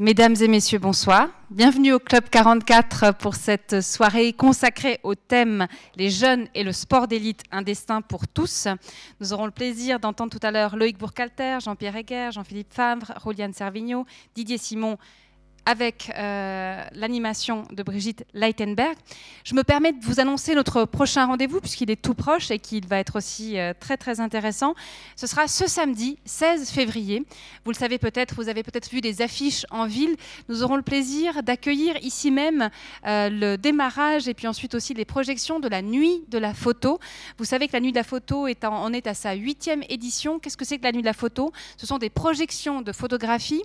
Mesdames et messieurs, bonsoir. Bienvenue au Club 44 pour cette soirée consacrée au thème Les jeunes et le sport d'élite, un destin pour tous. Nous aurons le plaisir d'entendre tout à l'heure Loïc Bourcalter, Jean-Pierre Heger, Jean-Philippe Favre, Roliane Servigno, Didier Simon avec euh, l'animation de Brigitte Leitenberg. Je me permets de vous annoncer notre prochain rendez-vous, puisqu'il est tout proche et qu'il va être aussi euh, très très intéressant. Ce sera ce samedi 16 février. Vous le savez peut-être, vous avez peut-être vu des affiches en ville. Nous aurons le plaisir d'accueillir ici même euh, le démarrage et puis ensuite aussi les projections de la nuit de la photo. Vous savez que la nuit de la photo en, est à sa huitième édition. Qu'est-ce que c'est que la nuit de la photo? Ce sont des projections de photographie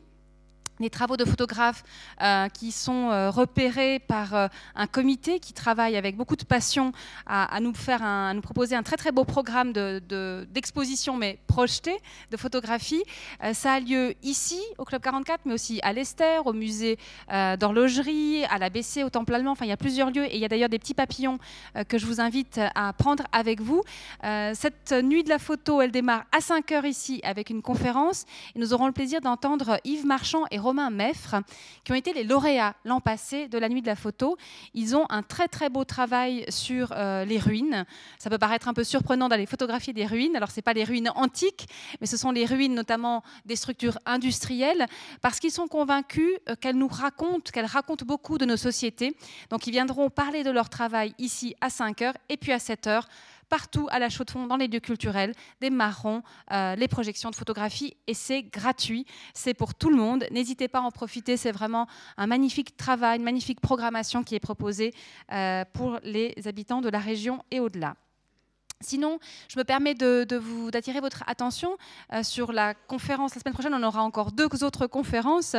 les travaux de photographes euh, qui sont euh, repérés par euh, un comité qui travaille avec beaucoup de passion à, nous, proposer un très très beau programme d'exposition, de, mais projeté, de photographie. ça a lieu ici, au Club 44, mais aussi à l'Esther, au musée d'horlogerie, à l'ABC, au Temple allemand. Enfin, il y a plusieurs lieux et il y a d'ailleurs des petits papillons que je vous invite à prendre avec vous. cette nuit de la photo, elle démarre à 5 heures ici avec une conférence et nous aurons le plaisir d'entendre Yves Marchand et Romain Meffre, qui ont été les lauréats l'an passé de la Nuit de la Photo. Ils ont un très très beau travail sur euh, les ruines. Ça peut paraître un peu surprenant d'aller photographier des ruines. Alors ce pas les ruines antiques, mais ce sont les ruines notamment des structures industrielles, parce qu'ils sont convaincus euh, qu'elles nous racontent, qu'elles racontent beaucoup de nos sociétés. Donc ils viendront parler de leur travail ici à 5 heures et puis à 7 heures partout à la chaux de fond dans les lieux culturels, des marrons, euh, les projections de photographie et c'est gratuit, c'est pour tout le monde. N'hésitez pas à en profiter, c'est vraiment un magnifique travail, une magnifique programmation qui est proposée euh, pour les habitants de la région et au-delà. Sinon, je me permets de, vous d'attirer votre attention euh, sur la conférence. La semaine prochaine, on aura encore deux autres conférences.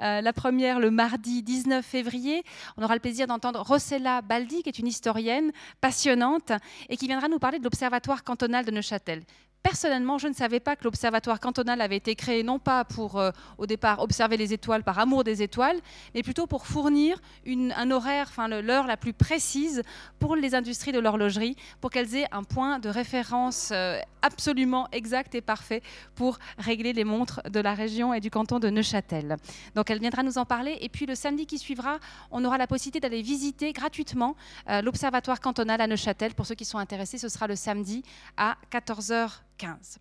Euh, la première, le mardi 19 février, on aura le plaisir d'entendre Rossella Baldi, qui est une historienne passionnante et qui viendra nous parler de l'Observatoire cantonal de Neuchâtel. Personnellement, je ne savais pas que l'Observatoire cantonal avait été créé non pas pour, euh, au départ, observer les étoiles par amour des étoiles, mais plutôt pour fournir un horaire, l'heure la plus précise pour les industries de l'horlogerie, pour qu'elles aient un point de référence euh, absolument exact et parfait pour régler les montres de la région et du canton de Neuchâtel. Donc elle viendra nous en parler. Et puis le samedi qui suivra, on aura la possibilité d'aller visiter gratuitement euh, l'Observatoire cantonal à Neuchâtel. Pour ceux qui sont intéressés, ce sera le samedi à 14h 15.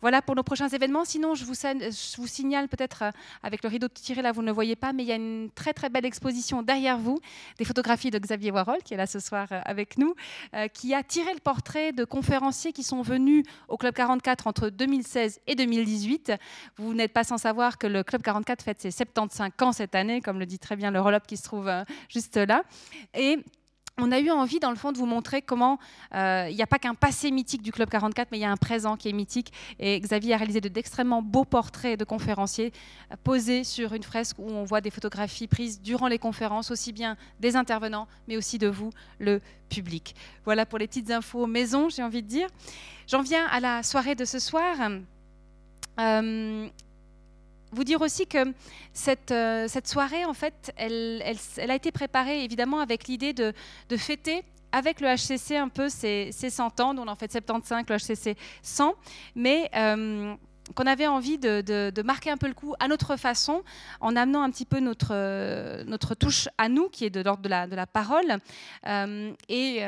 Voilà pour nos prochains événements. Sinon, je vous, signale peut-être euh, avec le rideau tiré là, vous ne le voyez pas, mais il y a une très très belle exposition derrière vous, des photographies de Xavier Warhol, qui est là ce soir euh, avec nous, euh, qui a tiré le portrait de conférenciers qui sont venus au Club 44 entre 2016 et 2018. Vous n'êtes pas sans savoir que le Club 44 fête ses 75 ans cette année, comme le dit très bien le roll qui se trouve juste là. Et on a eu envie, dans le fond, de vous montrer comment euh, il n'y a pas qu'un passé mythique du Club 44, mais il y a un présent qui est mythique. Et Xavier a réalisé d'extrêmement beaux portraits de conférenciers euh, posés sur une fresque où on voit des photographies prises durant les conférences, aussi bien des intervenants, mais aussi de vous, le public. Voilà pour les petites infos maison, j'ai envie de dire. J'en viens à la soirée de ce soir. Euh, vous dire aussi que cette, euh, cette soirée, en fait, elle, elle, a été préparée évidemment avec l'idée de, de, fêter avec le HCC un peu ses, 100 ans, dont en fait 75, le HCC 100, mais euh, qu'on avait envie de, de, marquer un peu le coup à notre façon, en amenant un petit peu notre, notre touche à nous, qui est de l'ordre de la, de la parole. Euh, et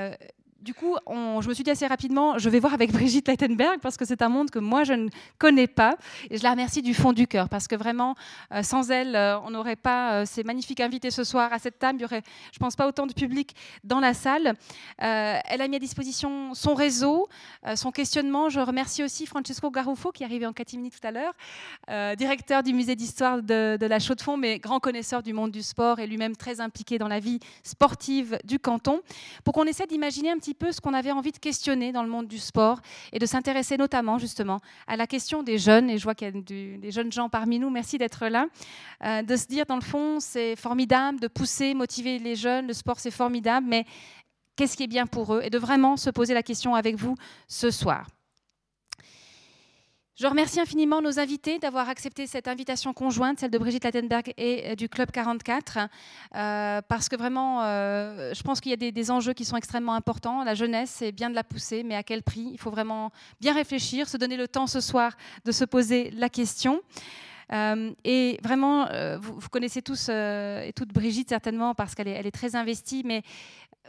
du coup, je me suis dit assez rapidement, je vais voir avec Brigitte Leitenberg parce que c'est un monde que moi je ne connais pas. Et je la remercie du fond du cœur parce que vraiment, euh, sans elle, euh, on n'aurait pas euh, ces magnifiques invités ce soir à cette table. Il y aurait, je pense pas, autant de public dans la salle. elle a mis à disposition son réseau, son questionnement. Je remercie aussi Francesco Garuffo qui est arrivé en catimini tout à l'heure, directeur du musée d'histoire de, la Chaux-de-Fonds, mais grand connaisseur du monde du sport et lui-même très impliqué dans la vie sportive du canton, pour qu'on essaie d'imaginer un petit peu ce qu'on avait envie de questionner dans le monde du sport et de s'intéresser notamment justement à la question des jeunes. Et je vois qu'il y a des jeunes gens parmi nous, merci d'être là. Euh, de se dire, dans le fond, c'est formidable de pousser, motiver les jeunes, le sport c'est formidable, mais qu'est-ce qui est bien pour eux? Et de vraiment se poser la question avec vous ce soir. Je remercie infiniment nos invités d'avoir accepté cette invitation conjointe, celle de Brigitte Lattenberg et euh, du Club 44, euh, parce que vraiment, euh, je pense qu'il y a des, enjeux qui sont extrêmement importants. La jeunesse, c'est bien de la pousser, mais à quel prix? Il faut vraiment bien réfléchir, se donner le temps ce soir de se poser la question. et vraiment, vous, connaissez tous et toute Brigitte certainement parce qu'elle est, elle est très investie, mais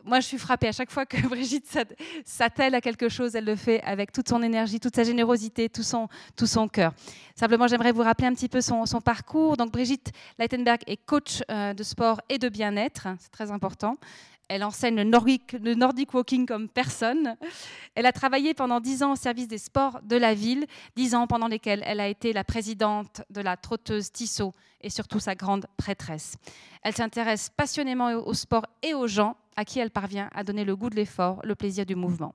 moi, je suis frappée à chaque fois que Brigitte s'attelle à quelque chose, elle le fait avec toute son énergie, toute sa générosité, tout son, tout son cœur. Simplement, j'aimerais vous rappeler un petit peu son, parcours. Donc, Brigitte Leitenberg est coach euh, de sport et de bien-être, c'est très important. Elle enseigne le nordic, walking comme personne. Elle a travaillé pendant dix ans au service des sports de la ville, dix ans pendant lesquels elle a été la présidente de la trotteuse Tissot et surtout sa grande prêtresse. Elle s'intéresse passionnément au sport et aux gens à qui elle parvient à donner le goût de l'effort, le plaisir du mouvement.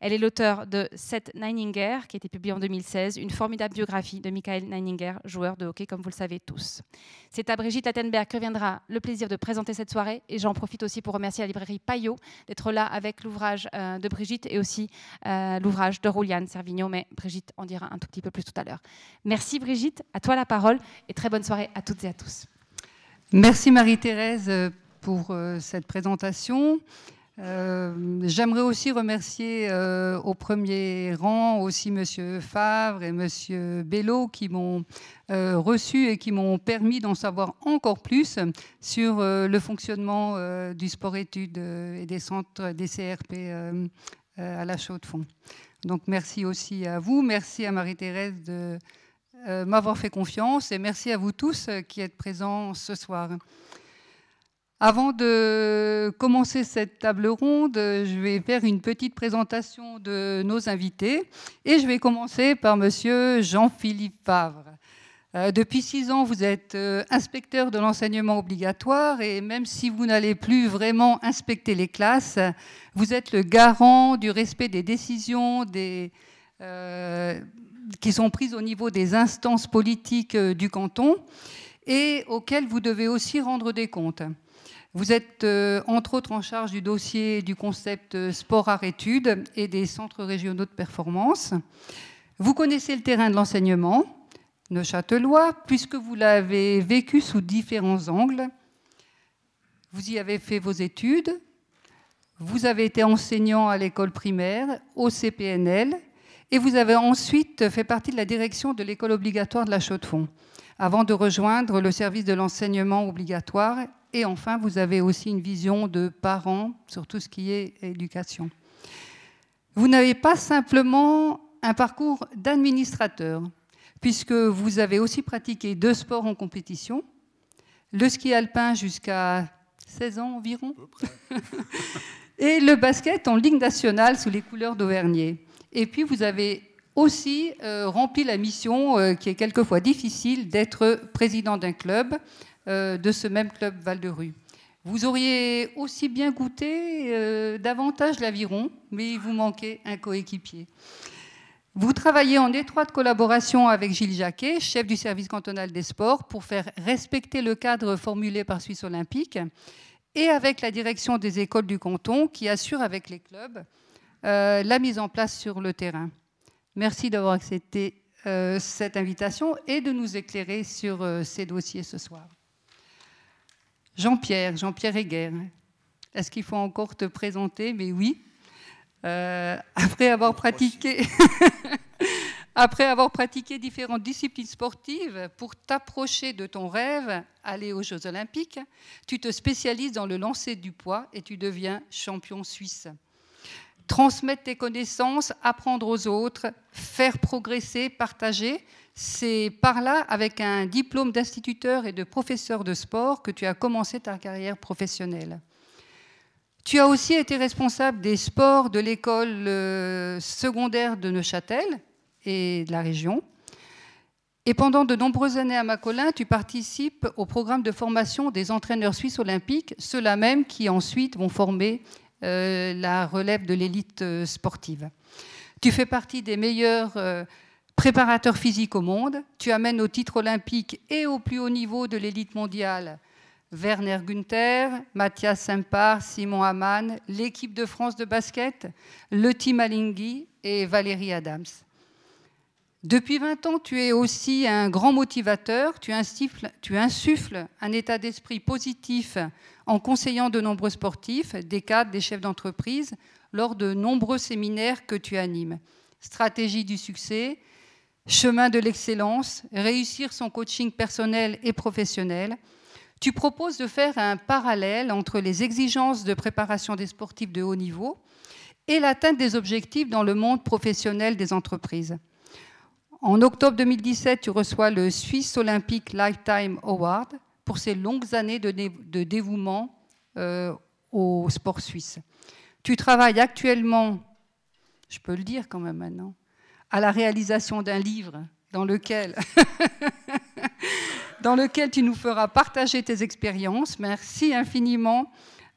Elle est l'auteur de Seth Neininger, qui a été publié en 2016, une formidable biographie de Michael Neininger, joueur de hockey, comme vous le savez tous. C'est à Brigitte Lattenberg que reviendra le plaisir de présenter cette soirée, et j'en profite aussi pour remercier la librairie Payot d'être là avec l'ouvrage euh, de Brigitte et aussi euh, l'ouvrage de Rouliane Servigno, mais Brigitte en dira un tout petit peu plus tout à l'heure. Merci Brigitte, à toi la parole, et très bonne soirée à toutes et à tous. Merci Marie-Thérèse pour euh, cette présentation. Euh, j'aimerais aussi remercier euh, au premier rang aussi Monsieur Favre et Monsieur Bello qui m'ont reçu et qui m'ont permis d'en savoir encore plus sur le fonctionnement du sport-études et des centres des CRP à la Chaux-de-Fonds. Donc merci aussi à vous, merci à Marie-Thérèse de m'avoir fait confiance et merci à vous tous qui êtes présents ce soir. Avant de commencer cette table ronde, je vais faire une petite présentation de nos invités et je vais commencer par Monsieur Jean-Philippe Favre. Euh, depuis six ans, vous êtes euh, inspecteur de l'enseignement obligatoire et même si vous n'allez plus vraiment inspecter les classes, vous êtes le garant du respect des décisions euh, qui sont prises au niveau des instances politiques du canton et auxquelles vous devez aussi rendre des comptes. Vous êtes euh, entre autres en charge du dossier du concept euh, sport art études et des centres régionaux de performance. Vous connaissez le terrain de l'enseignement neuchâtelois puisque vous l'avez vécu sous différents angles. Vous y avez fait vos études. Vous avez été enseignant à l'école primaire, au CPNL, et vous avez ensuite fait partie de la direction de l'école obligatoire de la Chaux-de-Fonds, avant de rejoindre le service de l'enseignement obligatoire et enfin, vous avez aussi une vision de parents sur tout ce qui est éducation. Vous n'avez pas simplement un parcours d'administrateur, puisque vous avez aussi pratiqué deux sports en compétition, le ski alpin jusqu'à 16 ans environ, et le basket en Ligue nationale sous les couleurs d'Auvergnat. Et puis vous avez aussi euh, rempli la mission, euh, qui est quelquefois difficile, d'être président d'un club de ce même club Val-de-Rue. Vous auriez aussi bien goûté euh, davantage l'aviron, mais il vous manquait un coéquipier. Vous travaillez en étroite collaboration avec Gilles Jacquet, chef du service cantonal des sports, pour faire respecter le cadre formulé par Suisse Olympique, et avec la direction des écoles du canton, qui assure avec les clubs euh, la mise en place sur le terrain. Merci d'avoir accepté cette invitation et de nous éclairer sur ces dossiers ce soir. Jean-Pierre, Jean-Pierre Heger. Est-ce qu'il faut encore te présenter? Mais oui. Euh, après avoir pratiqué. Après avoir pratiqué différentes disciplines sportives pour t'approcher de ton rêve, aller aux Jeux Olympiques, tu te spécialises dans le lancer du poids et tu deviens champion suisse. Transmettre tes connaissances, apprendre aux autres, faire progresser, partager, c'est par là, avec un diplôme d'instituteur et de professeur de sport, que tu as commencé ta carrière professionnelle. Tu as aussi été responsable des sports de l'école euh, secondaire de Neuchâtel et de la région. Et pendant de nombreuses années à Macolin, tu participes au programme de formation des entraîneurs suisses olympiques, ceux-là même qui ensuite vont former la relève de l'élite euh, sportive. Tu fais partie des meilleurs Préparateur physique au monde, tu amènes au titre olympique et au plus haut niveau de l'élite mondiale Werner Günther, Mathias Sempar, Simon Hamann, l'équipe de France de basket, le team Alinghi et Valérie Adams. Depuis 20 ans, tu es aussi un grand motivateur, tu insuffles un état d'esprit positif en conseillant de nombreux sportifs, des cadres, des chefs d'entreprise, lors de nombreux séminaires que tu animes. Stratégie du succès, chemin de l'excellence, réussir son coaching personnel et professionnel, tu proposes de faire un parallèle entre les exigences de préparation des sportifs de haut niveau et l'atteinte des objectifs dans le monde professionnel des entreprises. En octobre 2017, tu reçois le Swiss Olympic Lifetime Award pour ses longues années de, dévouement euh, au sport suisse. Tu travailles actuellement, je peux le dire quand même maintenant, à la réalisation d'un livre dans lequel, dans lequel tu nous feras partager tes expériences. Merci infiniment,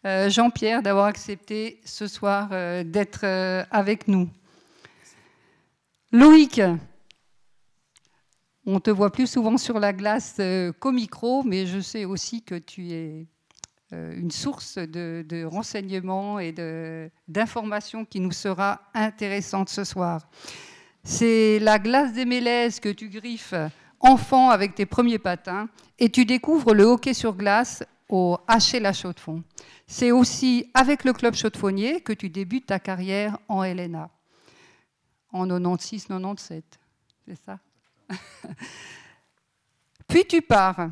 euh, Jean-Pierre, d'avoir accepté ce soir euh, d'être avec nous. Loïc, on te voit plus souvent sur la glace qu'au micro, mais je sais aussi que tu es une source de, renseignements et d'informations qui nous sera intéressante ce soir. C'est la glace des mélèzes que tu griffes enfant avec tes premiers patins et tu découvres le hockey sur glace au HL La Chaux-de-Fonds. C'est aussi avec le club chaux-de-fonnier que tu débutes ta carrière en LNA en 96-97. C'est ça? Puis tu pars.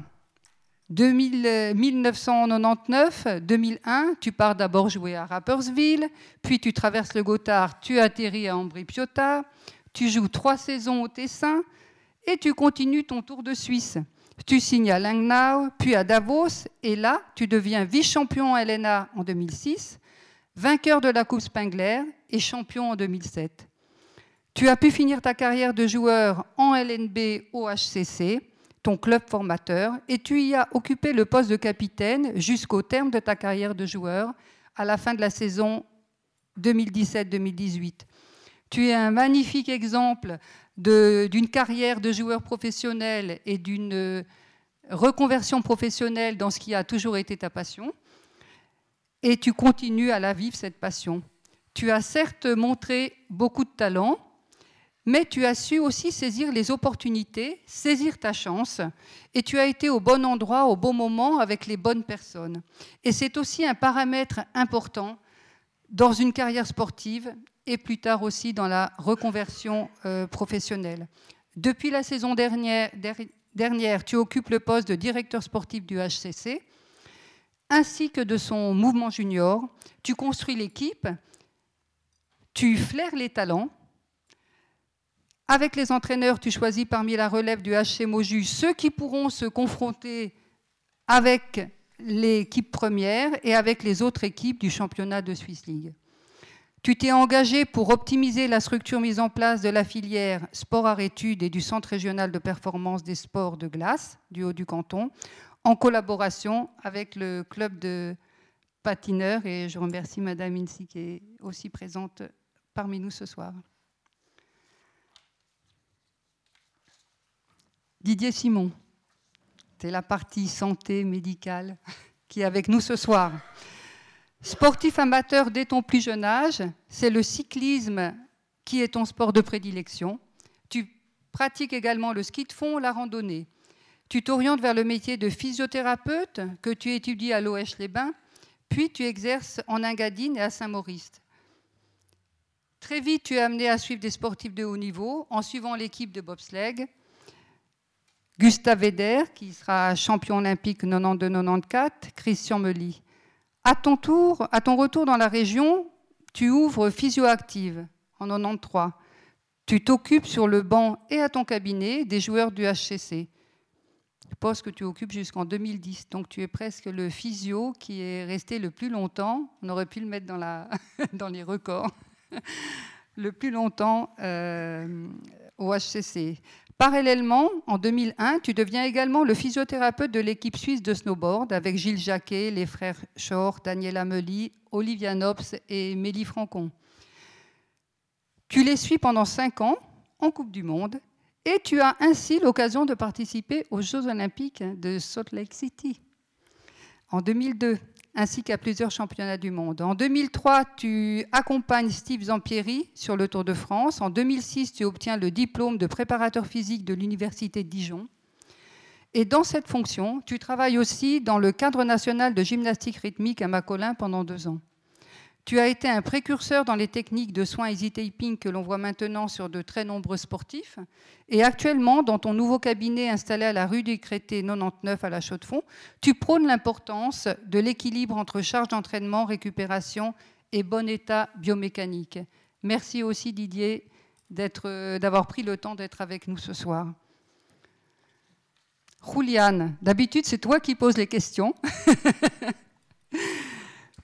1999-2001, tu pars d'abord jouer à Rappersville, puis tu traverses le Gothard, tu atterris à Ambri-Piotta, tu joues trois saisons au Tessin et tu continues ton tour de Suisse. Tu signes à Langnau, puis à Davos, et là, tu deviens vice-champion LNA en 2006, vainqueur de la Coupe Spengler et champion en 2007. Tu as pu finir ta carrière de joueur en LNB au HCC, ton club formateur, et tu y as occupé le poste de capitaine jusqu'au terme de ta carrière de joueur à la fin de la saison 2017-2018. Tu es un magnifique exemple d'une carrière de joueur professionnel et d'une euh, reconversion professionnelle dans ce qui a toujours été ta passion. Et tu continues à la vivre, cette passion. Tu as certes montré beaucoup de talent, mais tu as su aussi saisir les opportunités, saisir ta chance, et tu as été au bon endroit, au bon moment, avec les bonnes personnes. Et c'est aussi un paramètre important dans une carrière sportive et plus tard aussi dans la reconversion euh, professionnelle. Depuis la saison dernière, dernière, tu occupes le poste de directeur sportif du HCC, ainsi que de son mouvement junior. Tu construis l'équipe, tu flaires les talents. Avec les entraîneurs, tu choisis parmi la relève du HC Moju ceux qui pourront se confronter avec l'équipe première et avec les autres équipes du championnat de Swiss League. Tu t'es engagé pour optimiser la structure mise en place de la filière sport à études et du Centre régional de performance des sports de glace du Haut du Canton, en collaboration avec le club de patineurs. Et je remercie Madame Insi qui est aussi présente parmi nous ce soir. Didier Simon, c'est la partie santé médicale qui est avec nous ce soir. Sportif amateur dès ton plus jeune âge, c'est le cyclisme qui est ton sport de prédilection. Tu pratiques également le ski de fond, la randonnée. Tu t'orientes vers le métier de physiothérapeute que tu étudies à l'Oèche-les-Bains, puis tu exerces en Engadine et à Saint-Maurice. Très vite, tu es amené à suivre des sportifs de haut niveau en suivant l'équipe de bobsleigh. Gustave Eder, qui sera champion olympique 92-94, Christian Meli. À ton tour, à ton retour dans la région, tu ouvres Physioactive en 93. Tu t'occupes sur le banc et à ton cabinet des joueurs du HCC, poste que tu occupes jusqu'en 2010. Donc tu es presque le physio qui est resté le plus longtemps, on aurait pu le mettre dans les records, le plus longtemps euh, au HCC. Parallèlement, en 2001, tu deviens également le physiothérapeute de l'équipe suisse de snowboard avec Gilles Jacquet, les frères Short, Daniel Ameli, Olivia Nobs et Mélie Francon. Tu les suis pendant cinq ans en Coupe du Monde et tu as ainsi l'occasion de participer aux Jeux olympiques de Salt Lake City en 2002 ainsi qu'à plusieurs championnats du monde. En 2003, tu accompagnes Steve Zampieri sur le Tour de France. En 2006, tu obtiens le diplôme de préparateur physique de l'Université de Dijon. Et dans cette fonction, tu travailles aussi dans le cadre national de gymnastique rythmique à Macolin pendant deux ans. Tu as été un précurseur dans les techniques de soins easy taping que l'on voit maintenant sur de très nombreux sportifs. Et actuellement, dans ton nouveau cabinet installé à la rue du Crété 99 à la Chaux-de-Fonds, tu prônes l'importance de l'équilibre entre charge d'entraînement, récupération et bon état biomécanique. Merci aussi Didier d'avoir pris le temps d'être avec nous ce soir. Juliane, d'habitude c'est toi qui poses les questions.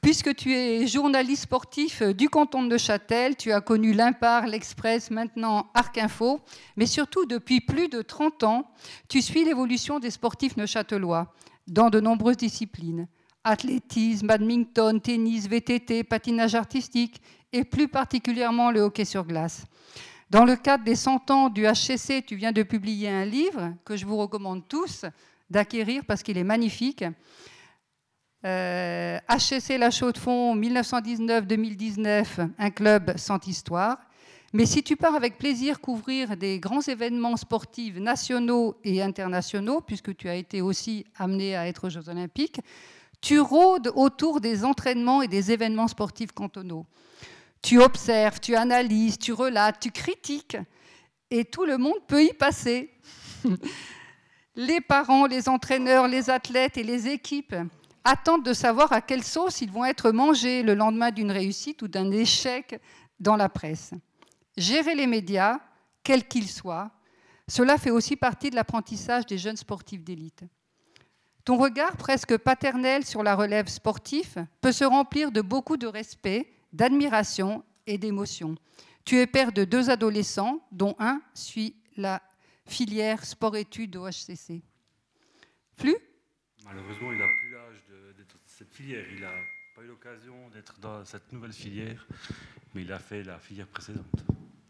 Puisque tu es journaliste sportif du canton de Neuchâtel, tu as connu l'Impar, l'Express, maintenant Arc Info, mais surtout depuis plus de 30 ans, tu suis l'évolution des sportifs neuchâtelois dans de nombreuses disciplines athlétisme, badminton, tennis, VTT, patinage artistique et plus particulièrement le hockey sur glace. Dans le cadre des 100 ans du HCC, tu viens de publier un livre que je vous recommande tous d'acquérir parce qu'il est magnifique. Euh, La Chaux-de-Fonds 1919-2019, un club sans histoire. Mais si tu pars avec plaisir couvrir des grands événements sportifs nationaux et internationaux, puisque tu as été aussi amené à être aux Jeux Olympiques, tu rôdes autour des entraînements et des événements sportifs cantonaux. Tu observes, tu analyses, tu relates, tu critiques, et tout le monde peut y passer. les parents, les entraîneurs, les athlètes et les équipes attendent de savoir à quelle sauce ils vont être mangés le lendemain d'une réussite ou d'un échec dans la presse. Gérer les médias, quels qu'ils soient, cela fait aussi partie de l'apprentissage des jeunes sportifs d'élite. Ton regard presque paternel sur la relève sportive peut se remplir de beaucoup de respect, d'admiration et d'émotion. Tu es père de deux adolescents, dont un suit la filière sport-études au HCC. Plus Malheureusement, il n'a plus cette filière. Il n'a pas eu l'occasion d'être dans cette nouvelle filière, mais il a fait la filière précédente.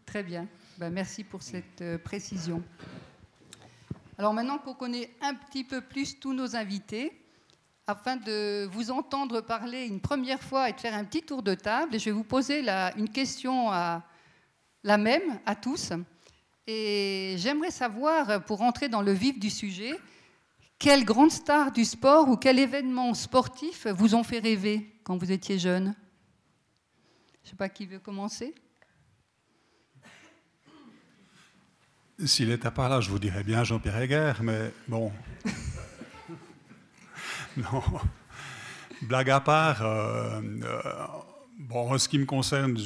Très bien. Ben, merci pour cette euh, précision. Alors maintenant qu'on connaît un petit peu plus tous nos invités, afin de vous entendre parler une première fois et de faire un petit tour de table, je vais vous poser une question à, la même à tous. Et j'aimerais savoir, pour entrer dans le vif du sujet, quelle grande star du sport ou quel événement sportif vous ont fait rêver quand vous étiez jeune? Je ne sais pas qui veut commencer. S'il n'était pas là, je vous dirais bien Jean-Pierre Heger, mais bon. non. Blague à part, euh, euh, bon, en ce qui me concerne,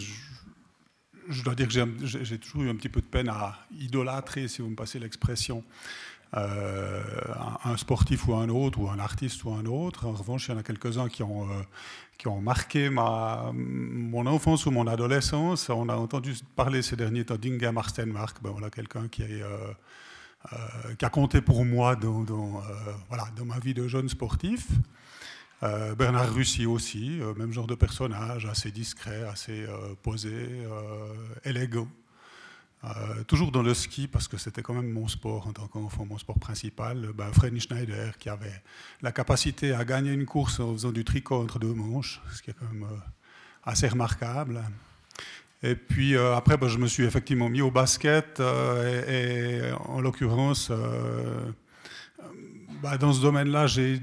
je dois dire que j'ai toujours eu un petit peu de peine à idolâtrer, si vous me passez l'expression, euh, un sportif ou un autre, ou un artiste ou un autre. En revanche, il y en a quelques-uns qui ont, euh, qui ont marqué ma, mon enfance ou mon adolescence. On a entendu parler ces derniers temps d'Inga Marstenmark, ben voilà, quelqu'un qui, euh, qui, a compté pour moi dans, dans, voilà, dans ma vie de jeune sportif. Bernard Russi aussi, même genre de personnage, assez discret, assez posé, élégant. Euh, toujours dans le ski, parce que c'était quand même mon sport en tant qu'enfant, mon sport principal. Ben, Freddy Schneider, qui avait la capacité à gagner une course en faisant du tricot entre deux manches, ce qui est quand même euh, assez remarquable. Et puis euh, après, ben, je me suis effectivement mis au basket, et, en l'occurrence, ben, dans ce domaine-là, j'ai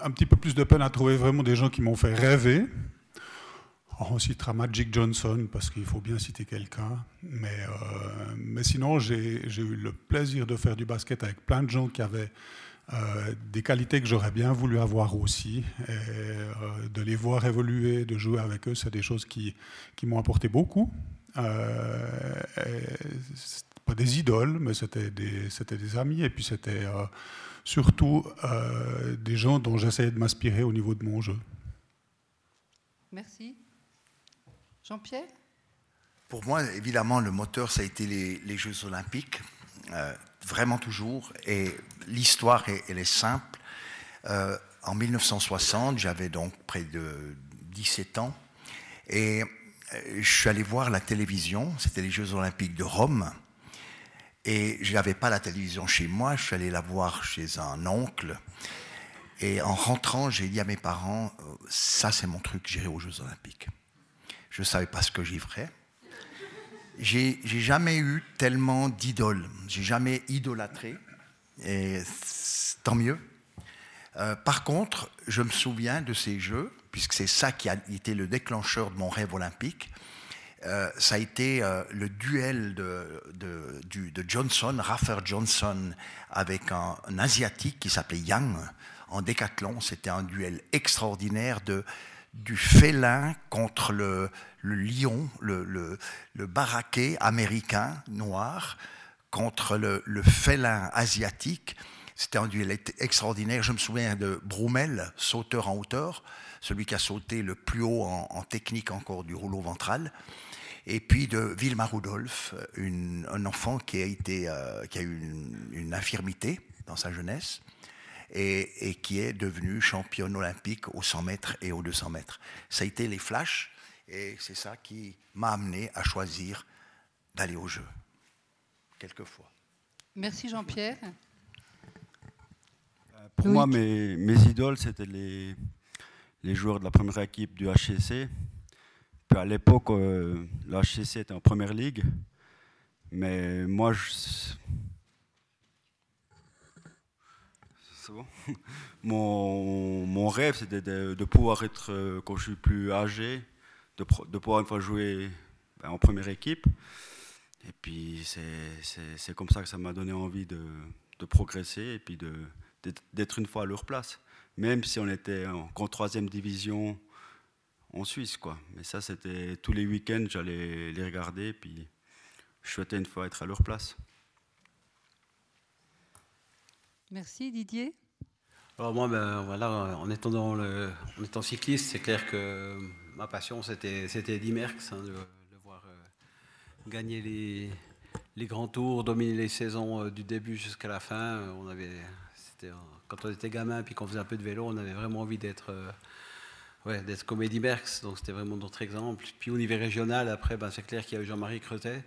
un petit peu plus de peine à trouver vraiment des gens qui m'ont fait rêver. On citera Magic Johnson parce qu'il faut bien citer quelqu'un. Mais, euh, mais sinon, j'ai eu le plaisir de faire du basket avec plein de gens qui avaient euh, des qualités que j'aurais bien voulu avoir aussi. Euh, de les voir évoluer, de jouer avec eux, c'est des choses qui, qui m'ont apporté beaucoup. Pas des idoles, mais c'était des, des amis. Et puis c'était surtout des gens dont j'essayais de m'inspirer au niveau de mon jeu. Merci. Jean-Pierre? Pour moi, évidemment, le moteur, ça a été les, Jeux olympiques, euh, vraiment toujours. Et l'histoire, elle est simple. Euh, en 1960, j'avais donc près de 17 ans. Et euh, je suis allé voir la télévision, c'était les Jeux olympiques de Rome. Et je n'avais pas la télévision chez moi, je suis allé la voir chez un oncle. Et en rentrant, j'ai dit à mes parents, ça c'est mon truc, j'irai aux Jeux olympiques. Je ne savais pas ce que j'y ferais. J'ai jamais eu tellement d'idoles. J'ai jamais idolâtré. Et tant mieux. par contre, je me souviens de ces Jeux, puisque c'est ça qui a été le déclencheur de mon rêve olympique. ça a été le duel de, de, Johnson, Raffer Johnson, avec un, un asiatique qui s'appelait Yang en décathlon. C'était un duel extraordinaire de, du félin contre le, lion, le, le, baraquet américain noir contre le, félin asiatique. C'était un duel extraordinaire. Je me souviens de Broumel, sauteur en hauteur, celui qui a sauté le plus haut en, technique encore du rouleau ventral. Et puis de Vilma Rudolph, un enfant qui a, euh, qui a eu une infirmité dans sa jeunesse et, qui est devenue championne olympique aux 100 mètres et aux 200 mètres. Ça a été les flashs et c'est ça qui m'a amené à choisir d'aller au jeu, quelquefois. Merci Jean-Pierre. Euh, pour moi, mes, mes idoles, c'était les, les joueurs de la première équipe du HCC. Puis à l'époque, euh, le HCC était en première ligue. Mais moi, je, mon, rêve, c'était de, pouvoir être, euh, quand je suis plus âgé, de, pouvoir une fois jouer ben, en première équipe. Et puis, c'est comme ça que ça m'a donné envie de, de, progresser et puis d'être une fois à leur place. Même si on était en, troisième division en Suisse, quoi. Mais ça, c'était tous les week-ends, j'allais les regarder, puis je souhaitais une fois être à leur place. Merci Didier. Alors moi, ben, voilà, en étant, cycliste, c'est clair que ma passion, c'était, c'était Merckx, hein, de, voir euh, gagner les, grands tours, dominer les saisons euh, du début jusqu'à la fin. On avait, c'était, quand on était gamin et qu'on faisait un peu de vélo, on avait vraiment envie d'être, euh, ouais, d'être comme Eddie Merckx, donc c'était vraiment notre exemple. Puis au niveau régional, après, ben, c'est clair qu'il y a eu Jean-Marie Cretet,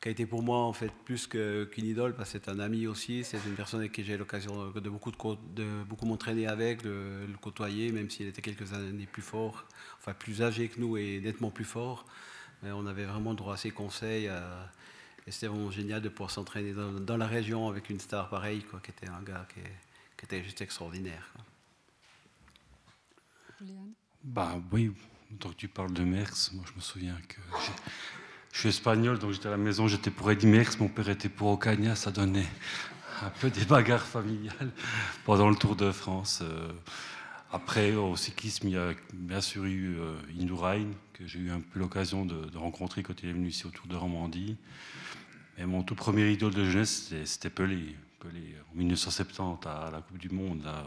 qui a été pour moi en fait plus qu'une idole parce que c'est un ami aussi, c'est une personne avec qui j'ai l'occasion de beaucoup, de, beaucoup m'entraîner avec, de le côtoyer, même s'il était quelques années plus fort, enfin plus âgé que nous et nettement plus fort. Mais on avait vraiment droit à ses conseils euh, et c'était vraiment génial de pouvoir s'entraîner dans, la région avec une star pareille, quoi, qui était un gars qui, était juste extraordinaire. Bah oui, donc tu parles de Merckx, moi je me souviens que je suis espagnol, donc j'étais à la maison, j'étais pour Eddy Merckx, mon père était pour Ocaña, ça donnait un peu des bagarres familiales pendant le Tour de France. Euh. Après, au cyclisme, il y a bien sûr eu euh, Indurain, que j'ai eu un peu l'occasion de, rencontrer quand il est venu ici au Tour de Romandie. Et mon tout premier idole de jeunesse, c'était Pelé. Pelé, en 1970, à la Coupe du Monde. Là,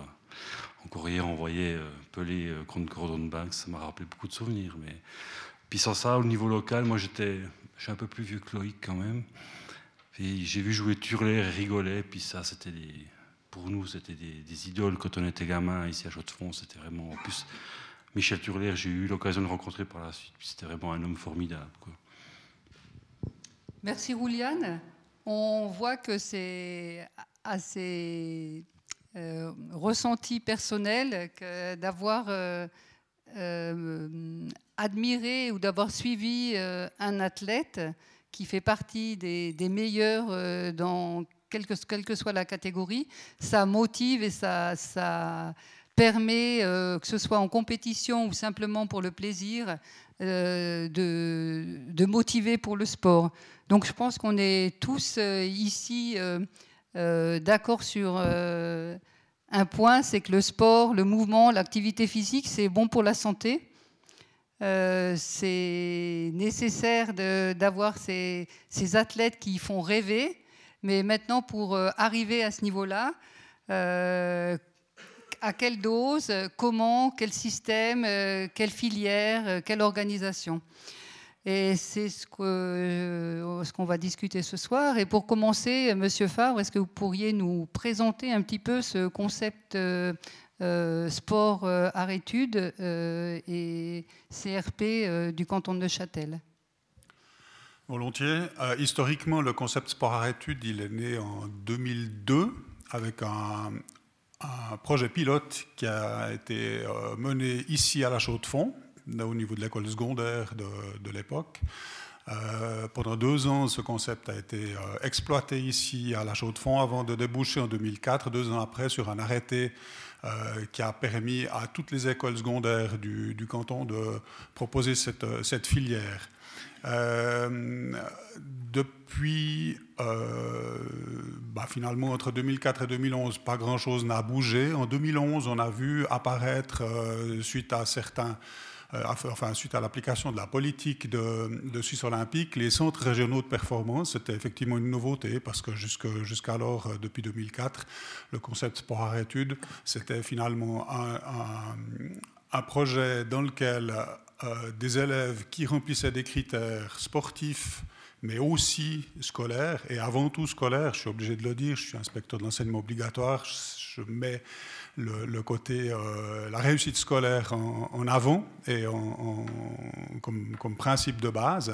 encore hier, on voyait euh, Pelé contre Gordon Banks. Ça m'a rappelé beaucoup de souvenirs. Mais... Puis sans ça, au niveau local, moi j'étais je suis un peu plus vieux que Loïc quand même. j'ai vu jouer Turler et rigoler, puis ça, c'était des, pour nous, c'était des, idoles quand on était gamin ici à Chaux-de-Fonds. C'était vraiment, en plus, Michel Turler, j'ai eu l'occasion de le rencontrer par la suite. C'était vraiment un homme formidable. Merci Rouliane. On voit que c'est assez euh, ressenti personnel d'avoir euh, euh, admirer ou d'avoir suivi euh, un athlète qui fait partie des, meilleurs euh, dans quelle que, soit la catégorie, ça motive et ça, ça permet, euh, que ce soit en compétition ou simplement pour le plaisir, de, de, motiver pour le sport. Donc je pense qu'on est tous ici d'accord sur un point, c'est que le sport, le mouvement, l'activité physique, c'est bon pour la santé. Euh, c'est nécessaire d'avoir ces, athlètes qui font rêver, mais maintenant pour euh, arriver à ce niveau-là, euh, à quelle dose, comment, quel système, quelle filière, quelle organisation? Et c'est ce qu'on va discuter ce soir. Et pour commencer, Monsieur Favre, est-ce que vous pourriez nous présenter un petit peu ce concept euh, sport euh, art études euh, et CRP du canton de Neuchâtel. Volontiers. historiquement, le concept sport art études, il est né en 2002 avec un, projet pilote qui a été mené ici à la Chaux-de-Fonds, au niveau de l'école secondaire de, l'époque. pendant deux ans, ce concept a été exploité ici à la Chaux-de-Fonds avant de déboucher en 2004, deux ans après, sur un arrêté qui a permis à toutes les écoles secondaires du, canton de proposer cette, cette filière. depuis, bah, finalement, entre 2004 et 2011, pas grand-chose n'a bougé. En 2011, on a vu apparaître, suite à certains euh, enfin, suite à l'application de la politique de, Suisse olympique, les centres régionaux de performance, c'était effectivement une nouveauté parce que jusqu'alors, euh, depuis 2004, le concept sport à études, c'était finalement un, projet dans lequel euh, des élèves qui remplissaient des critères sportifs, mais aussi scolaires, et avant tout scolaires, je suis obligé de le dire, je suis inspecteur de l'enseignement obligatoire, je mets le, côté, euh, la réussite scolaire en, avant et comme, principe de base.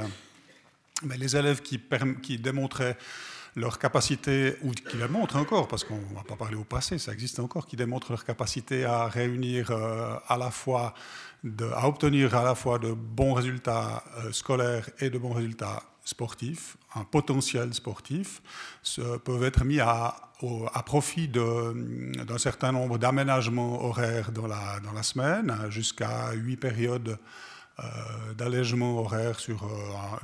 Mais les élèves qui, qui démontraient leur capacité, ou qui la montrent encore, parce qu'on ne va pas parler au passé, ça existe encore, qui démontrent leur capacité à réunir euh, à la fois, à obtenir à la fois de bons résultats euh, scolaires et de bons résultats sportifs, un potentiel sportif, peuvent être mis à, profit d'un certain nombre d'aménagements horaires dans la, semaine, jusqu'à huit périodes euh, d'allègement horaire sur euh,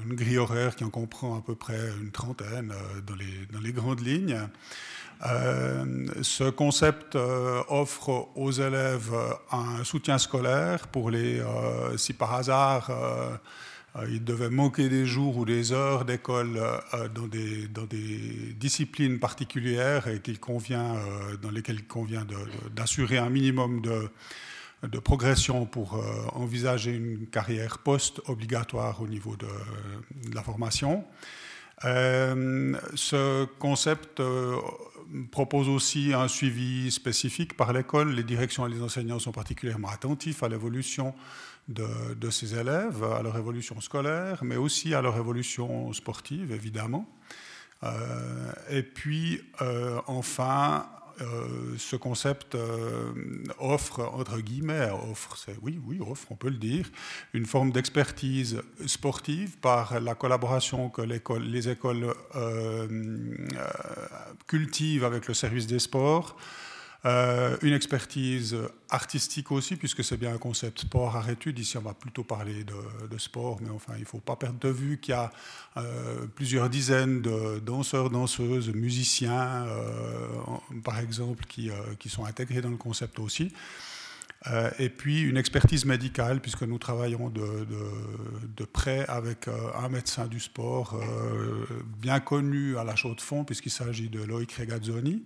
une grille horaire qui en comprend à peu près une trentaine euh, dans, les, dans, les, grandes lignes. ce concept offre aux élèves un soutien scolaire pour les, si par hasard il devait manquer des jours ou des heures d'école euh, dans des, dans des disciplines particulières et qu'il convient, euh, dans lesquelles il convient d'assurer un minimum de, de progression pour envisager une carrière post-obligatoire au niveau de, la formation. ce concept propose aussi un suivi spécifique par l'école. Les directions et les enseignants sont particulièrement attentifs à l'évolution de, ces élèves, à leur évolution scolaire, mais aussi à leur évolution sportive, évidemment. Euh, et puis, euh, enfin, euh, ce concept offre, entre guillemets, offre, oui, oui, offre, on peut le dire, une forme d'expertise sportive par la collaboration que les écoles cultivent avec le service des sports, euh, une expertise artistique aussi, puisque c'est bien un concept sport à études. Ici, on va plutôt parler de, sport, mais enfin, il ne faut pas perdre de vue qu'il y a euh, plusieurs dizaines de danseurs, danseuses, musiciens, euh, par exemple, qui, qui, sont intégrés dans le concept aussi. et puis une expertise médicale, puisque nous travaillons de, de, près avec un médecin du sport bien connu à la chaux de fond, puisqu'il s'agit de Loïc Regazzoni,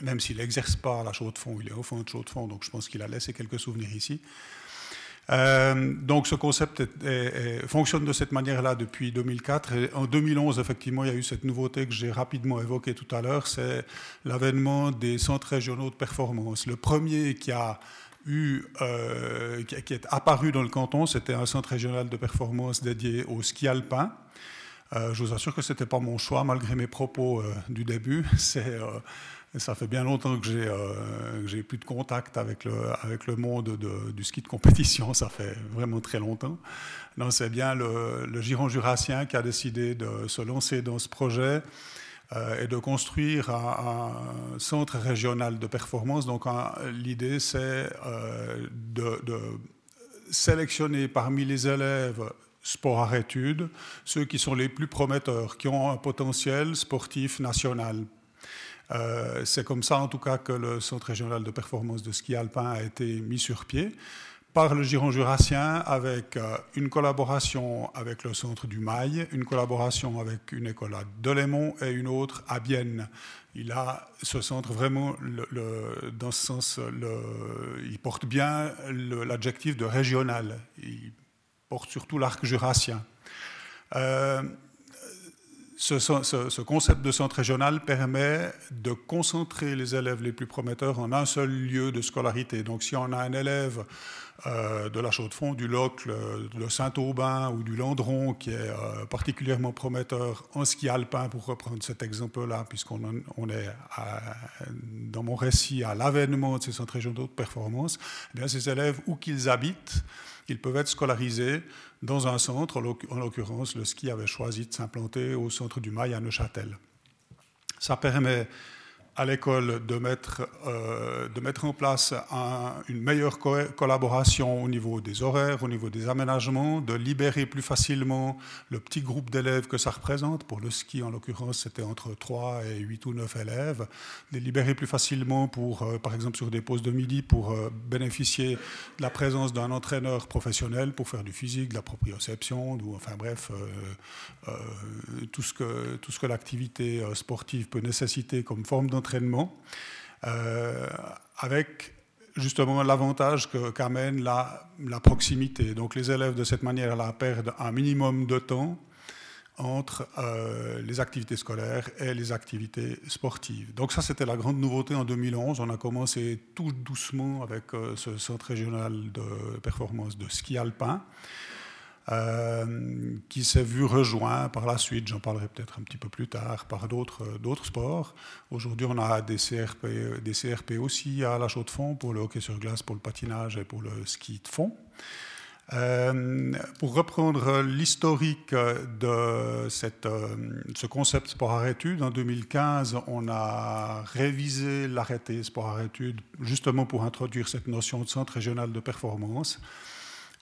même s'il n'exerce pas la chaux de fond, il est au fond de chaux de fond, donc je pense qu'il a laissé quelques souvenirs ici. Euh, donc ce concept fonctionne de cette manière-là depuis 2004. Et en 2011, effectivement, il y a eu cette nouveauté que j'ai rapidement évoquée tout à l'heure, c'est l'avènement des centres régionaux de performance. Le premier qui a eu, euh, qui est apparu dans le canton, c'était un centre régional de performance dédié au ski alpin. Euh, je vous assure que ce n'était pas mon choix, malgré mes propos du début. C'est ça fait bien longtemps que j'ai euh, plus de contact avec le, monde du ski de compétition, ça fait vraiment très longtemps. C'est bien le, le, Giron jurassien qui a décidé de se lancer dans ce projet euh, et de construire un, centre régional de performance. Donc l'idée, c'est euh, de, de sélectionner parmi les élèves sport à études, ceux qui sont les plus prometteurs, qui ont un potentiel sportif national euh, c'est comme ça, en tout cas, que le Centre régional de performance de ski alpin a été mis sur pied par le Giron jurassien avec euh, une collaboration avec le centre du Mail, une collaboration avec une école à Delémont et une autre à Bienne. Il a ce centre vraiment, dans ce sens, il porte bien l'adjectif de régional. Il porte surtout l'arc jurassien. Euh, ce, concept de centre régional permet de concentrer les élèves les plus prometteurs en un seul lieu de scolarité. Donc si on a un élève euh, de la Chaux-de-Fonds, du Locle, de Saint-Aubin ou du Landron qui est euh, particulièrement prometteur en ski alpin, pour reprendre cet exemple-là, puisqu'on on est dans mon récit à l'avènement de ces centres régionaux de performance, eh bien, ces élèves, où qu'ils habitent, ils peuvent être scolarisés dans un centre. En l'occurrence, le ski avait choisi de s'implanter au centre du Mail à Neuchâtel. Ça permet à l'école de mettre, euh, de mettre en place une meilleure collaboration au niveau des horaires, au niveau des aménagements, de libérer plus facilement le petit groupe d'élèves que ça représente. Pour le ski, en l'occurrence, c'était entre 3 et 8 ou 9 élèves. De libérer plus facilement, pour, euh, par exemple, sur des pauses de midi, pour euh, bénéficier de la présence d'un entraîneur professionnel pour faire du physique, de la proprioception, ou, enfin bref, tout ce tout ce que l'activité sportive peut nécessiter comme forme d'entraînement euh, avec justement l'avantage qu'amène la, la, proximité. Donc les élèves de cette manière-là perdent un minimum de temps entre euh, les activités scolaires et les activités sportives. Donc ça, c'était la grande nouveauté en 2011. On a commencé tout doucement avec euh, ce centre régional de performance de ski alpin. Euh, qui s'est vu rejoint par la suite, j'en parlerai peut-être un petit peu plus tard, par d'autres, euh, sports. Aujourd'hui, on a des CRP, des CRP aussi à la Chaux-de-Fonds pour le hockey sur glace, pour le patinage et pour le ski de fond. Euh, pour reprendre l'historique de ce concept sport-arrêt-études, en 2015, on a révisé l'arrêté sport-arrêt-études justement pour introduire cette notion de centre régional de performance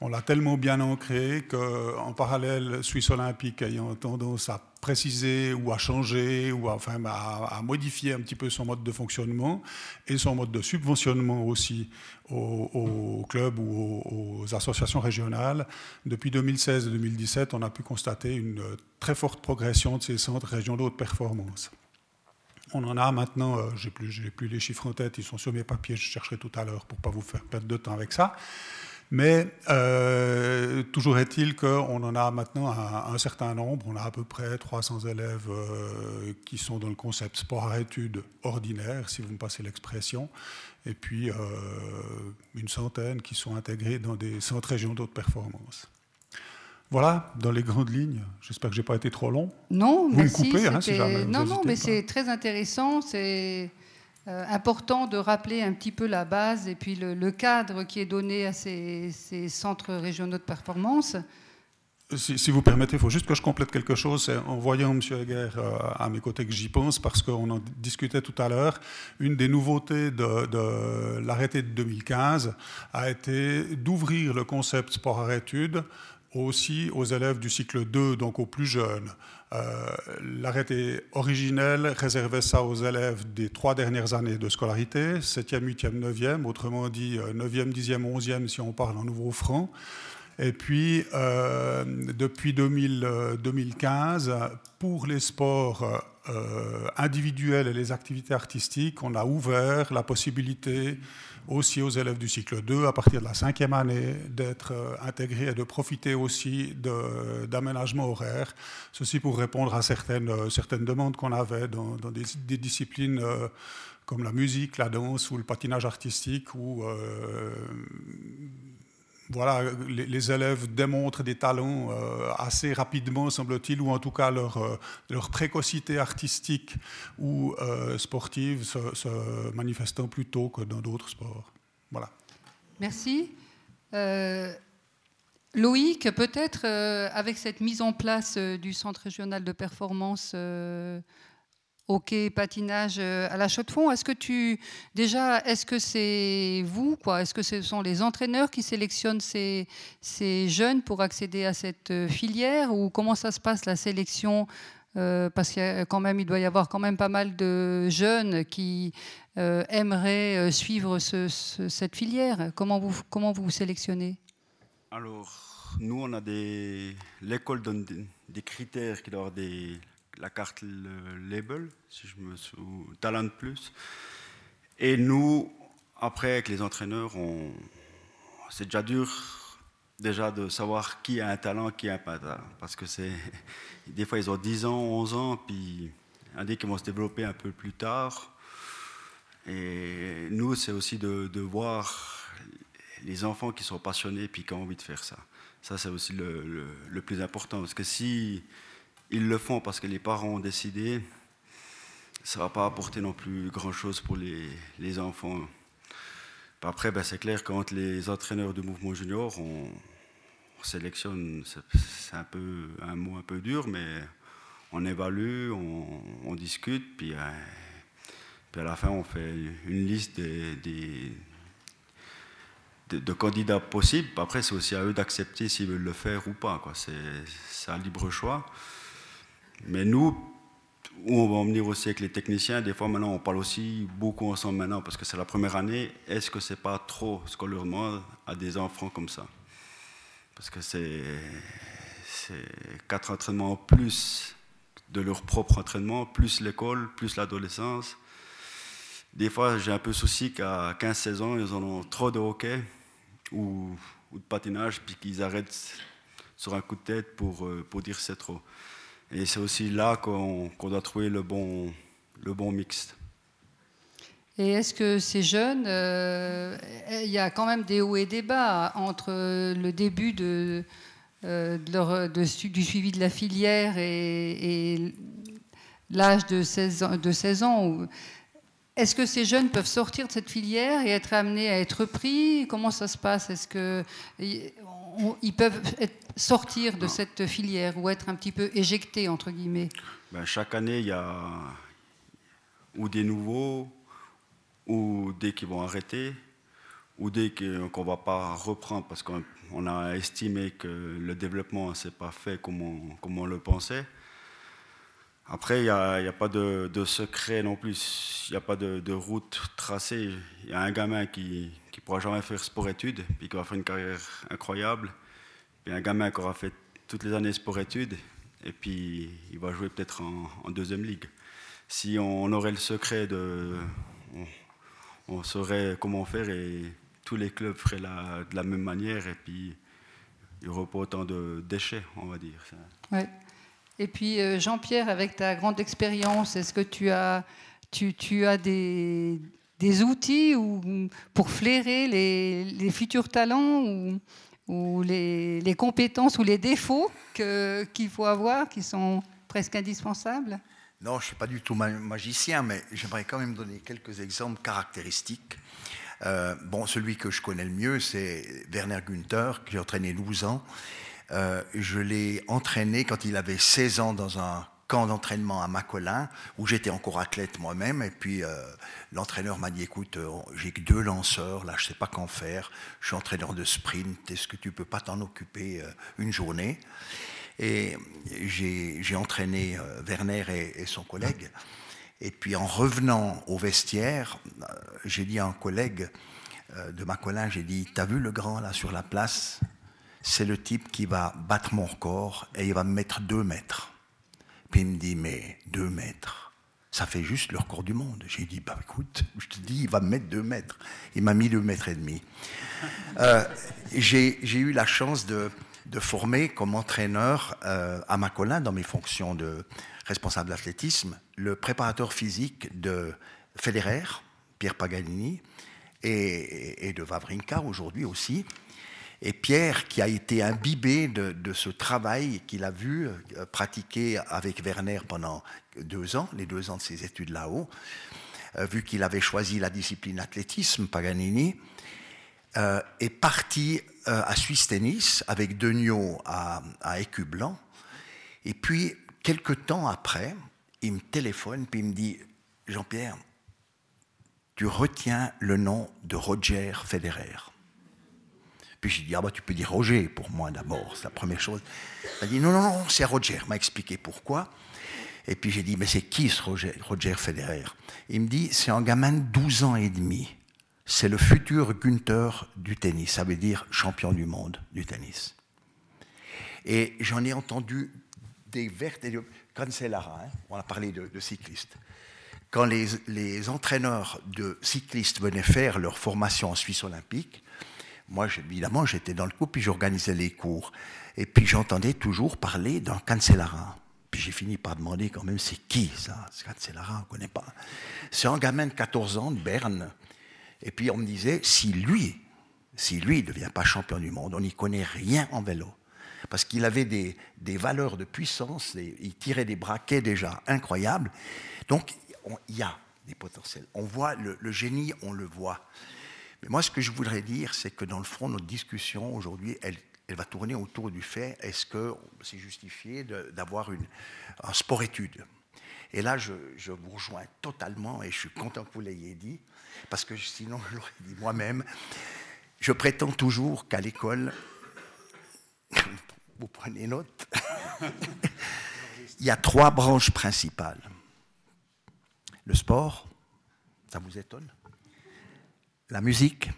on l'a tellement bien ancré qu'en parallèle, Suisse Olympique ayant tendance à préciser ou à changer ou à, enfin, à, modifier un petit peu son mode de fonctionnement et son mode de subventionnement aussi aux, clubs ou aux, associations régionales. Depuis 2016 et 2017, on a pu constater une très forte progression de ces centres régionaux de performance. On en a maintenant, euh, j'ai plus, plus les chiffres en tête, ils sont sur mes papiers, je chercherai tout à l'heure pour pas vous faire perdre de temps avec ça. Mais euh, toujours est-il qu'on en a maintenant un, certain nombre. On a à peu près 300 élèves euh, qui sont dans le concept sport à études ordinaire, si vous me passez l'expression, et puis euh, une centaine qui sont intégrés dans des centres régionaux de performance. Voilà, dans les grandes lignes. J'espère que je n'ai pas été trop long. Non, vous merci. Me coupez, hein, si jamais non, non, mais c'est très intéressant. C'est euh, important de rappeler un petit peu la base et puis le, cadre qui est donné à ces, centres régionaux de performance. Si, vous permettez, il faut juste que je complète quelque chose. C'est en voyant M. Heger euh, à mes côtés que j'y pense, parce qu'on en discutait tout à l'heure. Une des nouveautés de, l'arrêté de 2015 a été d'ouvrir le concept sport-études aussi aux élèves du cycle 2, donc aux plus jeunes. Euh, l'arrêté originel réservait ça aux élèves des trois dernières années de scolarité, 7e, 8e, 9e, autrement dit 9e, 10e, 11e si on parle en nouveau franc. Et puis, euh, depuis 2015, pour les sports euh, individuels et les activités artistiques, on a ouvert la possibilité aussi aux élèves du cycle 2, à partir de la cinquième année, d'être euh, intégrés et de profiter aussi d'aménagements horaires. Ceci pour répondre à certaines, euh, certaines demandes qu'on avait dans, des, disciplines comme la musique, la danse ou le patinage artistique, où voilà, les, élèves démontrent des talents euh, assez rapidement, semble-t-il, ou en tout cas leur, euh, leur précocité artistique ou euh, sportive se, manifestant plus tôt que dans d'autres sports. Voilà. Merci. Loïc, peut-être avec cette mise en place du Centre régional de performance hockey, patinage euh, à la chaux de fond. Est-ce que tu déjà, est-ce que c'est vous, quoi? Est-ce que ce sont les entraîneurs qui sélectionnent ces, jeunes pour accéder à cette euh, filière ou comment ça se passe la sélection? Euh, parce qu'il quand même, il doit y avoir quand même pas mal de jeunes qui aimeraient suivre cette filière. Comment vous, comment vous sélectionnez? Alors, nous, on a des. L'école donne des, critères qui doivent des la carte label, si je me souviens, Talent Plus. Et nous, après, avec les entraîneurs, c'est déjà dur déjà de savoir qui a un talent, qui a pas de talent. Parce que c'est, des fois, ils ont 10 ans, 11 ans, puis un dit qu'ils vont se développer un peu plus tard. Et nous, c'est aussi de, voir les enfants qui sont passionnés puis qui ont envie de faire ça. Ça, c'est aussi le, le plus important. Parce que si ils le font parce que les parents ont décidé. Ça ne va pas apporter non plus grand-chose pour les, enfants. Après, ben, c'est clair, quand les entraîneurs du mouvement junior, on, sélectionne, c'est un, un mot un peu dur, mais on évalue, on, discute, puis, euh, Puis à la fin, on fait une liste des, de, candidats possibles. Après, c'est aussi à eux d'accepter s'ils veulent le faire ou pas. C'est un libre choix. Mais nous, où on va en venir aussi avec les techniciens, des fois maintenant on parle aussi beaucoup ensemble maintenant parce que c'est la première année. Est-ce que c'est pas trop ce qu'on leur demande à des enfants comme ça? Parce que c'est quatre entraînements en plus de leur propre entraînement, plus l'école, plus l'adolescence. Des fois, j'ai un peu souci qu'à 15-16 ans, ils en ont trop de hockey ou, de patinage, puis qu'ils arrêtent sur un coup de tête pour, euh, pour dire c'est trop. Et c'est aussi là qu'on doit trouver le bon, le bon mixte. Et est-ce que ces jeunes, euh, il y a quand même des hauts et des bas entre le début euh, du suivi de la filière et, l'âge de 16 ans, de 16 ans Est-ce que ces jeunes peuvent sortir de cette filière et être amenés à être pris Comment ça se passe? Est-ce qu'ils peuvent sortir de cette filière ou être un petit peu éjectés, entre guillemets? Ben, Chaque année, il y a ou des nouveaux, ou des qui vont arrêter, ou des qu'on ne va pas reprendre parce qu'on on a estimé que le développement ne s'est pas fait comme on, le pensait. Après, il n'y a, pas de, secret non plus, il n'y a pas de, route tracée. Il y a un gamin qui ne pourra jamais faire sport-études, puis qui va faire une carrière incroyable. Puis un gamin qui aura fait toutes les années sport-études, et puis il va jouer peut-être en, deuxième ligue. Si on, aurait le secret de... On, saurait comment faire et tous les clubs feraient de la même manière et puis il n'y aurait pas autant de déchets, on va dire. Ouais. Et puis euh, Jean-Pierre, avec ta grande expérience, est-ce que tu as, des, outils ou, pour flairer les, futurs talents ou, les, compétences ou les défauts qu'il faut avoir qui sont presque indispensables? Non, je ne suis pas du tout magicien, mais j'aimerais quand même donner quelques exemples caractéristiques euh, bon, celui que je connais le mieux, c'est Werner Günther, que j'ai entraîné 12 ans. Euh, je l'ai entraîné quand il avait 16 ans dans un camp d'entraînement à Macolin, où j'étais encore athlète moi-même. Et puis euh, l'entraîneur m'a dit écoute, j'ai que deux lanceurs, là je ne sais pas qu'en faire. Je suis entraîneur de sprint, est-ce que tu peux pas t'en occuper une journée? Et j'ai entraîné Werner et son collègue. Et puis en revenant au vestiaire, euh, j'ai dit à un collègue euh, de ma collègue, j'ai dit, t'as vu le grand là sur la place? C'est le type qui va battre mon record et il va me mettre deux mètres. Puis il me dit, mais deux mètres, ça fait juste le record du monde. J'ai dit, bah écoute, je te dis, il va me mettre deux mètres. Il m'a mis deux mètres et demi. Euh, j'ai eu la chance de, de, former comme entraîneur à Macolin dans mes fonctions de responsable d'athlétisme, le préparateur physique de Federer, Pierre Paganini, et, de Wawrinka aujourd'hui aussi. Et Pierre, qui a été imbibé de, ce travail qu'il a vu euh, pratiquer avec Werner pendant deux ans, les deux ans de ses études là-haut, euh, vu qu'il avait choisi la discipline athlétisme, Paganini, euh, est parti à Suisse Tennis avec Degnaud à, à. Et puis, Quelques temps après, il me téléphone puis il me dit Jean-Pierre, tu retiens le nom de Roger Federer. Puis j'ai dit, ah bah tu peux dire Roger pour moi d'abord, c'est la première chose. Il m'a dit, non, non, non, c'est Roger. M'a expliqué pourquoi. Et puis j'ai dit, mais c'est qui ce Roger, Roger Federer? Il me dit, c'est un gamin de 12 ans et demi. C'est le futur Günther du tennis, ça veut dire champion du monde du tennis. Et j'en ai entendu des vertes et des Cancellara, hein, on a parlé de, cyclistes. Quand les, entraîneurs de cyclistes venaient faire leur formation en Suisse olympique, moi, évidemment, j'étais dans le coup, puis j'organisais les cours. Et puis j'entendais toujours parler d'un Cancellara. Puis j'ai fini par demander quand même, c'est qui ça Ce Cancellara, on ne connaît pas. C'est un gamin de 14 ans de Berne. Et puis on me disait, si lui, si lui ne devient pas champion du monde, on n'y connaît rien en vélo parce qu'il avait des, valeurs de puissance, il tirait des braquets déjà incroyables. Donc, il y a des potentiels. On voit le, génie, on le voit. Mais moi, ce que je voudrais dire, c'est que dans le fond, notre discussion aujourd'hui, elle, va tourner autour du fait est-ce que c'est justifié d'avoir un sport-étude Et là, je, je, vous rejoins totalement et je suis content que vous l'ayez dit, parce que sinon, je l'aurais dit moi-même. Je prétends toujours qu'à l'école, vous prenez note, il y a trois branches principales. Le sport, ça vous étonne? La musique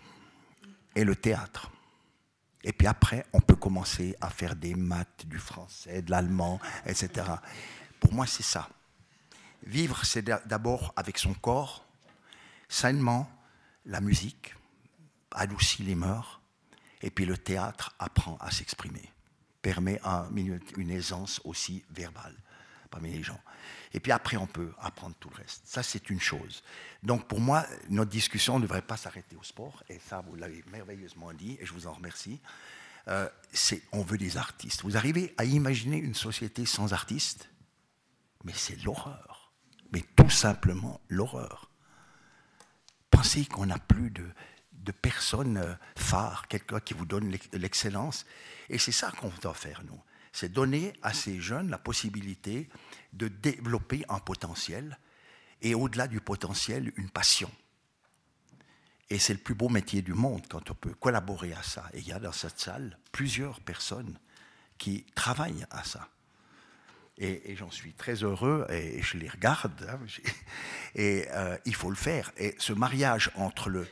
et le théâtre. Et puis après, on peut commencer à faire des maths, du français, de l'allemand, etc. Pour moi, c'est ça. Vivre, c'est d'abord avec son corps, sainement, la musique adoucit les mœurs, et puis le théâtre apprend à s'exprimer, permet une aisance aussi verbale parmi les gens. Et puis après, on peut apprendre tout le reste. Ça, c'est une chose. Donc pour moi, notre discussion ne devrait pas s'arrêter au sport, et ça, vous l'avez merveilleusement dit, et je vous en remercie. Euh, on veut des artistes. Vous arrivez à imaginer une société sans artistes? Mais c'est l'horreur. Mais tout simplement l'horreur. Pensez qu'on n'a plus de, de personnes euh, phares, quelqu'un qui vous donne l'excellence. Et c'est ça qu'on doit faire, nous. C'est donner à ces jeunes la possibilité de développer un potentiel et au-delà du potentiel, une passion. Et c'est le plus beau métier du monde quand on peut collaborer à ça. Et il y a dans cette salle plusieurs personnes qui travaillent à ça. Et, j'en suis très heureux et je les regarde. Hein, et euh, il faut le faire. Et ce mariage entre le,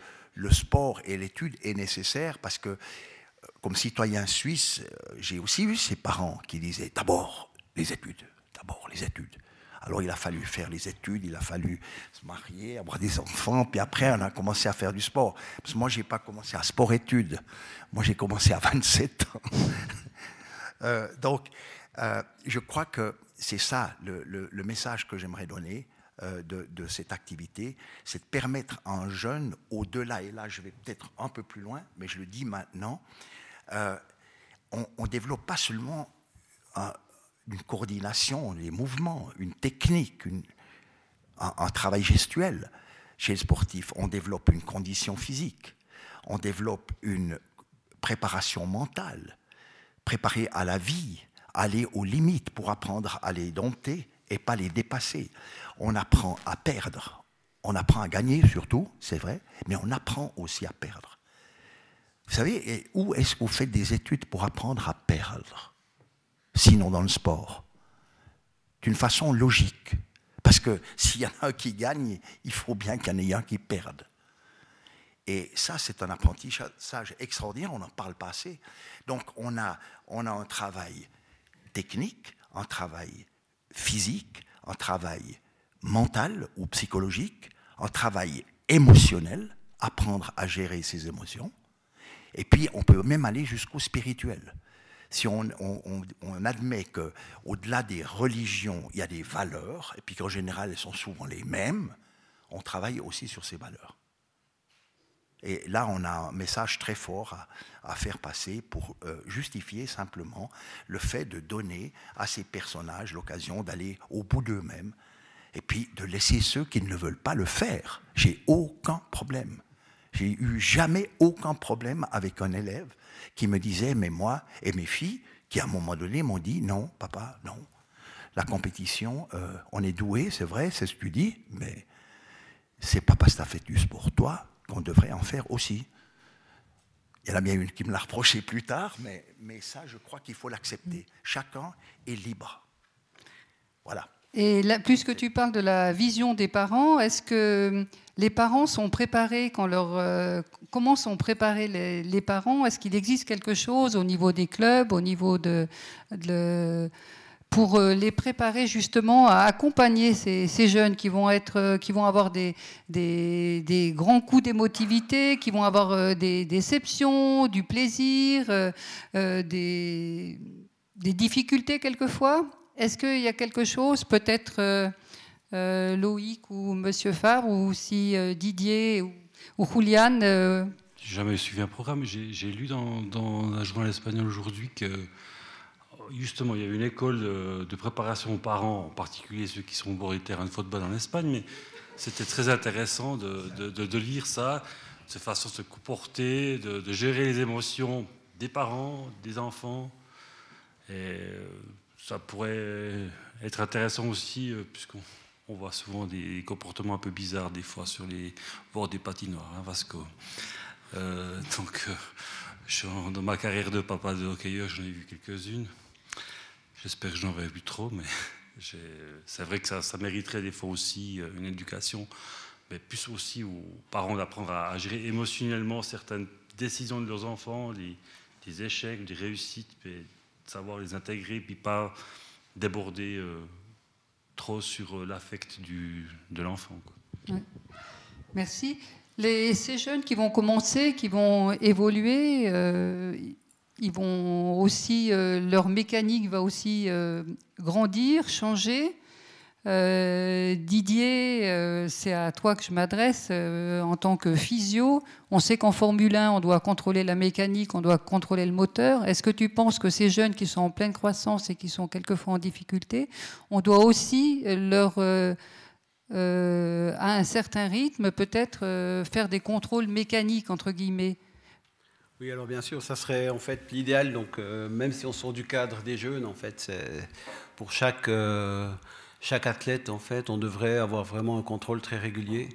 sport et l'étude est nécessaire parce que, comme citoyen suisse, euh, j'ai aussi eu ces parents qui disaient d'abord les études, d'abord les études. Alors il a fallu faire les études, il a fallu se marier, avoir des enfants, puis après on a commencé à faire du sport. Parce que moi, je n'ai pas commencé à sport-études. Moi, j'ai commencé à 27 ans. Euh, donc, euh, je crois que c'est ça le, message que j'aimerais donner euh, de, cette activité, c'est de permettre à un jeune, au-delà, et là je vais peut-être un peu plus loin, mais je le dis maintenant, on ne développe pas seulement un, une coordination des mouvements, une technique, un, travail gestuel. Chez les sportifs, on développe une condition physique, on développe une préparation mentale, préparer à la vie, aller aux limites pour apprendre à les dompter et pas les dépasser. On apprend à perdre, on apprend à gagner surtout, c'est vrai, mais on apprend aussi à perdre. Vous savez, où est-ce que vous faites des études pour apprendre à perdre sinon dans le sport? D'une façon logique. Parce que s'il y en a un qui gagne, il faut bien qu'il y en ait un qui perde. Et ça, c'est un apprentissage extraordinaire, on n'en parle pas assez. Donc on a, on a un travail technique, un travail physique, un travail mental ou psychologique, un travail émotionnel, apprendre à gérer ses émotions. Et puis on peut même aller jusqu'au spirituel si on, admet qu'au-delà des religions, il y a des valeurs, et puis qu'en général, elles sont souvent les mêmes, on travaille aussi sur ces valeurs. Et là, on a un message très fort à, faire passer pour euh, justifier simplement le fait de donner à ces personnages l'occasion d'aller au bout d'eux-mêmes et puis de laisser ceux qui ne le veulent pas le faire. J'ai aucun problème. J'ai eu jamais aucun problème avec un élève qui me disait, mais moi et mes filles, qui à un moment donné m'ont dit, non, papa, non. La compétition, euh, on est doué, c'est vrai, c'est ce que tu dis, mais c'est pas parce que as fait du sport toi qu'on devrait en faire aussi. Il y en a bien une qui me l'a reproché plus tard, mais, mais ça, je crois qu'il faut l'accepter. Chacun est libre. Voilà. Et là, puisque tu parles de la vision des parents, est-ce que les parents sont préparés quand leur, euh, comment sont préparés les, parents? Est-ce qu'il existe quelque chose au niveau des clubs, au niveau de, pour euh, les préparer justement à accompagner ces, jeunes qui vont être, euh, qui vont avoir des, grands coups d'émotivité, qui vont avoir des déceptions, du plaisir, des difficultés quelquefois? Est-ce qu'il y a quelque chose, peut-être euh, euh, Loïc ou Monsieur Favre, ou si euh, Didier ou, ou Julian J'ai jamais suivi un programme. J'ai lu dans, dans la journal espagnol aujourd'hui que justement il y avait une école de, préparation aux parents, en particulier ceux qui sont au bord du terrain de football en Espagne, mais c'était très intéressant de, lire ça, de façon de se comporter, de, gérer les émotions des parents, des enfants. Et ça pourrait être intéressant aussi, euh, puisqu'on on voit souvent des comportements un peu bizarres des fois sur les bords des patinoires, hein, Vasco. Euh, donc, euh, dans ma carrière de papa de hockeyeur, j'en ai vu quelques-unes. J'espère que j'en vais vu trop, mais c'est vrai que ça, mériterait des fois aussi euh, une éducation, mais plus aussi aux parents d'apprendre à, gérer émotionnellement certaines décisions de leurs enfants, des échecs, des réussites, savoir les intégrer, puis pas déborder trop sur euh, l'affect de l'enfant. Merci. Les, ces jeunes qui vont commencer, qui vont évoluer, euh, ils vont aussi, euh, leur mécanique va aussi grandir, changer. Euh, Didier, euh, c'est à toi que je m'adresse euh, en tant que physio. On sait qu'en Formule 1, on doit contrôler la mécanique, on doit contrôler le moteur. Est-ce que tu penses que ces jeunes qui sont en pleine croissance et qui sont quelquefois en difficulté, on doit aussi leur, à un certain rythme, peut-être faire des contrôles mécaniques, entre guillemets? Oui, alors bien sûr, ça serait en fait l'idéal. Donc, même si on sort du cadre des jeunes, en fait, pour chaque chaque athlète, en fait, on devrait avoir vraiment un contrôle très régulier.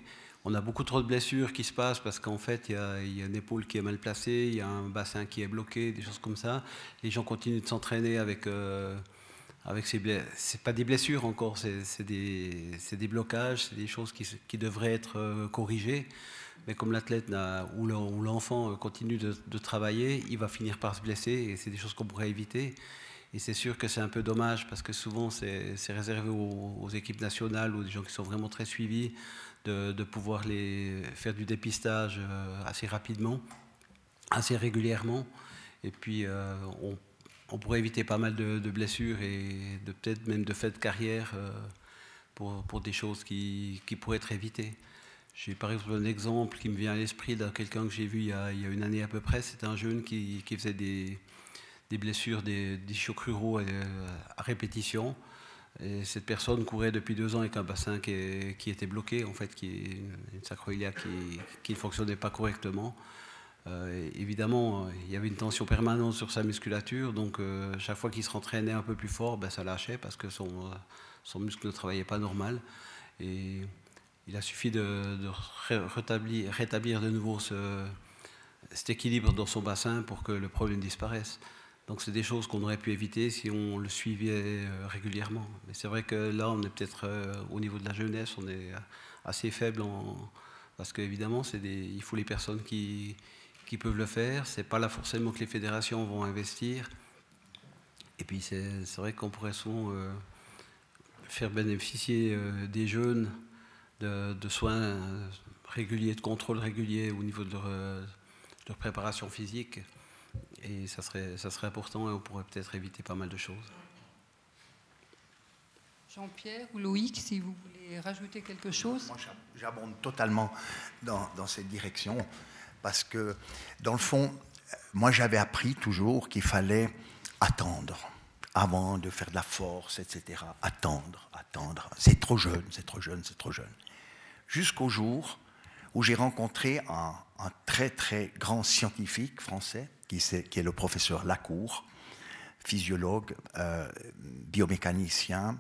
On a beaucoup trop de blessures qui se passent parce qu'en fait, il y, a, une épaule qui est mal placée, il y a un bassin qui est bloqué, des choses comme ça. Les gens continuent de s'entraîner avec, euh, avec ces blessures. C'est pas des blessures encore, c'est des, des, blocages, c'est des choses qui, devraient être euh, corrigées. Mais comme l'athlète ou l'enfant continue de, travailler, il va finir par se blesser et c'est des choses qu'on pourrait éviter. Et c'est sûr que c'est un peu dommage parce que souvent c'est réservé aux, équipes nationales ou des gens qui sont vraiment très suivis de, pouvoir les faire du dépistage euh, assez rapidement, assez régulièrement. Et puis euh, on, pourrait éviter pas mal de, blessures et de peut-être même de faits de carrière euh, pour, des choses qui, pourraient être évitées. J'ai par exemple un exemple qui me vient à l'esprit de quelqu'un que j'ai vu il y, a, une année à peu près. C'était un jeune qui faisait des, des blessures, des, des chocs ruraux euh, à répétition. Et cette personne courait depuis deux ans avec un bassin qui, était bloqué, en fait, qui une sacroiliac qui, qui, ne fonctionnait pas correctement. Euh, évidemment, il y avait une tension permanente sur sa musculature, donc euh, chaque fois qu'il se rentraînait un peu plus fort, ben, ça lâchait parce que son, son muscle ne travaillait pas normal. Et il a suffi de, rétablir, de nouveau ce, cet équilibre dans son bassin pour que le problème disparaisse. Donc c'est des choses qu'on aurait pu éviter si on le suivait euh, régulièrement. Mais c'est vrai que là, on est peut-être euh, au niveau de la jeunesse, on est assez faible parce qu'évidemment, il faut les personnes qui, peuvent le faire. C'est pas là forcément que les fédérations vont investir. Et puis c'est vrai qu'on pourrait souvent euh, faire bénéficier des jeunes de, soins réguliers, de contrôle régulier au niveau de leur préparation physique. Et ça serait, ça serait important et on pourrait peut-être éviter pas mal de choses. Jean-Pierre ou Loïc, si vous voulez rajouter quelque chose Moi, j'abonde totalement dans, dans, cette direction parce que, dans le fond, moi, j'avais appris toujours qu'il fallait attendre avant de faire de la force, etc. Attendre, attendre. C'est trop jeune, c'est trop jeune, c'est trop jeune. Jusqu'au jour où j'ai rencontré un, un très, très grand scientifique français qui, est, le professeur Lacour, physiologue, euh, biomécanicien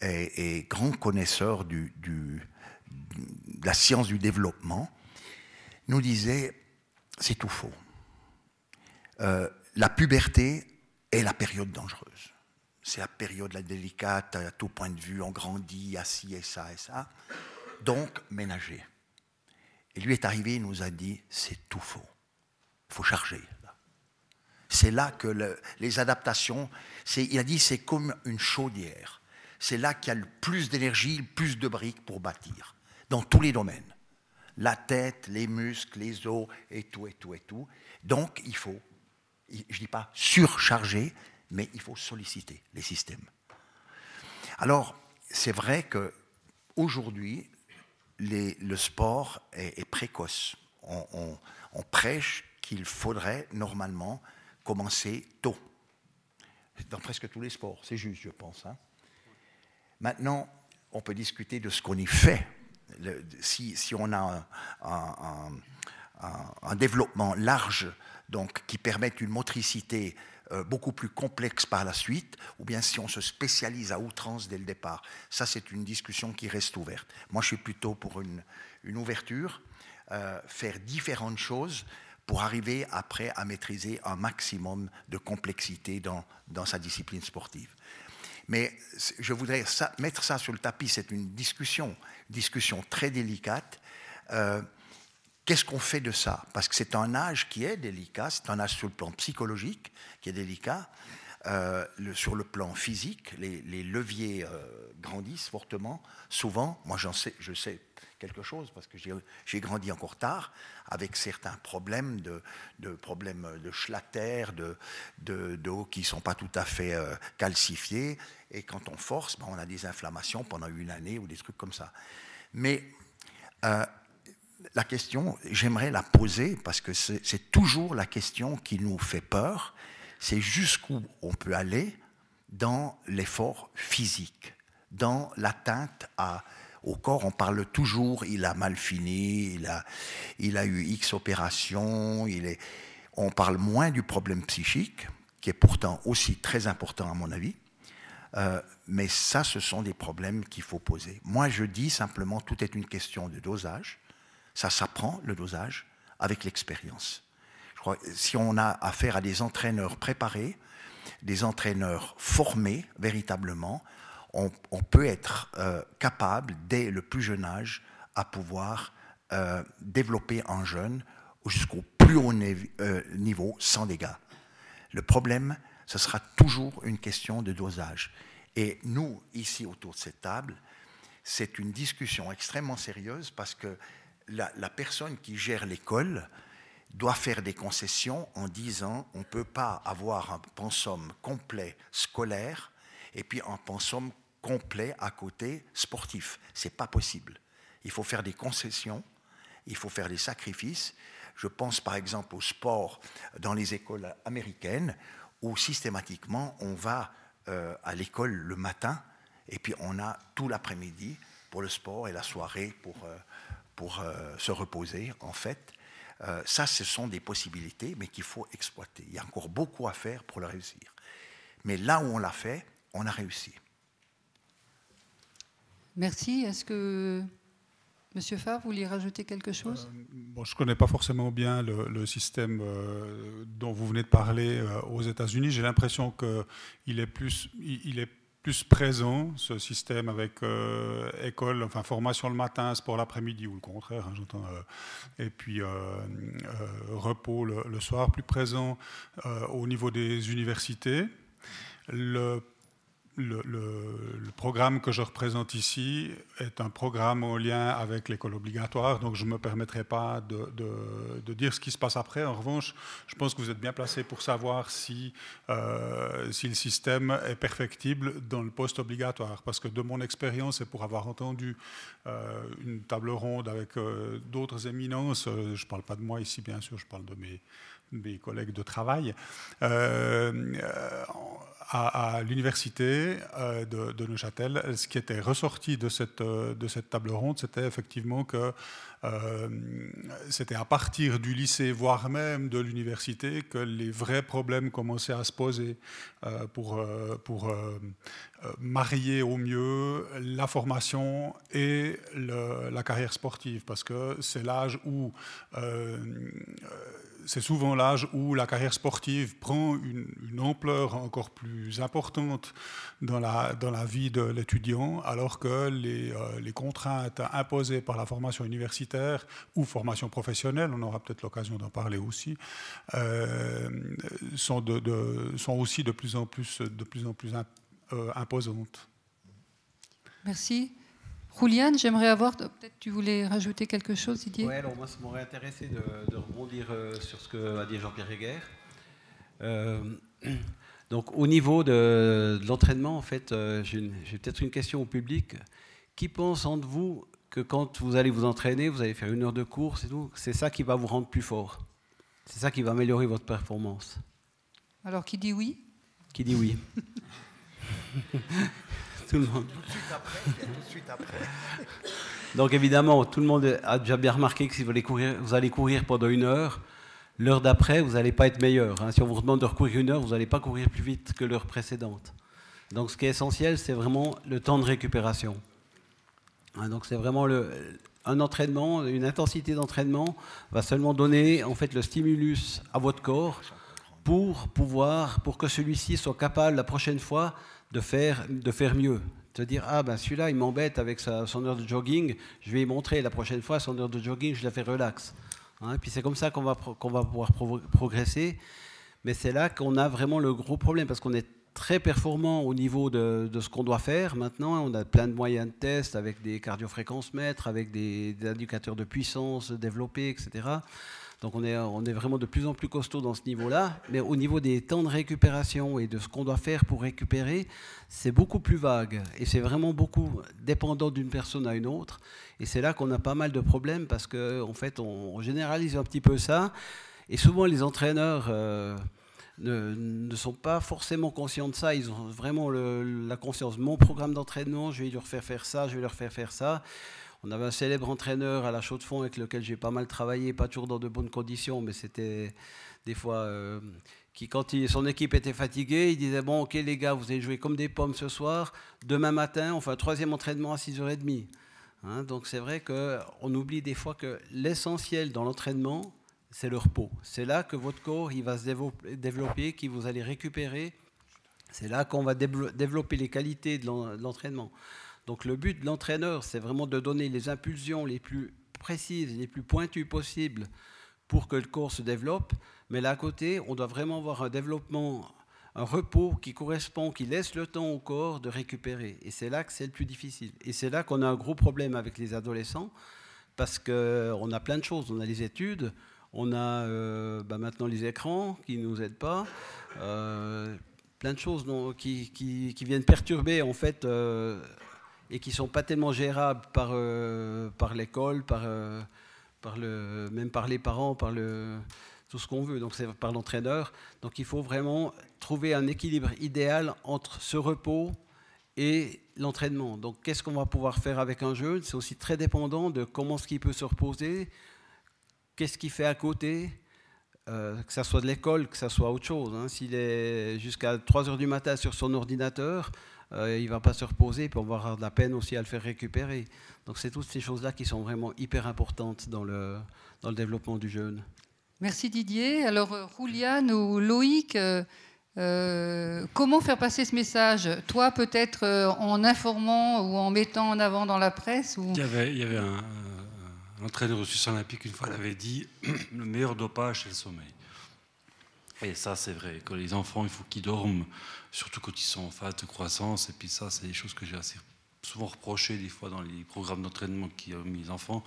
et, grand connaisseur de la science du développement, nous disait c'est tout faux. Euh, la puberté est la période dangereuse. C'est la période la délicate à tout point de vue, on grandit, assis et ça et ça. Donc, ménager. Et lui est arrivé, il nous a dit c'est tout faux. Il faut charger. C'est là que les adaptations, il a dit c'est comme une chaudière. C'est là qu'il y a le plus d'énergie, le plus de briques pour bâtir, dans tous les domaines. La tête, les muscles, les os, et tout, et tout, et tout. Donc il faut, je ne dis pas surcharger, mais il faut solliciter les systèmes. Alors, c'est vrai que aujourd'hui, le sport est, précoce. On, prêche qu'il faudrait normalement commencer tôt. Dans presque tous les sports, c'est juste, je pense. Hein. Maintenant, on peut discuter de ce qu'on y fait. si, on a un, un, développement large, donc qui permet une motricité euh, beaucoup plus complexe par la suite, ou bien si on se spécialise à outrance dès le départ. Ça, c'est une discussion qui reste ouverte. Moi, je suis plutôt pour une, une ouverture, euh, faire différentes choses pour arriver après à maîtriser un maximum de complexité dans, dans sa discipline sportive. Mais je voudrais mettre ça sur le tapis, c'est une discussion, discussion très délicate. Euh, Qu'est-ce qu'on fait de ça? Parce que c'est un âge qui est délicat, c'est un âge sur le plan psychologique qui est délicat. Euh, sur le plan physique, les, leviers euh, grandissent fortement. Souvent, moi j'en sais, je sais quelque chose parce que j'ai grandi encore tard avec certains problèmes de, problèmes de schlatter, de, de, de qui sont pas tout à fait euh, calcifiés. Et quand on force, ben, on a des inflammations pendant une année ou des trucs comme ça. Mais euh, la question, j'aimerais la poser parce que c'est toujours la question qui nous fait peur, c'est jusqu'où on peut aller dans l'effort physique, dans l'atteinte au corps. On parle toujours, il a mal fini, il a, il a eu X opérations, il est, on parle moins du problème psychique, qui est pourtant aussi très important à mon avis. Euh, mais ça, ce sont des problèmes qu'il faut poser. Moi, je dis simplement, tout est une question de dosage ça s'apprend, le dosage, avec l'expérience. Je crois si on a affaire à des entraîneurs préparés, des entraîneurs formés véritablement, on, peut être euh, capable, dès le plus jeune âge, à pouvoir euh, développer un jeune jusqu'au plus haut euh, niveau sans dégâts. Le problème, ce sera toujours une question de dosage. Et nous, ici autour de cette table, c'est une discussion extrêmement sérieuse parce que la, personne qui gère l'école doit faire des concessions en disant on ne peut pas avoir un pensum complet scolaire et puis un pensum complet à côté sportif. Ce n'est pas possible. Il faut faire des concessions, il faut faire des sacrifices. Je pense par exemple au sport dans les écoles américaines où systématiquement on va euh, à l'école le matin et puis on a tout l'après-midi pour le sport et la soirée pour, euh, pour euh, se reposer, en fait. Euh, ça, ce sont des possibilités, mais qu'il faut exploiter. Il y a encore beaucoup à faire pour le réussir. Mais là où on l'a fait, on a réussi. Merci. Est-ce que Monsieur Favre, vous vouliez rajouter quelque chose? euh, bon, Je ne connais pas forcément bien le, système dont vous venez de parler aux États-Unis. J'ai l'impression qu'il est plus, il est plus présent, ce système avec euh, école, enfin formation le matin, sport l'après-midi ou le contraire, hein, j'entends, euh, et puis euh, repos le, le, soir, plus présent au niveau des universités. Le le, programme que je représente ici est un programme en lien avec l'école obligatoire, donc je ne me permettrai pas de, dire ce qui se passe après. En revanche, je pense que vous êtes bien placé pour savoir si, euh, si le système est perfectible dans le poste obligatoire, parce que de mon expérience et pour avoir entendu euh, une table ronde avec euh, d'autres éminences, je ne parle pas de moi ici bien sûr, je parle de mes, mes collègues de travail, à, l'université euh, de, Neuchâtel, ce qui était ressorti de cette, euh, table ronde, c'était effectivement que euh, c'était à partir du lycée, voire même de l'université, que les vrais problèmes commençaient à se poser pour marier au mieux la formation et la carrière sportive, parce que c'est l'âge où c'est souvent l'âge où la carrière sportive prend une, ampleur encore plus importante dans la, dans la vie de l'étudiant, alors que les, euh, les, contraintes imposées par la formation universitaire ou formation professionnelle, on aura peut-être l'occasion d'en parler aussi, euh, sont, de, sont, aussi de plus en plus, de plus, en plus euh, imposantes. Merci. Juliane, j'aimerais avoir, peut-être tu voulais rajouter quelque chose, Didier? Oui, alors moi, ça m'aurait intéressé de, rebondir euh, sur ce que a dit Jean-Pierre Heger. Euh, donc, au niveau de, l'entraînement, en fait, euh, j'ai peut-être une question au public. Qui pense entre vous que quand vous allez vous entraîner, vous allez faire une heure de course et tout, c'est ça qui va vous rendre plus fort? C'est ça qui va améliorer votre performance? Alors, qui dit oui? Qui dit oui? tout le monde. Tout de suite après, tout de suite après. Donc évidemment, tout le monde a déjà bien remarqué que si vous allez courir, vous allez courir pendant une heure, l'heure d'après, vous n'allez pas être meilleur. Hein. Si on vous demande de recourir une heure, vous n'allez pas courir plus vite que l'heure précédente. Donc ce qui est essentiel, c'est vraiment le temps de récupération. Hein, donc c'est vraiment le, un entraînement, une intensité d'entraînement va seulement donner en fait le stimulus à votre corps pour pouvoir, pour que celui-ci soit capable la prochaine fois de faire, de faire mieux. De dire, ah ben celui-là, il m'embête avec sa, son heure de jogging, je vais lui montrer la prochaine fois, son heure de jogging, je la fais relax. Hein, puis c'est comme ça qu'on va, qu'on va pouvoir progresser. Mais c'est là qu'on a vraiment le gros problème, parce qu'on est très performant au niveau de, ce qu'on doit faire maintenant. On a plein de moyens de test avec des cardiofréquences mètres, avec des, indicateurs de puissance développés, etc. Donc on est, vraiment de plus en plus costaud dans ce niveau-là. Mais au niveau des temps de récupération et de ce qu'on doit faire pour récupérer, c'est beaucoup plus vague. Et c'est vraiment beaucoup dépendant d'une personne à une autre. Et c'est là qu'on a pas mal de problèmes parce qu'en en fait, on, généralise un petit peu ça. Et souvent, les entraîneurs... Euh, ne, sont pas forcément conscients de ça. Ils ont vraiment la conscience. Mon programme d'entraînement, je vais leur faire faire ça, je vais leur faire faire ça. On avait un célèbre entraîneur à la chaux de fond avec lequel j'ai pas mal travaillé, pas toujours dans de bonnes conditions, mais c'était des fois euh, qui, quand son équipe était fatiguée, il disait Bon, ok, les gars, vous allez jouer comme des pommes ce soir. Demain matin, on fait un troisième entraînement à 6h30. Hein, donc c'est vrai qu'on oublie des fois que l'essentiel dans l'entraînement, c'est le repos. C'est là que votre corps il va se développer, que vous allez récupérer. C'est là qu'on va développer les qualités de l'entraînement. Donc le but de l'entraîneur, c'est vraiment de donner les impulsions les plus précises, les plus pointues possibles pour que le corps se développe. Mais là à côté, on doit vraiment avoir un développement, un repos qui correspond, qui laisse le temps au corps de récupérer. Et c'est là que c'est le plus difficile. Et c'est là qu'on a un gros problème avec les adolescents, parce qu'on a plein de choses. On a les études, on a euh, bah, maintenant les écrans qui ne nous aident pas. Euh, plein de choses qui, viennent perturber en fait euh, et qui ne sont pas tellement gérables par, par l'école, par, par le, même par les parents, par le, tout ce qu'on veut, donc c'est par l'entraîneur. Donc il faut vraiment trouver un équilibre idéal entre ce repos et l'entraînement. Donc qu'est-ce qu'on va pouvoir faire avec un jeune? C'est aussi très dépendant de comment ce qu'il peut se reposer, qu'est-ce qu'il fait à côté, euh, que ça soit de l'école, que ça soit autre chose. Hein. S'il est jusqu'à 3 heures du matin sur son ordinateur, euh, il ne va pas se reposer, puis on va avoir de la peine aussi à le faire récupérer. Donc c'est toutes ces choses-là qui sont vraiment hyper importantes dans le, dans le développement du jeune. Merci Didier. Alors Rouliane ou Loïc, euh, comment faire passer ce message? Toi peut-être en informant ou en mettant en avant dans la presse ou... il, y avait, il y avait un, l'entraîneur Suisse olympique, une fois, l'avait dit le meilleur dopage, c'est le sommeil. Et ça, c'est vrai. Que les enfants, il faut qu'ils dorment, surtout quand ils sont en phase de croissance. Et puis ça, c'est des choses que j'ai assez souvent reproché des fois dans les programmes d'entraînement qui ont mis les enfants.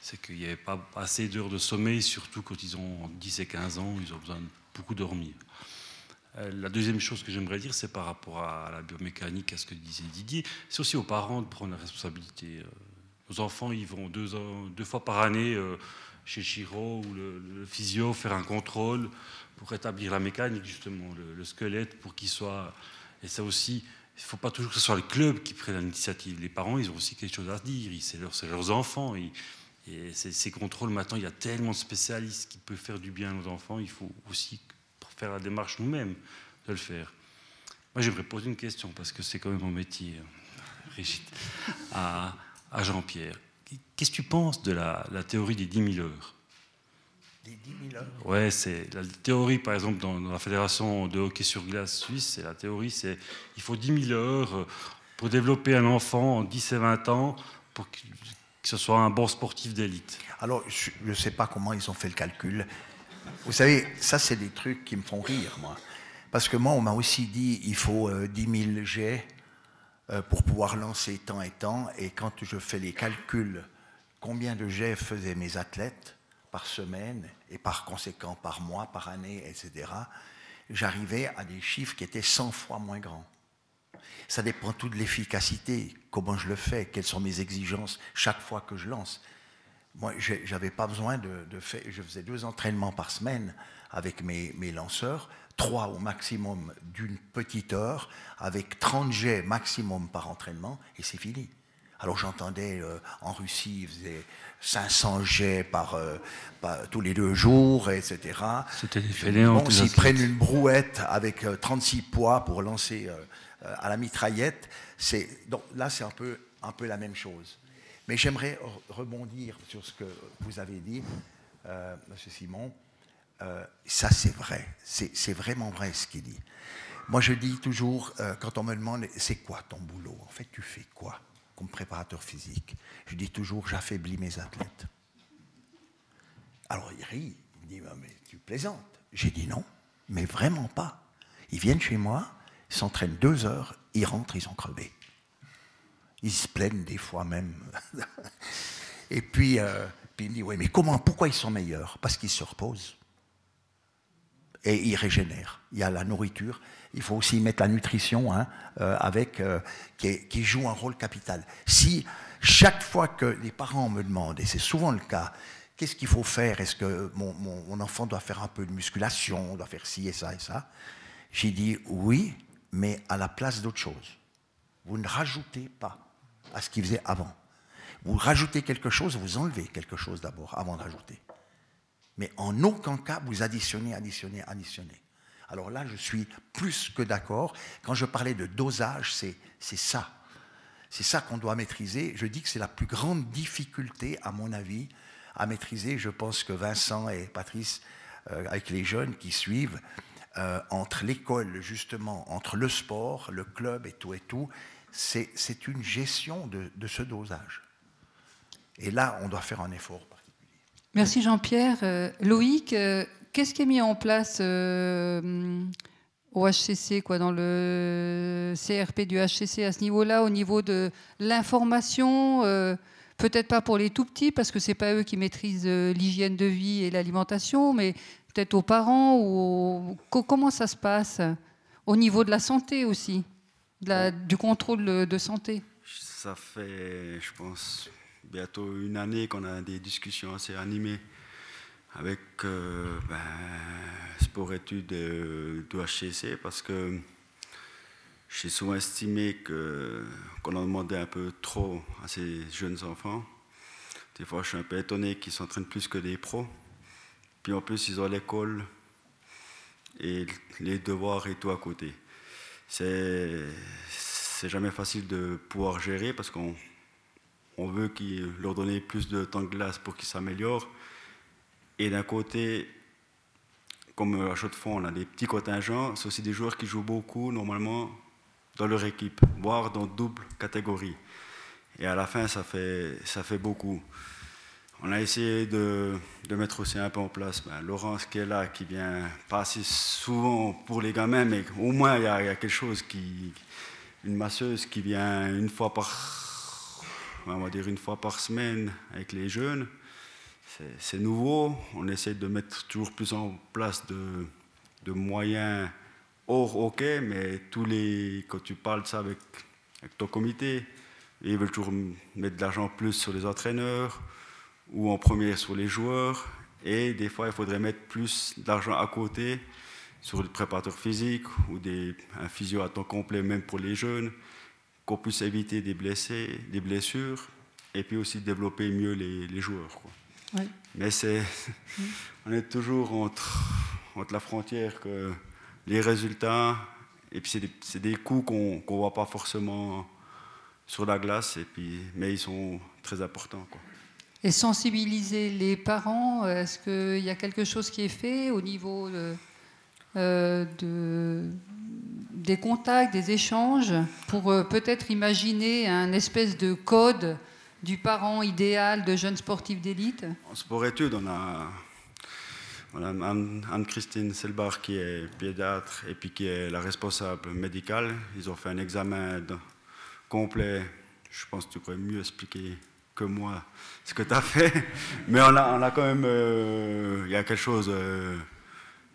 C'est qu'il n'y avait pas assez d'heures de sommeil, surtout quand ils ont 10 et 15 ans, ils ont besoin de beaucoup dormir. Euh, la deuxième chose que j'aimerais dire, c'est par rapport à la biomécanique, à ce que disait Didier, c'est aussi aux parents de prendre la responsabilité. Euh, nos enfants, ils vont deux, fois par année euh, chez Chiro ou le, physio faire un contrôle pour rétablir la mécanique, justement, le, squelette, pour qu'il soit. Et ça aussi, il ne faut pas toujours que ce soit le club qui prenne l'initiative. Les parents, ils ont aussi quelque chose à dire. C'est leurs enfants. Et, ces, contrôles, maintenant, il y a tellement de spécialistes qui peuvent faire du bien nos enfants. Il faut aussi faire la démarche nous-mêmes de le faire. Moi, j'aimerais poser une question, parce que c'est quand même mon métier, Brigitte. À, à Jean-Pierre. Qu'est-ce que tu penses de la, théorie des 10 000 heures? Des 10 000 heures Ouais, c'est la théorie, par exemple, dans, la fédération de hockey sur glace suisse, c'est la théorie, c'est il faut 10 000 heures euh, pour développer un enfant en 10 et 20 ans pour que, ce soit un bon sportif d'élite. Alors, je ne sais pas comment ils ont fait le calcul. Vous savez, ça, c'est des trucs qui me font rire, moi. Parce que moi, on m'a aussi dit il faut 10 euh, 000 jets euh, pour pouvoir lancer tant et tant. Et quand je fais les calculs, combien de jets faisaient mes athlètes par semaine et par conséquent par mois, par année, etc., j'arrivais à des chiffres qui étaient 100 fois moins grands. Ça dépend tout de l'efficacité, comment je le fais, quelles sont mes exigences chaque fois que je lance. Moi, j'avais pas besoin de, faire. Je faisais deux entraînements par semaine avec mes, lanceurs trois au maximum d'une petite heure, avec 30 jets maximum par entraînement, et c'est fini. Alors j'entendais euh, en Russie, 500 jets par, euh, par- tous les deux jours, etc. C'était. Bon, s'ils prennent une brouette avec euh, 36 poids pour lancer euh, euh, à la mitraillette, c'est donc là c'est un peu un peu la même chose. Mais j'aimerais re- rebondir sur ce que vous avez dit, euh, Monsieur Simon. Euh, ça c'est vrai, c'est c'est vraiment vrai ce qu'il dit. Moi je dis toujours euh, quand on me demande c'est quoi ton boulot, en fait tu fais quoi? Comme préparateur physique, je dis toujours j'affaiblis mes athlètes. Alors il rit, il dit Ah, Mais tu plaisantes. J'ai dit non, mais vraiment pas. Ils viennent chez moi, s'entraînent deux heures, ils rentrent, ils sont crevés. Ils se plaignent des fois même. Et puis, euh, puis il me dit Oui, mais comment, pourquoi ils sont meilleurs? Parce qu'ils se reposent. Et ils régénèrent. Il y a la nourriture. Il faut aussi mettre la nutrition hein, euh, avec, euh, qui, joue un rôle capital. Si chaque fois que les parents me demandent, et c'est souvent le cas, qu'est-ce qu'il faut faire? Est-ce que mon enfant doit faire un peu de musculation, doit faire ci et ça et ça? J'ai dit oui, mais à la place d'autre chose. Vous ne rajoutez pas à ce qu'il faisait avant. Vous rajoutez quelque chose, vous enlevez quelque chose d'abord avant de rajouter. Mais en aucun cas, vous additionnez, additionnez, additionnez. Alors là, je suis plus que d'accord. Quand je parlais de dosage, c'est ça. C'est ça qu'on doit maîtriser. Je dis que c'est la plus grande difficulté, à mon avis, à maîtriser. Je pense que Vincent et Patrice, euh, avec les jeunes qui suivent, euh, entre l'école, justement, entre le sport, le club et tout et tout, c'est une gestion de, de ce dosage. Et là, on doit faire un effort particulier. Merci Jean-Pierre. Euh, Loïc, qu'est-ce qui est mis en place euh, au HCC, quoi, dans le CRP du HCC à ce niveau-là, au niveau de l'information euh, Peut-être pas pour les tout petits, parce que c'est pas eux qui maîtrisent euh, l'hygiène de vie et l'alimentation, mais peut-être aux parents ou comment ça se passe au niveau de la santé aussi, de la- du contrôle de santé? Ça fait, je pense, bientôt une année qu'on a des discussions assez animées avec euh, ben, Sport Études euh, de HCC parce que j'ai souvent estimé que, qu'on en demandait un peu trop à ces jeunes enfants. Des fois, je suis un peu étonné qu'ils s'entraînent plus que des pros. Puis en plus, ils ont l'école et les devoirs et tout à côté. C'est, c'est jamais facile de pouvoir gérer parce qu'on on veut qu'ils leur donner plus de temps de glace pour qu'ils s'améliorent. Et d'un côté, comme à chaque fois on a des petits contingents, c'est aussi des joueurs qui jouent beaucoup normalement dans leur équipe, voire dans double catégorie. Et à la fin, ça fait, ça fait beaucoup. On a essayé de, mettre aussi un peu en place ben, Laurence qui est là, qui vient pas assez souvent pour les gamins, mais au moins il y, y a quelque chose qui. Une masseuse qui vient une fois par. On va dire une fois par semaine avec les jeunes. C'est- nouveau. On essaie de mettre toujours plus en place de, de moyens hors hockey, mais tous les, quand tu parles de ça avec, ton comité, ils veulent toujours mettre de l'argent plus sur les entraîneurs ou en premier sur les joueurs. Et des fois, il faudrait mettre plus d'argent à côté sur le préparateur physique ou des, un physio à temps complet, même pour les jeunes, qu'on puisse éviter des blessés, des blessures, et puis aussi développer mieux les, joueurs. Ouais. Mais c'est, on est toujours entre, entre la frontière que les résultats, et puis c'est des, c'est des coups qu'on ne voit pas forcément sur la glace, et puis, mais ils sont très importants. Quoi. Et sensibiliser les parents, est-ce qu'il y a quelque chose qui est fait au niveau de, euh, de- des contacts, des échanges, pour euh, peut-être imaginer un espèce de code du parent idéal de jeunes sportifs d'élite En sport-études, on a, on a Anne- Anne-Christine Selbar qui est pédiatre et puis qui est la responsable médicale. Ils ont fait un examen complet. Je pense que tu pourrais mieux expliquer que moi ce que tu as fait. Mais on a, on a quand même. euh, Il y a quelque chose euh,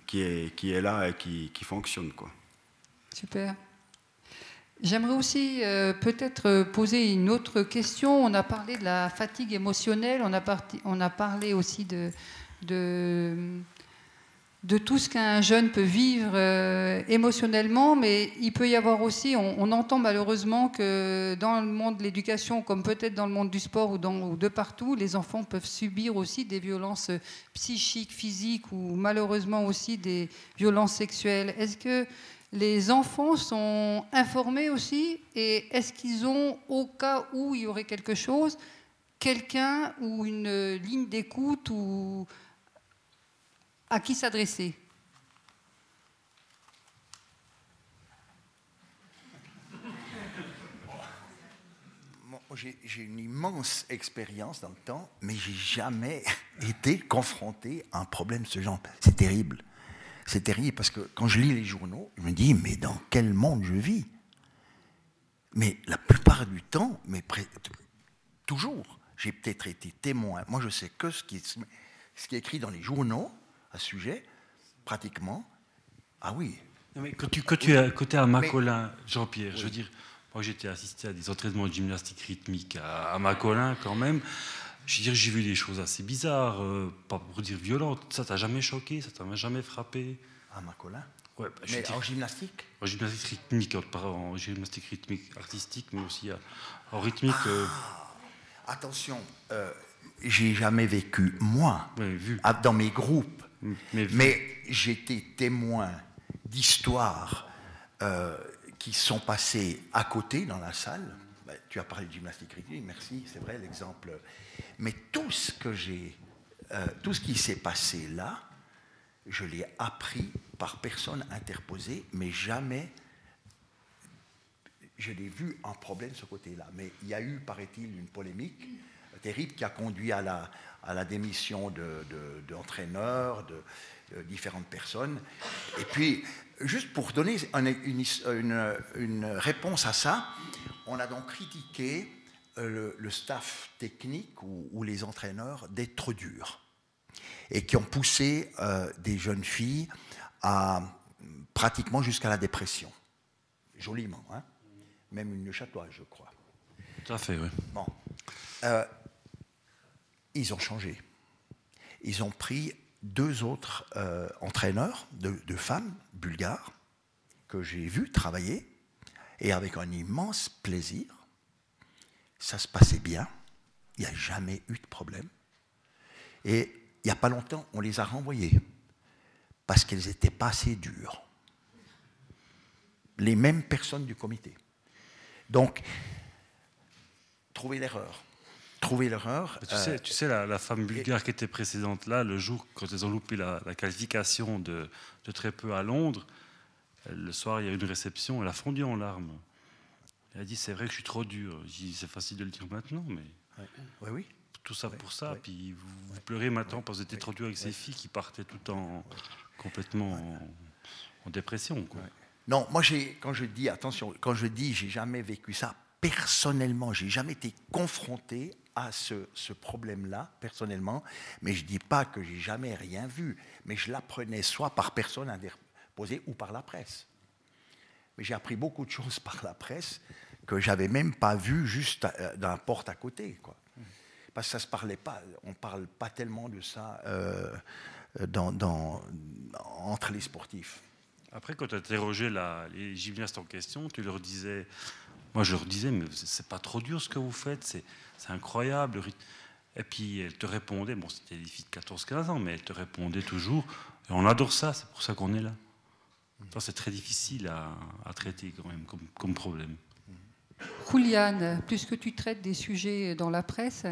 qui, est, qui est là et qui, qui fonctionne. Quoi. Super. J'aimerais aussi euh, peut-être euh, poser une autre question. On a parlé de la fatigue émotionnelle, on a, parlé aussi de tout ce qu'un jeune peut vivre euh, émotionnellement, mais il peut y avoir aussi, on, entend malheureusement que dans le monde de l'éducation, comme peut-être dans le monde du sport ou, dans, ou de partout, les enfants peuvent subir aussi des violences psychiques, physiques ou malheureusement aussi des violences sexuelles. Est-ce que les enfants sont informés aussi et est-ce qu'ils ont, au cas où il y aurait quelque chose, quelqu'un ou une ligne d'écoute ou à qui s'adresser? J'ai une immense expérience dans le temps, mais j'ai jamais été confronté à un problème de ce genre. C'est terrible. C'est terrible parce que quand je lis les journaux, je me dis, mais dans quel monde je vis? Mais la plupart du temps, mais toujours, j'ai peut-être été témoin. Moi, je sais que ce qui, est, ce qui est écrit dans les journaux à ce sujet, pratiquement. Ah oui. mais quand tu, quand tu es côté à Macolin, Jean-Pierre, je veux dire, moi j'étais assisté à des entraînements de gymnastique rythmique à, à Macolin quand même. Je veux dire, j'ai vu des choses assez bizarres, euh, pas pour dire violentes. Ça t'a jamais choqué Ça t'a jamais frappé? À Macolin Ouais, bah, mais en gymnastique? En gymnastique rythmique, en, gymnastique rythmique artistique, mais aussi en rythmique. Euh. Ah, attention, euh, j'ai jamais vécu, moi, vu. dans mes groupes, mais, mais j'étais témoin d'histoires qui sont passées à côté dans la salle. Bah, tu as parlé de gymnastique rythmique, merci, c'est vrai l'exemple mais tout ce que j'ai, euh, tout ce qui s'est passé là, je l'ai appris par personne interposée, mais jamais je l'ai vu un problème de ce côté-là. Mais il y a eu, paraît-il, une polémique terrible qui a conduit à la, démission d'entraîneurs, de, différentes personnes. Et puis, juste pour donner une réponse à ça, on a donc critiqué euh, le, staff technique ou, les entraîneurs d'être durs et qui ont poussé euh, des jeunes filles à pratiquement jusqu'à la dépression. Joliment, hein même une châtoise, je crois. Tout à fait, oui. Bon. Euh, ils ont changé. Ils ont pris deux autres entraîneurs de, de, femmes bulgares que j'ai vus travailler et avec un immense plaisir ça se passait bien, il n'y a jamais eu de problème. Et il n'y a pas longtemps, on les a renvoyés parce qu'elles n'étaient pas assez dures. Les mêmes personnes du comité. Donc, trouver l'erreur. Trouver l'erreur. Tu, sais, tu sais, la, femme bulgare qui était précédente là, le jour quand elles ont loupé la, qualification de, de, très peu à Londres, le soir, il y a eu une réception, elle a fondu en larmes. Elle a dit c'est vrai que je suis trop dur. c'est facile de le dire maintenant, mais. Oui, oui. Tout ça pour ça. Puis vous, pleurez maintenant parce que vous étiez trop dur avec ces filles qui partaient tout en complètement en, dépression. Quoi. Non, moi quand je dis attention, quand je dis j'ai jamais vécu ça personnellement, j'ai jamais été confronté à ce, ce problème-là personnellement, mais je dis pas que j'ai jamais rien vu, mais je l'apprenais soit par personne interposée ou par la presse. Mais j'ai appris beaucoup de choses par la presse que j'avais même pas vu juste euh, la porte à côté. Quoi. Parce que ça se parlait pas, on parle pas tellement de ça euh, entre les sportifs. Après, quand tu interrogeais les gymnastes en question, tu leur disais, moi je leur disais, mais c'est pas trop dur ce que vous faites, c'est incroyable. Et puis elles te répondaient, bon c'était des filles de 14-15 ans, mais elles te répondaient toujours, et on adore ça, c'est pour ça qu'on est là. C'est très difficile à, traiter quand même comme problème. Juliane, puisque tu traites des sujets dans la presse,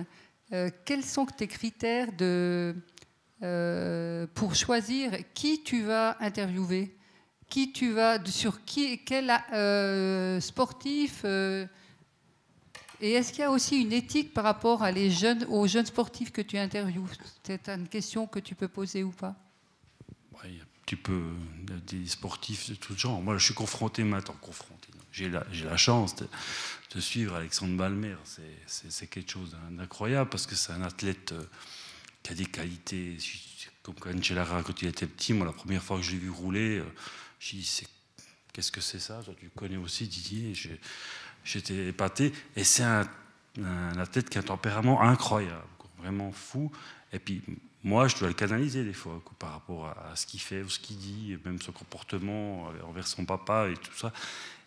euh, quels sont tes critères euh, pour choisir qui tu vas interviewer? Qui tu vas, sur qui, quel euh, sportif Et est-ce qu'il y a aussi une éthique par rapport aux jeunes sportifs que tu interviews? C'est une question que tu peux poser ou pas? Oui, tu peux, des sportifs de tout genre. Moi, je suis confronté maintenant, confronté j'ai la, la, chance de, suivre Alexandre Balmer. C'est quelque chose d'incroyable parce que c'est un athlète euh, qui a des qualités. Comme Cancellara, quand il était petit, moi, la première fois que je l'ai vu rouler, euh, j'ai dit Qu'est-ce que c'est ça? Tu connais aussi Didier? J'étais épaté. Et c'est un, un, athlète qui a un tempérament incroyable, vraiment fou. Et puis, moi, je dois le canaliser des fois par rapport à, ce qu'il fait ou ce qu'il dit, même son comportement envers son papa et tout ça.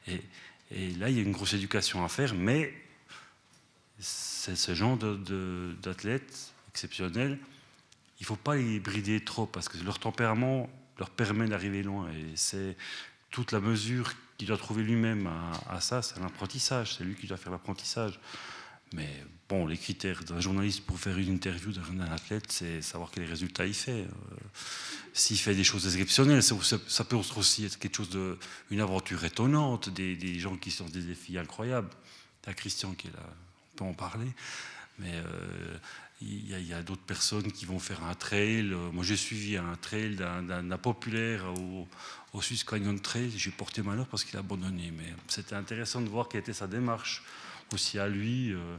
Et, là, il y a une grosse éducation à faire, mais c'est ce genre d'athlètes exceptionnels, il ne faut pas les brider trop parce que leur tempérament leur permet d'arriver loin. Et c'est toute la mesure qu'il doit trouver lui-même à, à, ça, c'est l'apprentissage, c'est lui qui doit faire l'apprentissage. Mais bon, les critères d'un journaliste pour faire une interview d'un athlète, c'est savoir quels résultats il fait. Euh, s'il fait des choses exceptionnelles, ça, ça, peut aussi être quelque chose de, une aventure étonnante, des, gens qui sont des défis incroyables. Il y a Christian qui est là, on peut en parler. Mais euh, il y a, d'autres personnes qui vont faire un trail. Moi, j'ai suivi un trail d'un populaire au, au Swiss Canyon Trail. J'ai porté malheur parce qu'il a abandonné. Mais c'était intéressant de voir quelle était sa démarche aussi à lui, euh,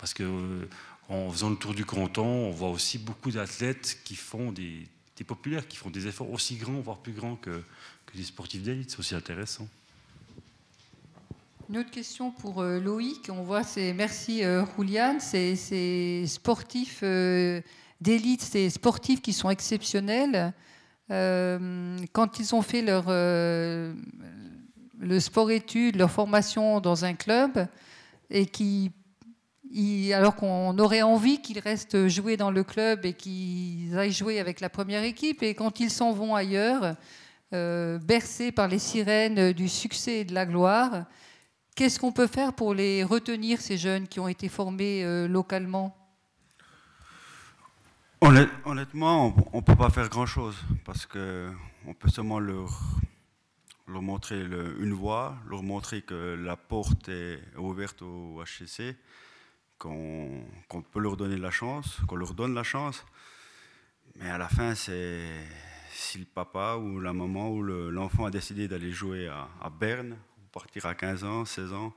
parce que euh, en faisant le tour du canton, on voit aussi beaucoup d'athlètes qui font des, populaires, qui font des efforts aussi grands, voire plus grands que, des sportifs d'élite. C'est aussi intéressant. Une autre question pour euh, Loïc. On voit, c'est merci euh, Julian, ces sportifs d'élite, ces sportifs qui sont exceptionnels. quand ils ont fait leur, le sport-études, leur formation dans un club, et qui, alors qu'on aurait envie qu'ils restent jouer dans le club et qu'ils aillent jouer avec la première équipe, et quand ils s'en vont ailleurs, euh, bercés par les sirènes du succès et de la gloire, qu'est-ce qu'on peut faire pour les retenir, ces jeunes qui ont été formés euh, localement? Honnêtement, on ne peut pas faire grand-chose parce qu'on peut seulement leur leur montrer une voie, leur montrer que la porte est ouverte au HCC, qu'on peut leur donner la chance, qu'on leur donne la chance. Mais à la fin, c'est si le papa ou la maman ou l'enfant a décidé d'aller jouer à, Berne, partir à 15 ans, 16 ans,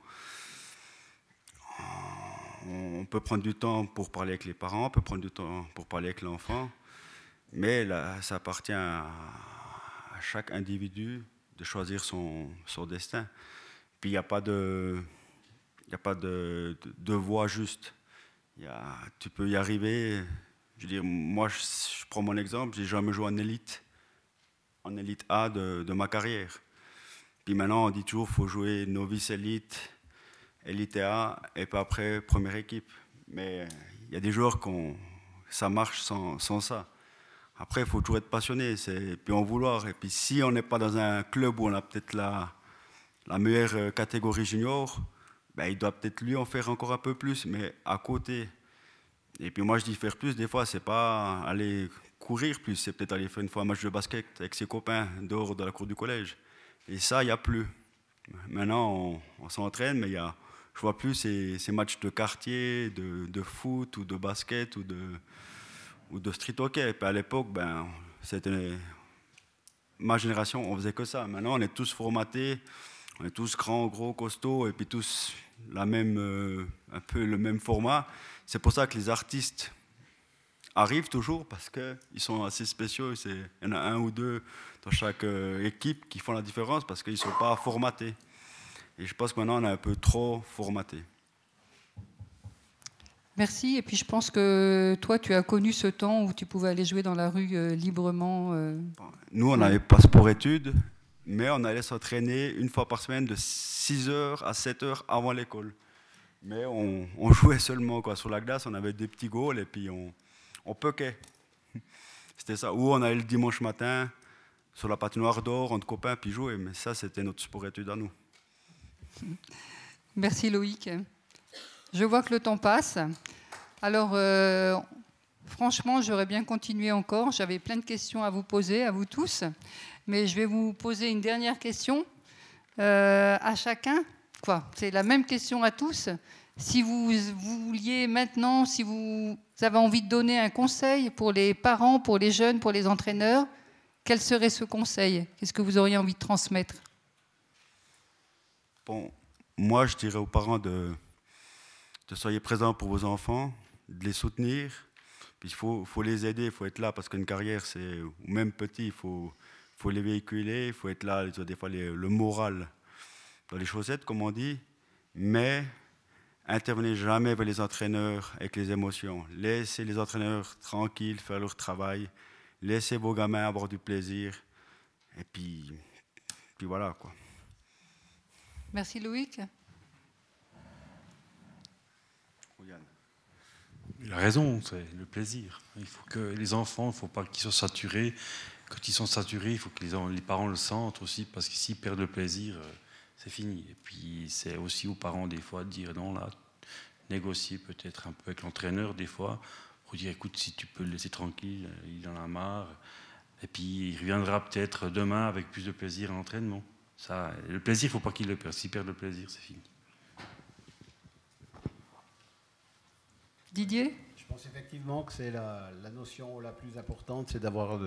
on peut prendre du temps pour parler avec les parents, on peut prendre du temps pour parler avec l'enfant, mais ça appartient à chaque individu de choisir son, son destin. Puis il n'y a pas de, y a pas de, de, voie juste. Y a, tu peux y arriver. Je veux dire, moi, je, prends mon exemple, j'ai jamais joué en élite, en élite A de, de, ma carrière. Puis maintenant, on dit toujours qu'il faut jouer novice élite, élite A, et pas après première équipe. Mais il y a des joueurs qui ça marche sans, sans ça. Après, il faut toujours être passionné, puis en vouloir. Et puis si on n'est pas dans un club où on a peut-être la, la meilleure euh, catégorie junior, ben, il doit peut-être lui en faire encore un peu plus, mais à côté. Et puis moi, je dis faire plus, des fois, c'est pas aller courir plus, c'est peut-être aller faire une fois un match de basket avec ses copains dehors de la cour du collège. Et ça, il n'y a plus. Maintenant, on, s'entraîne, mais il y a, je vois plus ces, ces matchs de quartier, de, de, foot ou de basket ou de, ou de street hockey. Et à l'époque, ben, c'était ma génération, on faisait que ça. Maintenant, on est tous formatés, on est tous grands, gros, costauds, et puis tous la même, euh, un peu le même format. C'est pour ça que les artistes arrivent toujours parce qu'ils sont assez spéciaux. Il y en a un ou deux dans chaque euh, équipe qui font la différence parce qu'ils ne sont pas formatés. Et je pense que maintenant on est un peu trop formaté. Merci. Et puis je pense que toi, tu as connu ce temps où tu pouvais aller jouer dans la rue euh, librement. Nous, on n'avait pas sport études, mais on allait s'entraîner une fois par semaine de 6h à 7h avant l'école. Mais on, jouait seulement quoi. sur la glace, on avait des petits goals et puis on, on puckait. C'était ça. Ou on allait le dimanche matin sur la patinoire d'or entre copains puis jouer. Mais ça, c'était notre sport études à nous. Merci Loïc. Je vois que le temps passe. Alors, euh, franchement, j'aurais bien continué encore. J'avais plein de questions à vous poser, à vous tous. Mais je vais vous poser une dernière question euh, à chacun. Quoi C'est la même question à tous. Si vous, vouliez maintenant, si vous avez envie de donner un conseil pour les parents, pour les jeunes, pour les entraîneurs, quel serait ce conseil? Qu'est-ce que vous auriez envie de transmettre? Bon, moi, je dirais aux parents de de soyez présents pour vos enfants, de les soutenir. Il faut, faut les aider, il faut être là parce qu'une carrière, c'est, même petit, il faut, faut les véhiculer, il faut être là, des fois le moral dans les chaussettes, comme on dit. Mais intervenez jamais avec les entraîneurs avec les émotions. Laissez les entraîneurs tranquilles faire leur travail. Laissez vos gamins avoir du plaisir. Et puis, puis voilà quoi. Merci Loïc. Il a raison, c'est le plaisir. Il faut que les enfants, il ne faut pas qu'ils soient saturés. Quand ils sont saturés, il faut que les, parents le sentent aussi, parce que s'ils perdent le plaisir, euh, c'est fini. Et puis c'est aussi aux parents des fois de dire non, là, négocier peut-être un peu avec l'entraîneur des fois, pour dire écoute, si tu peux le laisser tranquille, il en a marre. Et puis il reviendra peut-être demain avec plus de plaisir à l'entraînement. Ça, le plaisir, il ne faut pas qu'il le perde. S'il perd le plaisir, c'est fini. Didier? Je pense effectivement que c'est la, notion la plus importante, c'est d'avoir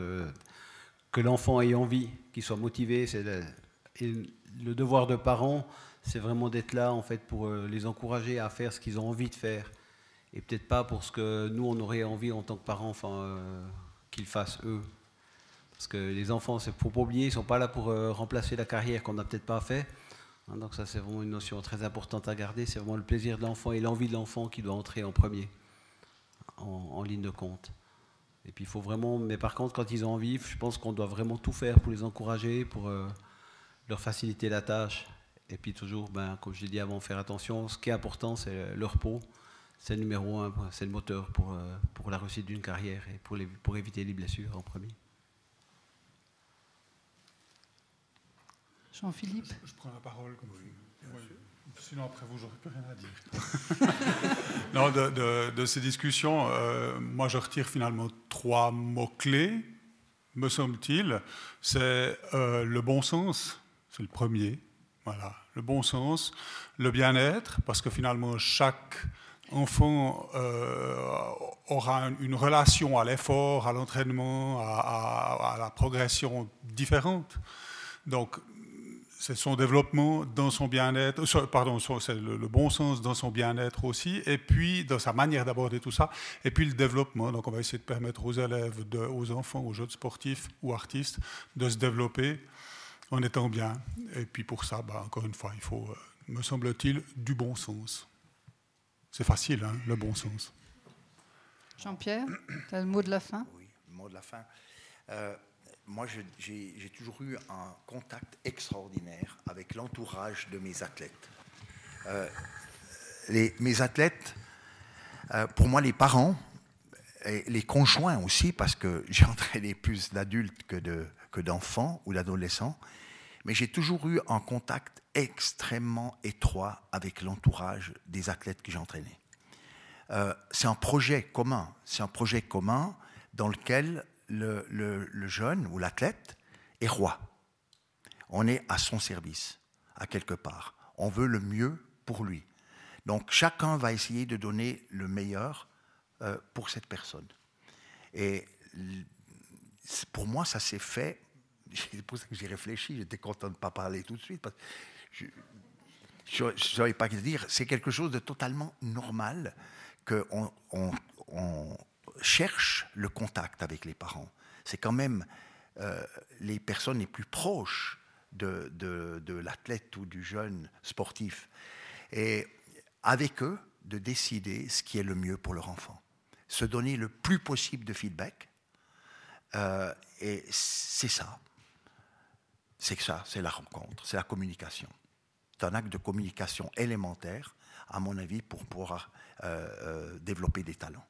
que l'enfant ait envie, qu'il soit motivé. C'est le, devoir de parents, c'est vraiment d'être là en fait pour euh, les encourager à faire ce qu'ils ont envie de faire, et peut-être pas pour ce que nous on aurait envie en tant que parents, enfin euh, qu'ils fassent eux. Parce que les enfants, ne faut pas oublier, ils ne sont pas là pour euh, remplacer la carrière qu'on n'a peut-être pas fait. Hein, donc ça, c'est vraiment une notion très importante à garder. C'est vraiment le plaisir de l'enfant et l'envie de l'enfant qui doit entrer en premier, en, ligne de compte. Et puis il faut vraiment, mais par contre, quand ils ont envie, je pense qu'on doit vraiment tout faire pour les encourager, pour euh, leur faciliter la tâche. Et puis toujours, ben, comme je l'ai dit avant, faire attention. Ce qui est important, c'est le repos. C'est le numéro un, c'est le moteur pour, euh, pour la réussite d'une carrière et pour, les, pour éviter les blessures en premier. Jean-Philippe je, prends la parole. Comme Sinon, après vous, j'aurais plus rien à dire. non, de, ces discussions, euh, moi, je retire finalement trois mots-clés, me semble-t-il. C'est euh, le bon sens, c'est le premier. Voilà, le bon sens, le bien-être, parce que finalement, chaque enfant euh, aura une relation à l'effort, à l'entraînement, à, à, la progression différente. Donc, c'est son développement dans son bien-être, euh, pardon, c'est le, bon sens dans son bien-être aussi, et puis dans sa manière d'aborder tout ça, et puis le développement. Donc on va essayer de permettre aux élèves, aux enfants, aux jeunes sportifs ou artistes de se développer en étant bien. Et puis pour ça, bah, encore une fois, il faut, euh, me semble-t-il, du bon sens. C'est facile, hein, le bon sens. Jean-Pierre, tu as le mot de la fin? Oui, le mot de la fin. Euh, moi, j'ai toujours eu un contact extraordinaire avec l'entourage de mes athlètes. Euh, mes athlètes, euh, pour moi, les parents, les conjoints aussi, parce que j'ai entraîné plus d'adultes que d'enfants ou d'adolescents, mais j'ai toujours eu un contact extrêmement étroit avec l'entourage des athlètes que j'ai entraînés. Euh, c'est un projet commun, c'est un projet commun dans lequel le, jeune ou l'athlète est roi. On est à son service, à quelque part. On veut le mieux pour lui. Donc chacun va essayer de donner le meilleur euh, pour cette personne. Et pour moi, ça s'est fait. C'est pour ça que j'ai réfléchi. J'étais content de ne pas parler tout de suite. Parce que je ne pas quoi dire. C'est quelque chose de totalement normal qu'on on, cherche le contact avec les parents. C'est quand même euh, les personnes les plus proches de, de, l'athlète ou du jeune sportif. Et avec eux, de décider ce qui est le mieux pour leur enfant. Se donner le plus possible de feedback. Euh, et c'est ça. C'est ça, c'est la rencontre, c'est la communication. C'est un acte de communication élémentaire, à mon avis, pour pouvoir euh, développer des talents.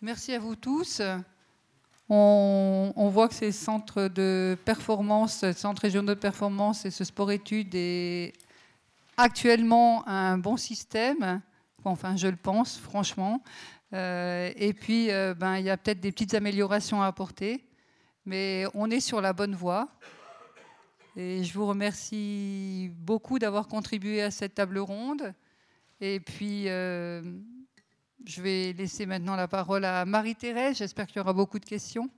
Merci à vous tous. On, voit que ces centres de performance, centres régionaux de performance et ce sport-études est actuellement un bon système. Enfin, je le pense, franchement. Euh, et puis, euh, ben, il y a peut-être des petites améliorations à apporter, mais on est sur la bonne voie. Et je vous remercie beaucoup d'avoir contribué à cette table ronde. Et puis, euh, je vais laisser maintenant la parole à Marie-Thérèse. J'espère qu'il y aura beaucoup de questions.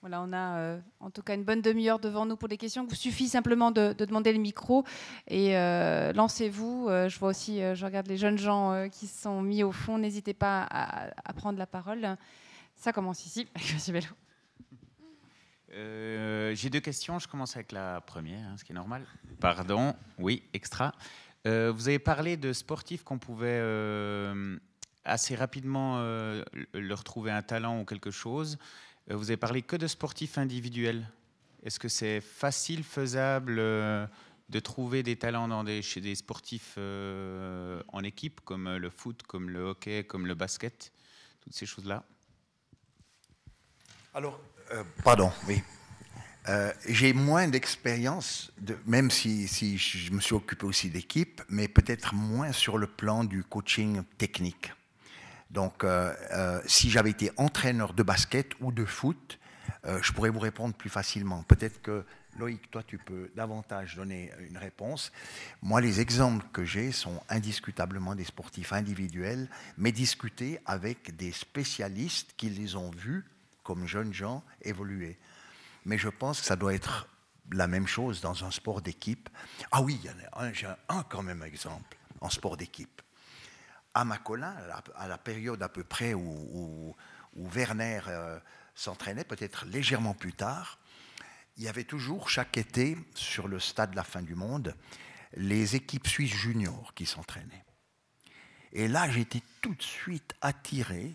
Voilà, on a euh, en tout cas une bonne demi-heure devant nous pour les questions. Il vous suffit simplement de, demander le micro et euh, lancez-vous. Euh, je vois aussi, je regarde les jeunes gens qui se sont mis au fond. N'hésitez pas à, prendre la parole. Ça commence ici, avec M. Bello. J'ai deux questions. Je commence avec la première, hein, ce qui est normal. Pardon. Oui, extra. Euh, vous avez parlé de sportifs qu'on pouvait assez rapidement leur trouver un talent ou quelque chose. vous avez parlé que de sportifs individuels. Est-ce que c'est facile, faisable de trouver des talents dans des, chez des sportifs en équipe, comme le foot, comme le hockey, comme le basket, toutes ces choses-là? Alors, pardon, oui. Euh, j'ai moins d'expérience, même si, je me suis occupé aussi d'équipe, mais peut-être moins sur le plan du coaching technique. Donc, euh, euh, si j'avais été entraîneur de basket ou de foot, je pourrais vous répondre plus facilement. Peut-être que Loïc, toi, tu peux davantage donner une réponse. Moi, les exemples que j'ai sont indiscutablement des sportifs individuels, mais discutés avec des spécialistes qui les ont vus comme jeunes gens évoluer mais je pense que ça doit être la même chose dans un sport d'équipe. Ah oui, j'ai un quand même exemple en sport d'équipe. À Macolin, à la période à peu près où, Werner euh, s'entraînait, peut-être légèrement plus tard, il y avait toujours chaque été sur le stade de la fin du monde les équipes suisses juniors qui s'entraînaient. Et là, j'étais tout de suite attiré,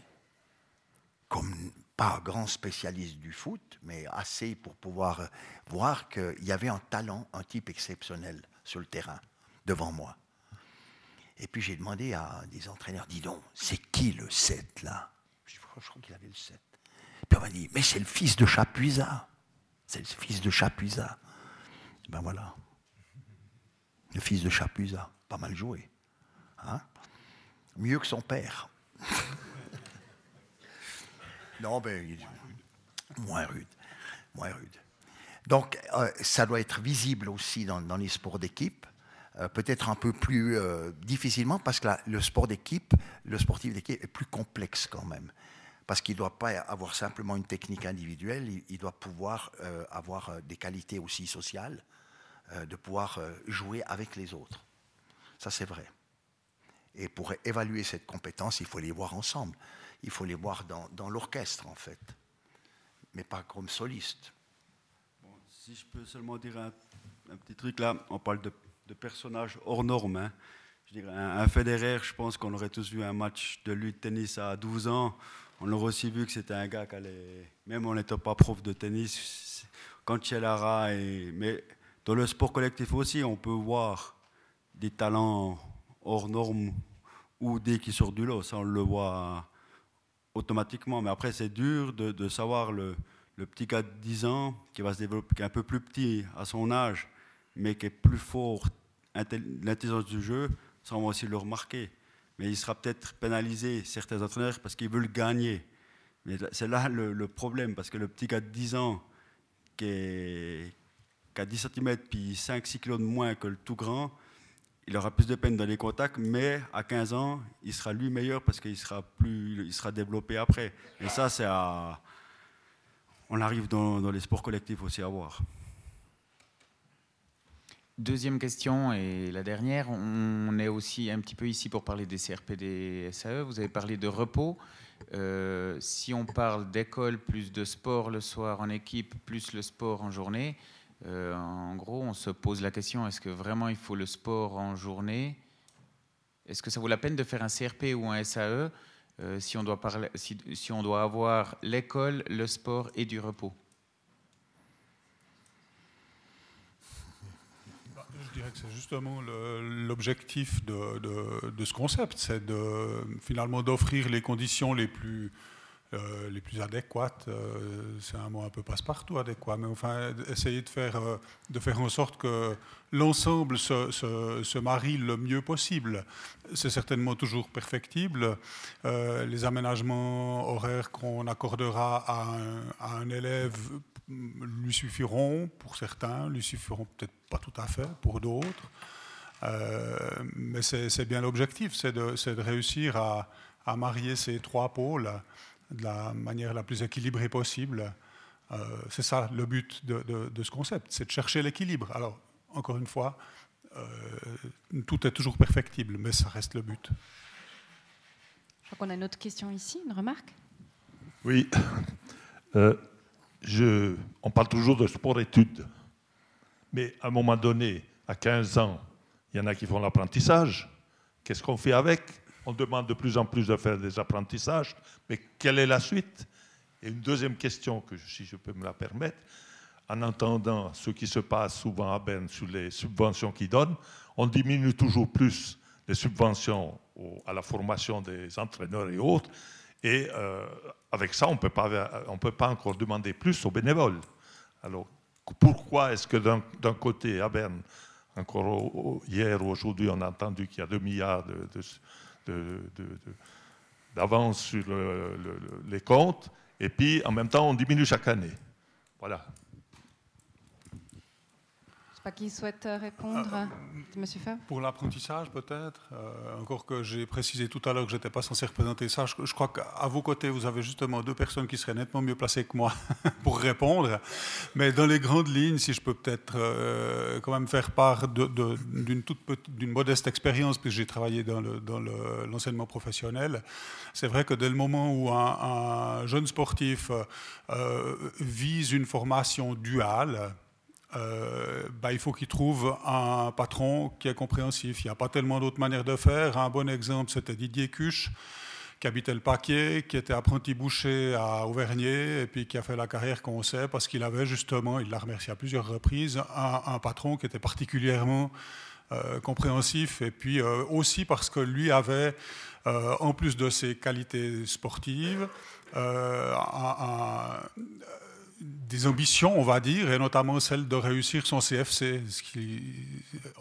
comme pas grand spécialiste du foot, mais assez pour pouvoir voir qu'il y avait un talent, un type exceptionnel sur le terrain devant moi. Et puis j'ai demandé à des entraîneurs, dis donc, c'est qui le 7 là? Je crois qu'il avait le 7. Puis on m'a dit, mais c'est le fils de Chapuisat. C'est le fils de Chapuisat. Ben voilà. Le fils de Chapuisat. Pas mal joué. Hein? Mieux que son père. Non, ben, moins rude. Moins rude. Donc, euh, ça doit être visible aussi dans, les sports d'équipe, peut-être un peu plus euh, difficilement, parce que le sport d'équipe, le sportif d'équipe est plus complexe quand même. Parce qu'il ne doit pas avoir simplement une technique individuelle, il, doit pouvoir avoir des qualités aussi sociales, de pouvoir jouer avec les autres. Ça, c'est vrai. Et pour évaluer cette compétence, il faut les voir ensemble il faut les voir dans, l'orchestre, en fait, mais pas comme soliste. si je peux seulement dire un, petit truc là, on parle de, personnages hors normes. Hein. Je dirais, un, un Federer, je pense qu'on aurait tous vu un match de lui de tennis à 12 ans. On aurait aussi vu que c'était un gars qui allait, même on n'était pas prof de tennis, quand Lara et, mais dans le sport collectif aussi, on peut voir des talents hors normes ou dès qu'ils sortent du lot. Ça, on le voit automatiquement. Mais après, c'est dur de, savoir le, petit gars de 10 ans qui va se développer, qui est un peu plus petit à son âge, mais qui est plus fort, l'intelligence du jeu, ça on va aussi le remarquer. Mais il sera peut-être pénalisé, certains entraîneurs, parce qu'ils veulent gagner. Mais c'est là le, problème, parce que le petit gars de 10 ans qui, est, qui a 10 cm puis 5-6 kg de moins que le tout grand, il aura plus de peine dans les contacts, mais à 15 ans, il sera lui meilleur parce qu'il sera, plus, il sera développé après. Et ça, c'est à... On arrive dans, dans, les sports collectifs aussi à voir. Deuxième question et la dernière, on est aussi un petit peu ici pour parler des CRPD SAE. Vous avez parlé de repos. Euh, si on parle d'école plus de sport le soir en équipe, plus le sport en journée, euh, en gros, on se pose la question est-ce que vraiment il faut le sport en journée? Est-ce que ça vaut la peine de faire un CRP ou un SAE euh, si, on doit parler, si, on doit avoir l'école, le sport et du repos bah, Dirais que c'est justement l'objectif de, de, ce concept, c'est finalement d'offrir les conditions les plus euh, les plus adéquates. Euh, c'est un mot un peu passe-partout adéquat, mais enfin, essayer de faire, euh, de faire en sorte que l'ensemble se, se, marie le mieux possible. C'est certainement toujours perfectible. les aménagements horaires qu'on accordera à un, à un, élève lui suffiront pour certains, lui suffiront peut-être pas tout à fait pour d'autres. mais c'est bien l'objectif, c'est de, de, réussir à, à, marier ces trois pôles de la manière la plus équilibrée possible. Euh, c'est ça le but de, ce concept, c'est de chercher l'équilibre. Alors, encore une fois, euh, tout est toujours perfectible, mais ça reste le but. Je crois qu'on a une autre question ici, une remarque? Oui. Euh, je, on parle toujours de sport-études, mais à un moment donné, à 15 ans, Il y en a qui font l'apprentissage. Qu'est-ce qu'on fait avec? On demande de plus en plus de faire des apprentissages, mais quelle est la suite? Et une deuxième question, que si je peux me la permettre, en entendant ce qui se passe souvent à Berne sur les subventions qu'ils donnent, on diminue toujours plus les subventions à la formation des entraîneurs et autres, et euh, avec ça, on ne peut pas encore demander plus aux bénévoles. Alors, pourquoi est-ce que d'un côté, à Berne, encore hier ou aujourd'hui, on a entendu qu'il y a 2 milliards d'avance sur les comptes, et puis en même temps, on diminue chaque année. Voilà pas qui souhaite euh, répondre, euh, Monsieur Fabre Pour l'apprentissage, peut-être. Euh, encore que j'ai précisé tout à l'heure que je n'étais pas censé représenter ça. Je, crois qu'à vos côtés, vous avez justement deux personnes qui seraient nettement mieux placées que moi pour répondre. Mais dans les grandes lignes, si je peux peut-être quand même faire part d'une toute d'une modeste expérience, puisque j'ai travaillé dans l'enseignement professionnel, c'est vrai que dès le moment où un, jeune sportif vise une formation duale, euh, bah, il faut qu'il trouve un patron qui est compréhensif. Il n'y a pas tellement d'autres manières de faire. Un bon exemple, c'était Didier Cuche, qui habitait le Paquet, qui était apprenti boucher à Auvergnat, et puis qui a fait la carrière qu'on sait, parce qu'il avait justement, il l'a remercié à plusieurs reprises, un, patron qui était particulièrement euh, compréhensif, et puis euh, aussi parce que lui avait, en plus de ses qualités sportives, un des ambitions, on va dire, et notamment celle de réussir son CFC,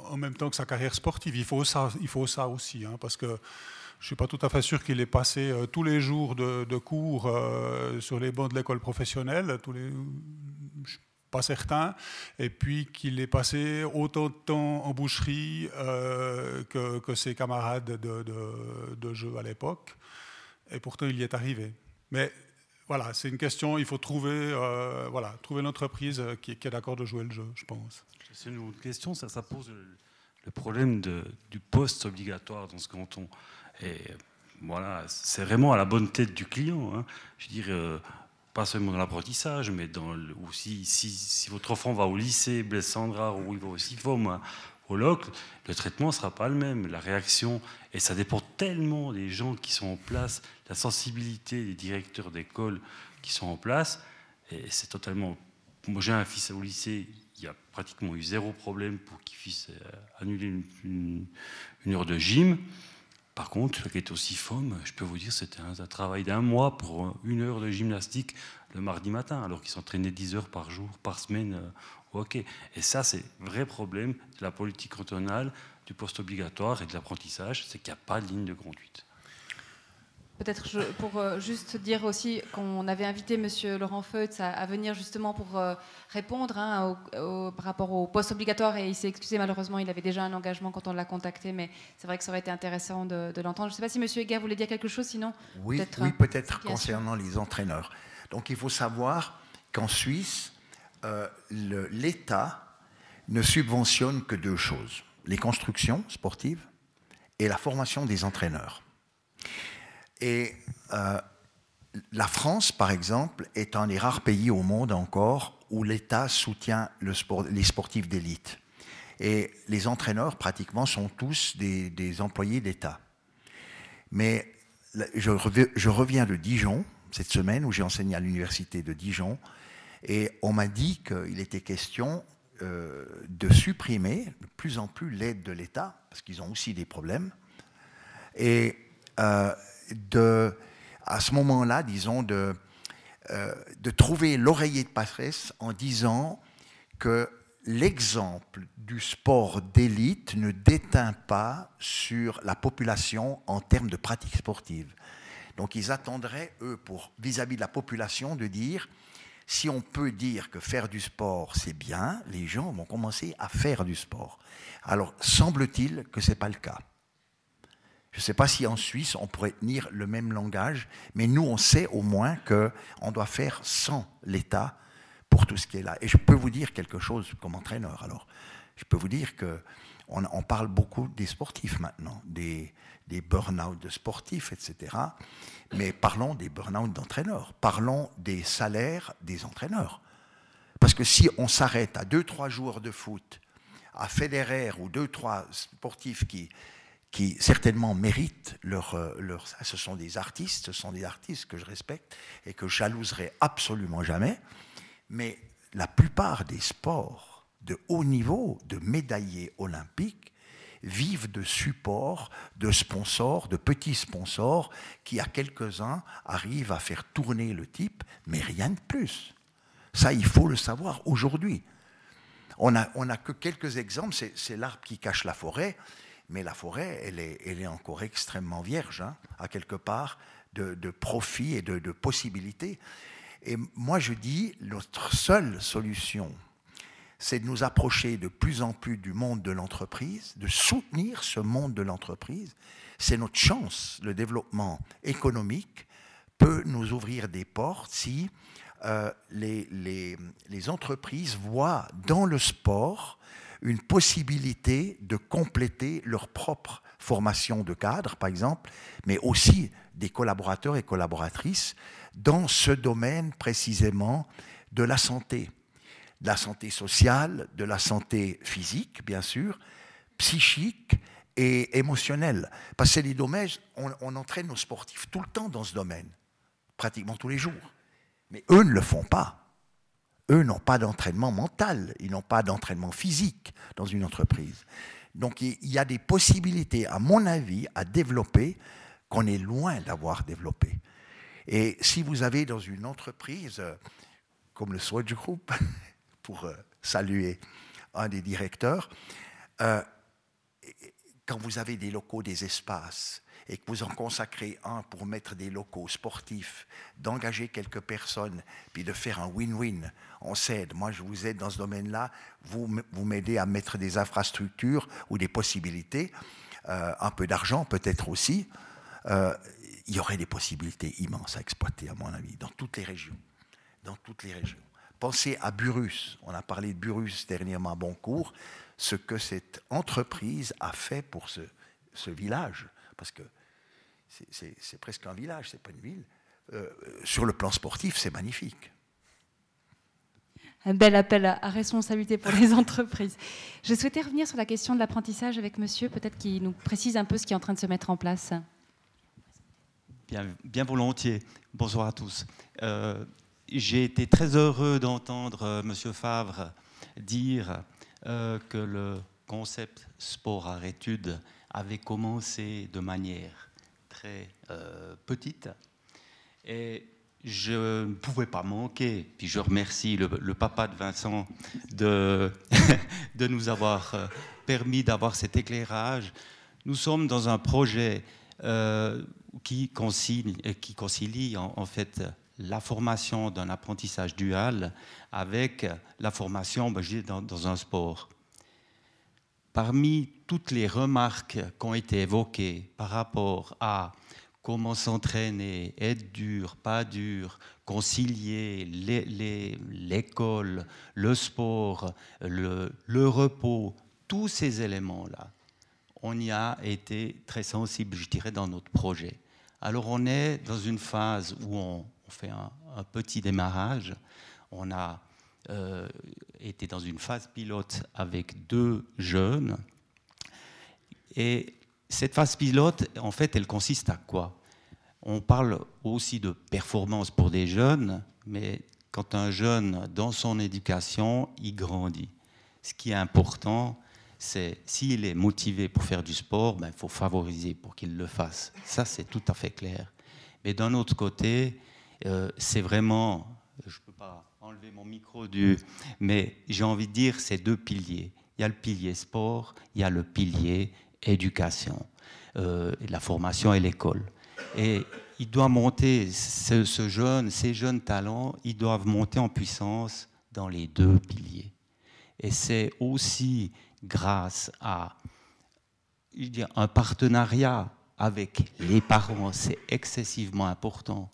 en même temps que sa carrière sportive. Il faut ça, il faut ça aussi, hein, parce que je ne suis pas tout à fait sûr qu'il ait passé euh, tous les jours de, cours euh, sur les bancs de l'école professionnelle, tous les, je suis pas certain, et puis qu'il ait passé autant de temps en boucherie euh, que, ses camarades de, de, de jeu à l'époque, et pourtant il y est arrivé. Mais voilà, c'est une question, il faut trouver, euh, voilà, trouver l'entreprise euh, qui, est d'accord de jouer le jeu, je pense. C'est une autre question, ça, pose le, problème du poste obligatoire dans ce canton. Et voilà, c'est vraiment à la bonne tête du client. Hein. Je veux dire, euh, pas seulement dans l'apprentissage, mais aussi si, votre enfant va au lycée, Blaise ou il va au CIFOM, LOC, le traitement ne sera pas le même. La réaction, et ça dépend tellement des gens qui sont en place, la sensibilité des directeurs d'école qui sont en place, et c'est totalement. Moi, j'ai un fils au lycée, il y a pratiquement eu zéro problème pour qu'il puisse euh, annuler une, heure de gym. Par contre, qui est aussi FOM, je peux vous dire, c'était un, travail d'un mois pour une heure de gymnastique le mardi matin, alors qu'ils s'entraînaient 10 heures par jour, par semaine euh, Ok. Et ça, c'est vrai problème de la politique cantonale, du poste obligatoire et de l'apprentissage, c'est qu'il n'y a pas de ligne de conduite. Peut-être pour euh, juste dire aussi qu'on avait invité M. Laurent Feutz à, venir justement pour euh, répondre hein, par rapport au poste obligatoire et il s'est excusé malheureusement, il avait déjà un engagement quand on l'a contacté, mais c'est vrai que ça aurait été intéressant de, l'entendre. Je ne sais pas si M. Egar voulait dire quelque chose, sinon Oui, peut-être, oui, peut-être concernant les entraîneurs. Donc il faut savoir qu'en Suisse, euh, l'État ne subventionne que deux choses, les constructions sportives et la formation des entraîneurs. Et euh, la France, par exemple, est un des rares pays au monde encore où l'État soutient les sportifs d'élite. Et les entraîneurs, pratiquement, sont tous des, employés d'État. Mais je reviens de Dijon cette semaine, où j'ai enseigné à l'université de Dijon, et on m'a dit qu'il était question euh, de supprimer de plus en plus l'aide de l'État, parce qu'ils ont aussi des problèmes, et euh, de, à ce moment-là, disons, de, euh, de trouver l'oreiller de passeresse en disant que l'exemple du sport d'élite ne déteint pas sur la population en termes de pratiques sportives. Donc ils attendraient, eux, vis-à-vis -vis de la population, de dire si on peut dire que faire du sport, c'est bien, les gens vont commencer à faire du sport. Alors, semble-t-il que ce n'est pas le cas. Je ne sais pas si en Suisse, on pourrait tenir le même langage, mais nous, on sait au moins qu'on doit faire sans l'État pour tout ce qui est là. Et je peux vous dire quelque chose comme entraîneur. Alors, je peux vous dire que on, parle beaucoup des sportifs maintenant, des, des burn-out de sportifs, etc. Mais parlons des burn-out d'entraîneurs. Parlons des salaires des entraîneurs. Parce que si on s'arrête à deux, trois joueurs de foot à Federer ou deux, trois sportifs qui, qui certainement méritent leur, euh, leur... Ce sont des artistes, ce sont des artistes que je respecte et que jalouserai absolument jamais. Mais la plupart des sports de haut niveau, de médaillés olympiques, vivent de supports, de sponsors, de petits sponsors qui, à quelques-uns, arrivent à faire tourner le type, mais rien de plus. Ça, il faut le savoir aujourd'hui. On n'a on a que quelques exemples, c'est l'arbre qui cache la forêt, mais la forêt, elle est, elle est encore extrêmement vierge, hein, à quelque part, de, de profits et de, de possibilités. Et moi, je dis, notre seule solution, c'est de nous approcher de plus en plus du monde de l'entreprise, de soutenir ce monde de l'entreprise. C'est notre chance. Le développement économique peut nous ouvrir des portes si euh, les, entreprises voient dans le sport une possibilité de compléter leur propre formation de cadre, par exemple, mais aussi des collaborateurs et collaboratrices dans ce domaine précisément de la santé, de la santé sociale, de la santé physique, bien sûr, psychique et émotionnelle. Parce que des domaines, on, on entraîne nos sportifs tout le temps dans ce domaine, pratiquement tous les jours. Mais eux ne le font pas. Eux n'ont pas d'entraînement mental, ils n'ont pas d'entraînement physique dans une entreprise. Donc il y a des possibilités, à mon avis, à développer qu'on est loin d'avoir développé. Et si vous avez dans une entreprise euh, comme le Swatch Group, pour euh, saluer un des directeurs, euh, quand vous avez des locaux, des espaces, et que vous en consacrez un pour mettre des locaux sportifs, d'engager quelques personnes, puis de faire un win-win, on s'aide. Moi, je vous aide dans ce domaine-là, vous, vous m'aidez à mettre des infrastructures ou des possibilités, euh, un peu d'argent peut-être aussi. Il y aurait des possibilités immenses à exploiter, à mon avis, dans toutes les régions. Dans toutes les régions. Pensez à Burus. On a parlé de Burus dernièrement à Boncourt. Ce que cette entreprise a fait pour ce, ce village parce que c'est presque un village, c'est pas une ville. Euh, sur le plan sportif, c'est magnifique. Un bel appel à responsabilité pour les entreprises. Je souhaitais revenir sur la question de l'apprentissage avec monsieur, peut-être qu'il nous précise un peu ce qui est en train de se mettre en place. Bien, bien volontiers. Bonsoir à tous. Euh, J'ai été très heureux d'entendre euh, monsieur Favre dire euh, que le concept sport à études avait commencé de manière très euh, petite. Et je ne pouvais pas manquer, puis je remercie le, papa de Vincent de, de nous avoir permis d'avoir cet éclairage. Nous sommes dans un projet qui, concilie, en fait la formation d'un apprentissage dual avec la formation ben, dans, dans un sport. Parmi toutes les remarques qui ont été évoquées par rapport à comment s'entraîner, être dur, pas dur, concilier l'école, le sport, le, le, repos, tous ces éléments-là, on y a été très sensible, je dirais, dans notre projet. Alors on est dans une phase où on fait un, petit démarrage, on a euh, était dans une phase pilote avec deux jeunes. Et cette phase pilote, en fait, elle consiste à quoi? On parle aussi de performance pour des jeunes, mais quand un jeune, dans son éducation, il grandit. Ce qui est important, c'est s'il est motivé pour faire du sport, ben, il faut favoriser pour qu'il le fasse. Ça, c'est tout à fait clair. Mais d'un autre côté, euh, c'est vraiment, je ne peux pas enlever mon micro du. Mais j'ai envie de dire ces deux piliers. Il y a le pilier sport, il y a le pilier éducation, euh, la formation et l'école. Et il doit monter, ce, jeune, ces jeunes talents, ils doivent monter en puissance dans les deux piliers. Et c'est aussi grâce à dire, un partenariat avec les parents, c'est excessivement important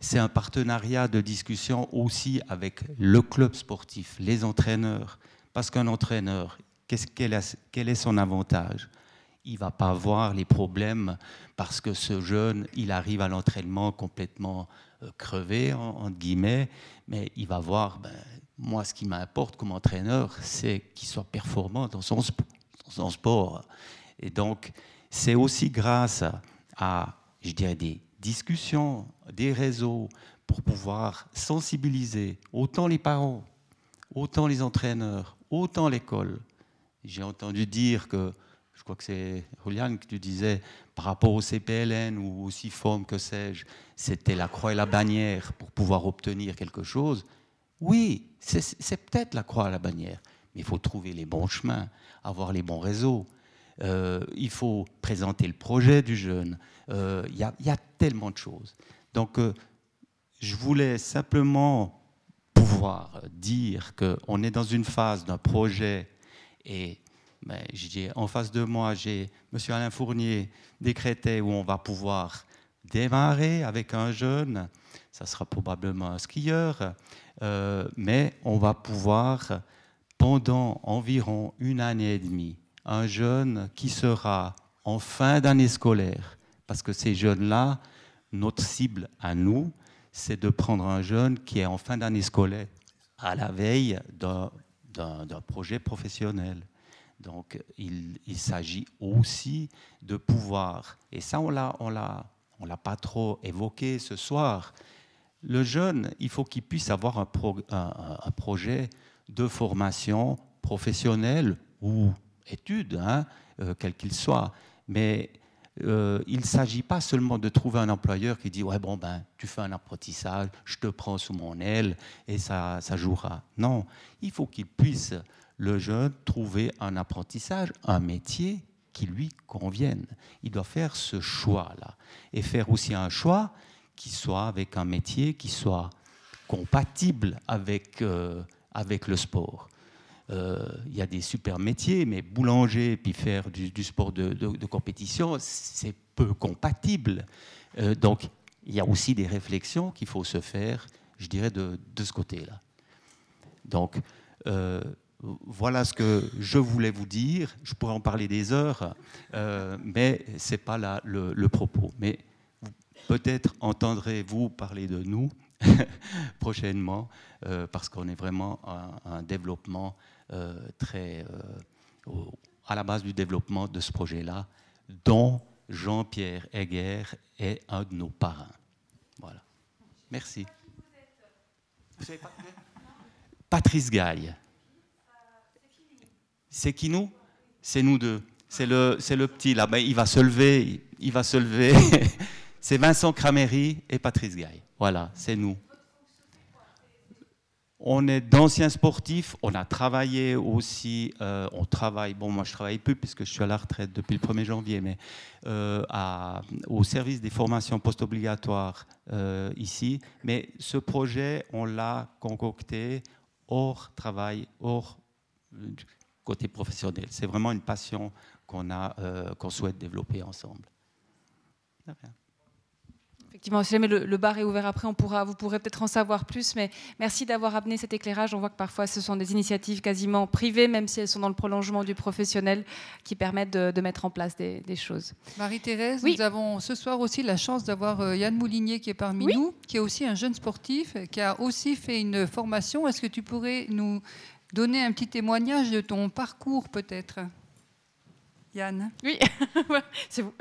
c'est un partenariat de discussion aussi avec le club sportif, les entraîneurs. Parce qu'un entraîneur, quel, est, son avantage? Il va pas voir les problèmes parce que ce jeune, il arrive à l'entraînement complètement euh, crevé, entre guillemets, mais il va voir ben, moi, ce qui m'importe comme entraîneur, c'est qu'il soit performant dans son, son sport. Et donc, c'est aussi grâce à, je dirais, des discussions, des réseaux, pour pouvoir sensibiliser autant les parents, autant les entraîneurs, autant l'école. J'ai entendu dire que, je crois que c'est Julian que tu disais, par rapport au CPLN ou au CIFOM, que sais-je, c'était la croix et la bannière pour pouvoir obtenir quelque chose. Oui, c'est peut-être la croix et la bannière, mais il faut trouver les bons chemins, avoir les bons réseaux. Euh, il faut présenter le projet du jeune. Euh, il y, a tellement de choses. Donc, euh, je voulais simplement pouvoir dire qu'on est dans une phase d'un projet et ben, en face de moi, j'ai M. Alain Fournier décrété où on va pouvoir démarrer avec un jeune. Ça sera probablement un skieur, euh, mais on va pouvoir, pendant environ une année et demie, un jeune qui sera en fin d'année scolaire, parce que ces jeunes-là, notre cible à nous, c'est de prendre un jeune qui est en fin d'année scolaire à la veille d'un projet professionnel. Donc il, s'agit aussi de pouvoir, et ça on l'a, l'a pas trop évoqué ce soir, le jeune, il faut qu'il puisse avoir un, un, projet de formation professionnelle ou étude, hein, euh, quel qu'il soit. Mais euh, il ne s'agit pas seulement de trouver un employeur qui dit ouais bon ben tu fais un apprentissage, je te prends sous mon aile et ça, ça jouera. Non, il faut qu'il puisse le jeune trouver un apprentissage, un métier qui lui convienne. Il doit faire ce choix là et faire aussi un choix qui soit avec un métier qui soit compatible avec euh, avec le sport. Euh, il y a des super métiers, mais boulanger puis faire du, sport de, compétition, c'est peu compatible. Euh, donc, il y a aussi des réflexions qu'il faut se faire, je dirais, de, ce côté-là. Donc, euh, voilà ce que je voulais vous dire. Je pourrais en parler des heures, mais ce n'est pas là le, propos. Mais peut-être entendrez-vous parler de nous prochainement, parce qu'on est vraiment un développement très euh, à la base du développement de ce projet-là, dont Jean-Pierre Heger est un de nos parrains. Voilà. Merci. Patrice Gaille. C'est qui nous? C'est nous deux. C'est le, c'est le petit là. Ben, il va se lever. Il va se lever. c'est Vincent Craméry et Patrice Gaille. Voilà, c'est nous. On est d'anciens sportifs, on a travaillé aussi, euh, on travaille, bon moi je travaille plus puisque je suis à la retraite depuis le 1er janvier, mais euh, au service des formations post-obligatoires euh, ici. Mais ce projet, on l'a concocté hors travail, hors côté professionnel. C'est vraiment une passion qu'on qu'on souhaite développer ensemble. Effectivement, si jamais le, bar est ouvert après, on pourra, vous pourrez peut-être en savoir plus. Mais merci d'avoir amené cet éclairage. On voit que parfois ce sont des initiatives quasiment privées, même si elles sont dans le prolongement du professionnel, qui permettent de, mettre en place des, choses. Marie-Thérèse, nous avons ce soir aussi la chance d'avoir euh, Yann Moulinier qui est parmi nous, qui est aussi un jeune sportif, qui a aussi fait une formation. Est-ce que tu pourrais nous donner un petit témoignage de ton parcours peut-être? Yann? Oui, c'est vous.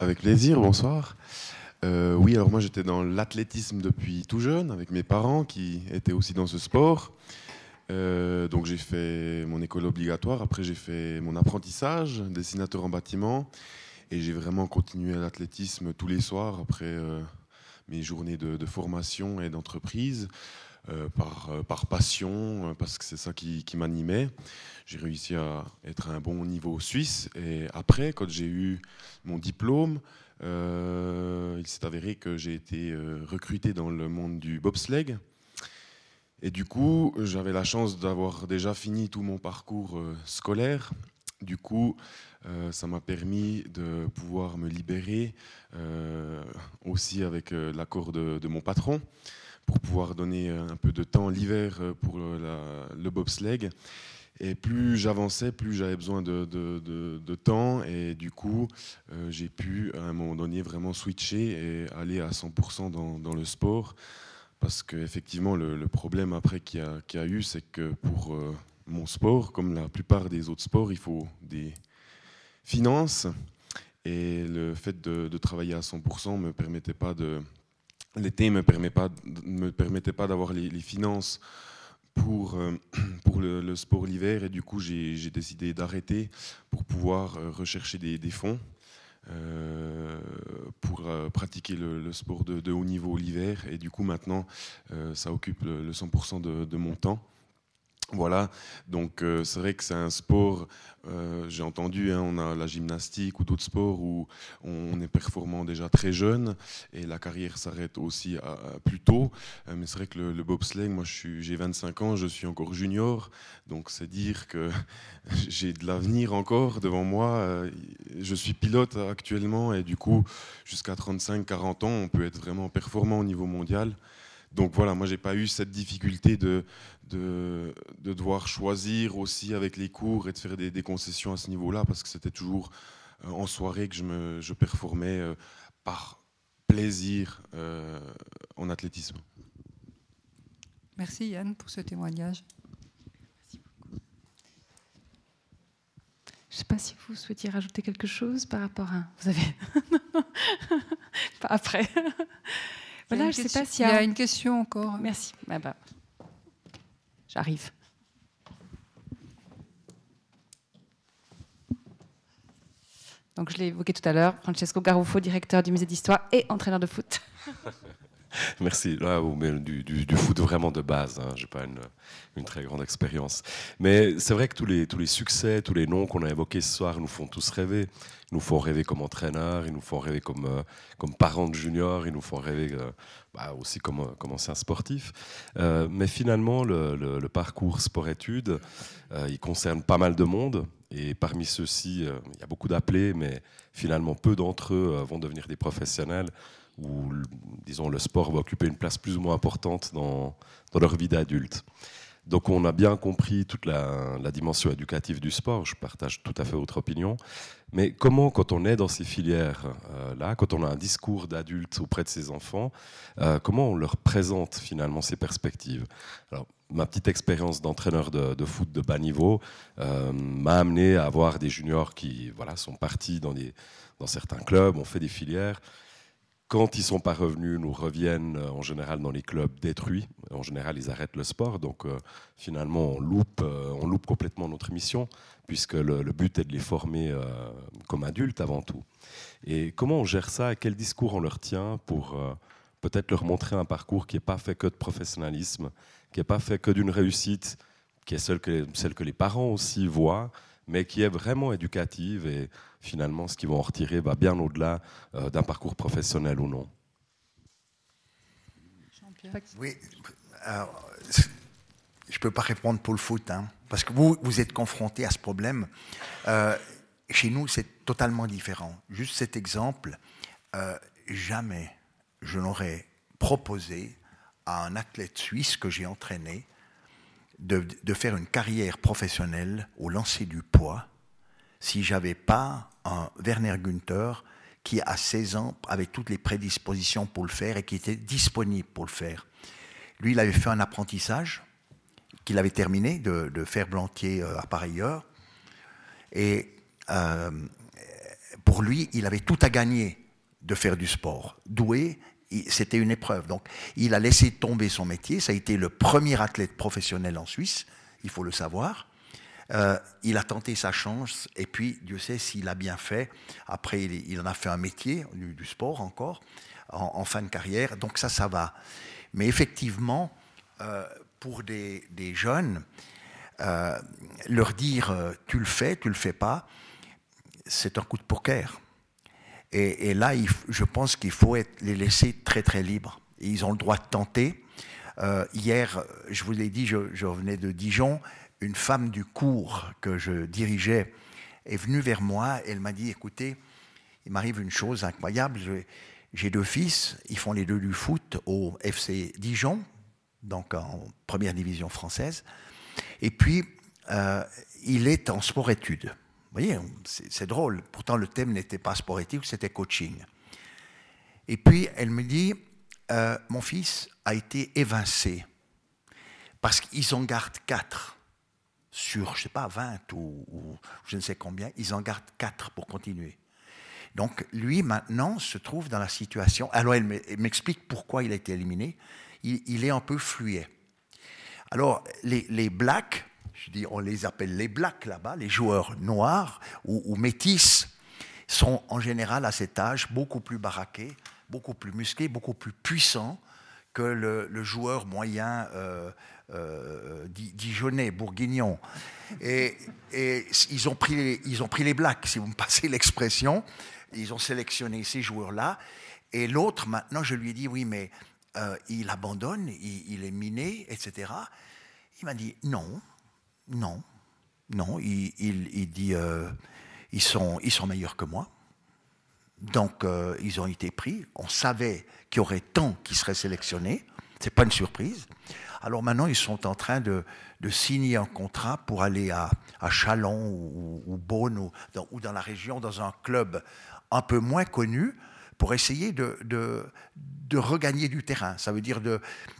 Avec plaisir, bonsoir. Euh, oui, alors moi j'étais dans l'athlétisme depuis tout jeune, avec mes parents qui étaient aussi dans ce sport. Euh, donc j'ai fait mon école obligatoire, après j'ai fait mon apprentissage, dessinateur en bâtiment, et j'ai vraiment continué l'athlétisme tous les soirs après euh, mes journées de, formation et d'entreprise. par, par, passion, parce que c'est ça qui, qui m'animait. J'ai réussi à être à un bon niveau suisse. Et après, quand j'ai eu mon diplôme, euh, il s'est avéré que j'ai été euh, recruté dans le monde du bobsleigh. Et du coup, j'avais la chance d'avoir déjà fini tout mon parcours euh, scolaire. Du coup, ça m'a permis de pouvoir me libérer aussi avec l'accord de, mon patron pour pouvoir donner un peu de temps l'hiver pour le bobsleigh. Et plus j'avançais, plus j'avais besoin de, temps. Et du coup, euh, j'ai pu, à un moment donné, vraiment switcher et aller à 100% dans, le sport. Parce qu'effectivement, le, problème après qu'il y, y, a eu, c'est que pour euh, mon sport, comme la plupart des autres sports, il faut des finances. Et le fait de, de travailler à 100% me permettait pas de. L'été ne me, permet pas, me permettait pas d'avoir les, finances pour, euh, pour le, sport l'hiver. Et du coup, j'ai décidé d'arrêter pour pouvoir euh, rechercher des, fonds. Euh, pour pratiquer le, sport de, haut niveau l'hiver. Et du coup, maintenant, ça occupe le, le 100% de, de, mon temps. Voilà, donc euh, c'est vrai que c'est un sport, euh, j'ai entendu, hein, on a la gymnastique ou d'autres sports où on est performant déjà très jeune et la carrière s'arrête aussi plus tôt. Euh, mais c'est vrai que le, le bobsleigh, moi j'ai 25 ans, je suis encore junior, donc c'est dire que j'ai de l'avenir encore devant moi. Je suis pilote actuellement et du coup, jusqu'à 35-40 ans, on peut être vraiment performant au niveau mondial. Donc voilà, moi j'ai pas eu cette difficulté de, de, de, devoir choisir aussi avec les cours et de faire des, des concessions à ce niveau-là, parce que c'était toujours euh, en soirée que je, me, je performais euh, par plaisir euh, en athlétisme. Merci Yann pour ce témoignage. Merci beaucoup. Je ne sais pas si vous souhaitiez rajouter quelque chose par rapport à... Vous avez... pas après. Voilà, je sais pas s'il y, a... y a une question encore. Merci. Ah bah. J'arrive. Donc, je l'ai évoqué tout à l'heure, Francesco Garufo, directeur du musée d'histoire et entraîneur de foot. Merci. Là, du, du, du, foot vraiment de base. Hein. Je n'ai pas une, très grande expérience. Mais c'est vrai que tous les, tous les succès, tous les noms qu'on a évoqués ce soir nous font tous rêver. Ils nous font rêver comme entraîneurs, ils nous font rêver comme, euh, comme parents de juniors, ils nous font rêver euh, bah, aussi comme, comme anciens sportifs. Euh, mais finalement, le, le, parcours sport-études, euh, il concerne pas mal de monde. Et parmi ceux-ci, euh, il y a beaucoup d'appelés, mais finalement, peu d'entre eux vont devenir des professionnels où, disons, le sport va occuper une place plus ou moins importante dans, leur vie d'adulte. Donc on a bien compris toute la, dimension éducative du sport, je partage tout à fait votre opinion, mais comment quand on est dans ces filières-là, euh, quand on a un discours d'adulte auprès de ses enfants, euh, comment on leur présente finalement ces perspectives? Alors, Ma petite expérience d'entraîneur de, foot de bas niveau euh, m'a amené à avoir des juniors qui voilà, sont partis dans, dans certains clubs, ont fait des filières, quand ils sont pas revenus, nous reviennent euh, en général dans les clubs détruits. En général, ils arrêtent le sport. Donc, euh, finalement, on loupe, euh, on loupe complètement notre mission, puisque le, but est de les former comme adultes avant tout. Et comment on gère ça Quel discours on leur tient pour peut-être leur montrer un parcours qui n'est pas fait que de professionnalisme, qui n'est pas fait que d'une réussite, qui est celle que, celle que les parents aussi voient, mais qui est vraiment éducative et finalement ce qu'ils vont en retirer va bien au-delà euh, d'un parcours professionnel ou non. Oui, alors, je ne peux pas répondre pour le foot, hein, parce que vous, vous êtes confronté à ce problème. Euh, chez nous, c'est totalement différent. Juste cet exemple, euh, jamais je n'aurais proposé à un athlète suisse que j'ai entraîné de, de, faire une carrière professionnelle au lancer du poids si j'avais pas un Werner Günther qui, à 16 ans, avait toutes les prédispositions pour le faire et qui était disponible pour le faire. Lui, il avait fait un apprentissage qu'il avait terminé de, de faire Blantier euh, à pareilleur. Et euh, pour lui, il avait tout à gagner de faire du sport. Doué, c'était une épreuve. Donc, il a laissé tomber son métier. Ça a été le premier athlète professionnel en Suisse, il faut le savoir. Euh, il a tenté sa chance, et puis Dieu sait s'il a bien fait. Après, il, en a fait un métier du, sport encore, en, fin de carrière. Donc ça, ça va. Mais effectivement, euh, pour des, jeunes, euh, leur dire tu le fais, tu le fais pas, c'est un coup de poker. Et, là, je pense qu'il faut les laisser très très libres. Ils ont le droit de tenter. Hier, je vous l'ai dit, je, je, revenais de Dijon. Une femme du cours que je dirigeais est venue vers moi. Elle m'a dit "Écoutez, il m'arrive une chose incroyable. J'ai deux fils. Ils font les deux du foot au FC Dijon, donc en première division française. Et puis, euh, il est en sport-études." Vous voyez, c'est drôle. Pourtant, le thème n'était pas sport-éthique, c'était coaching. Et puis, elle me dit, euh, mon fils a été évincé parce qu'ils en gardent quatre sur, je sais pas, 20 ou, je ne sais combien, ils en gardent quatre pour continuer. Donc lui, maintenant, se trouve dans la situation... Alors, elle m'explique pourquoi il a été éliminé. Il, est un peu fluet. Alors, les, les blacks, je dis, on les appelle les blacks là-bas, les joueurs noirs ou, ou, métis, sont en général à cet âge beaucoup plus baraqués, beaucoup plus musclés, beaucoup plus puissants que le, joueur moyen euh, euh, dijonnais, bourguignon. Et, ils, ont pris les, ils ont pris les blacks, si vous me passez l'expression. Ils ont sélectionné ces joueurs-là. Et l'autre, maintenant, je lui ai dit, oui, mais euh, il abandonne, il, est miné, etc. Il m'a dit, non, non, non. Il, il, dit, euh, ils, sont, meilleurs que moi. Donc, ils ont été pris. On savait qu'il y aurait tant qui seraient sélectionnés. Ce n'est pas une surprise. Alors maintenant, ils sont en train de, signer un contrat pour aller à, à Chalon ou, ou Beaune ou dans, la région, dans un club un peu moins connu, pour essayer de, de, regagner du terrain. Ça veut dire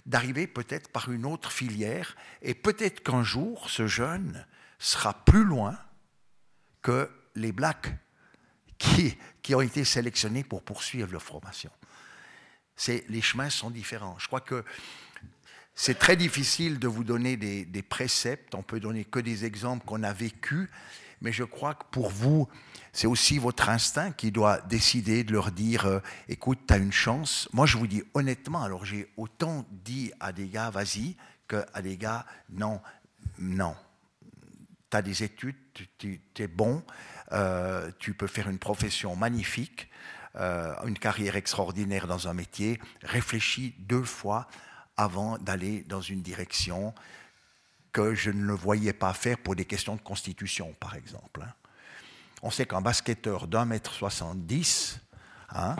d'arriver peut-être par une autre filière. Et peut-être qu'un jour, ce jeune sera plus loin que les Blacks qui, qui ont été sélectionnés pour poursuivre leur formation. Les chemins sont différents. Je crois que c'est très difficile de vous donner des, préceptes, on peut donner que des exemples qu'on a vécus, mais je crois que pour vous, c'est aussi votre instinct qui doit décider de leur dire euh, écoute, tu as une chance. Moi, je vous dis honnêtement, alors j'ai autant dit à des gars vas-y qu'à des gars non, non. Tu as des études, tu es bon, euh, tu peux faire une profession magnifique, euh, une carrière extraordinaire dans un métier. Réfléchis deux fois avant d'aller dans une direction que je ne le voyais pas faire pour des questions de constitution, par exemple. Hein. On sait qu'un basketteur d'un mètre 70, hein,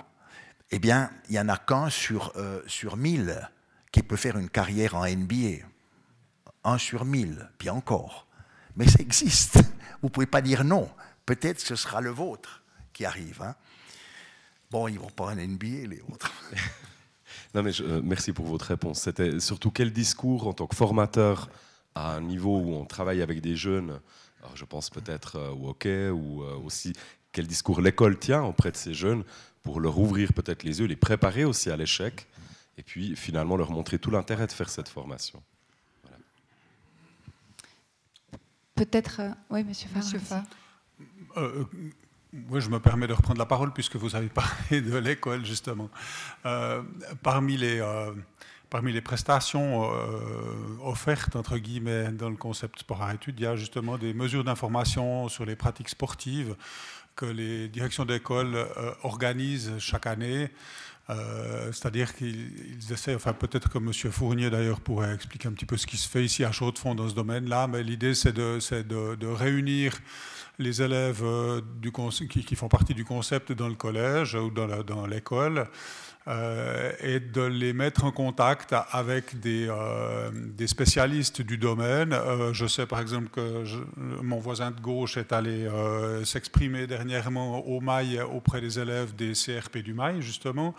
eh bien, il n'y en a qu'un sur, euh, sur mille qui peut faire une carrière en NBA. Un sur mille, puis encore. Mais ça existe. Vous ne pouvez pas dire non. Peut-être ce sera le vôtre qui arrive. Hein. Bon, ils vont pas en NBA, les autres. Non, mais euh, merci pour votre réponse. C'était surtout quel discours en tant que formateur à un niveau où on travaille avec des jeunes, alors je pense peut-être euh, au hockey ou euh, aussi quel discours l'école tient auprès de ces jeunes pour leur ouvrir peut-être les yeux, les préparer aussi à l'échec et puis finalement leur montrer tout l'intérêt de faire cette formation. Peut-être, oui, monsieur Farr. Oui, je me permets de reprendre la parole puisque vous avez parlé de l'école, justement. Euh, parmi, les, euh, parmi les prestations euh, offertes, entre guillemets, dans le concept sport à études, il y a justement des mesures d'information sur les pratiques sportives que les directions d'école organisent chaque année. C'est-à-dire qu'ils essaient, enfin peut-être que M. Fournier d'ailleurs pourrait expliquer un petit peu ce qui se fait ici à Chaux-de-Fonds dans ce domaine-là, mais l'idée c'est de, de, de, réunir les élèves euh, qui, font partie du concept dans le collège ou dans l'école euh, et de les mettre en contact avec des, euh, spécialistes du domaine. je sais par exemple que mon voisin de gauche est allé s'exprimer dernièrement au Mail auprès des élèves des CRP du Mail, justement.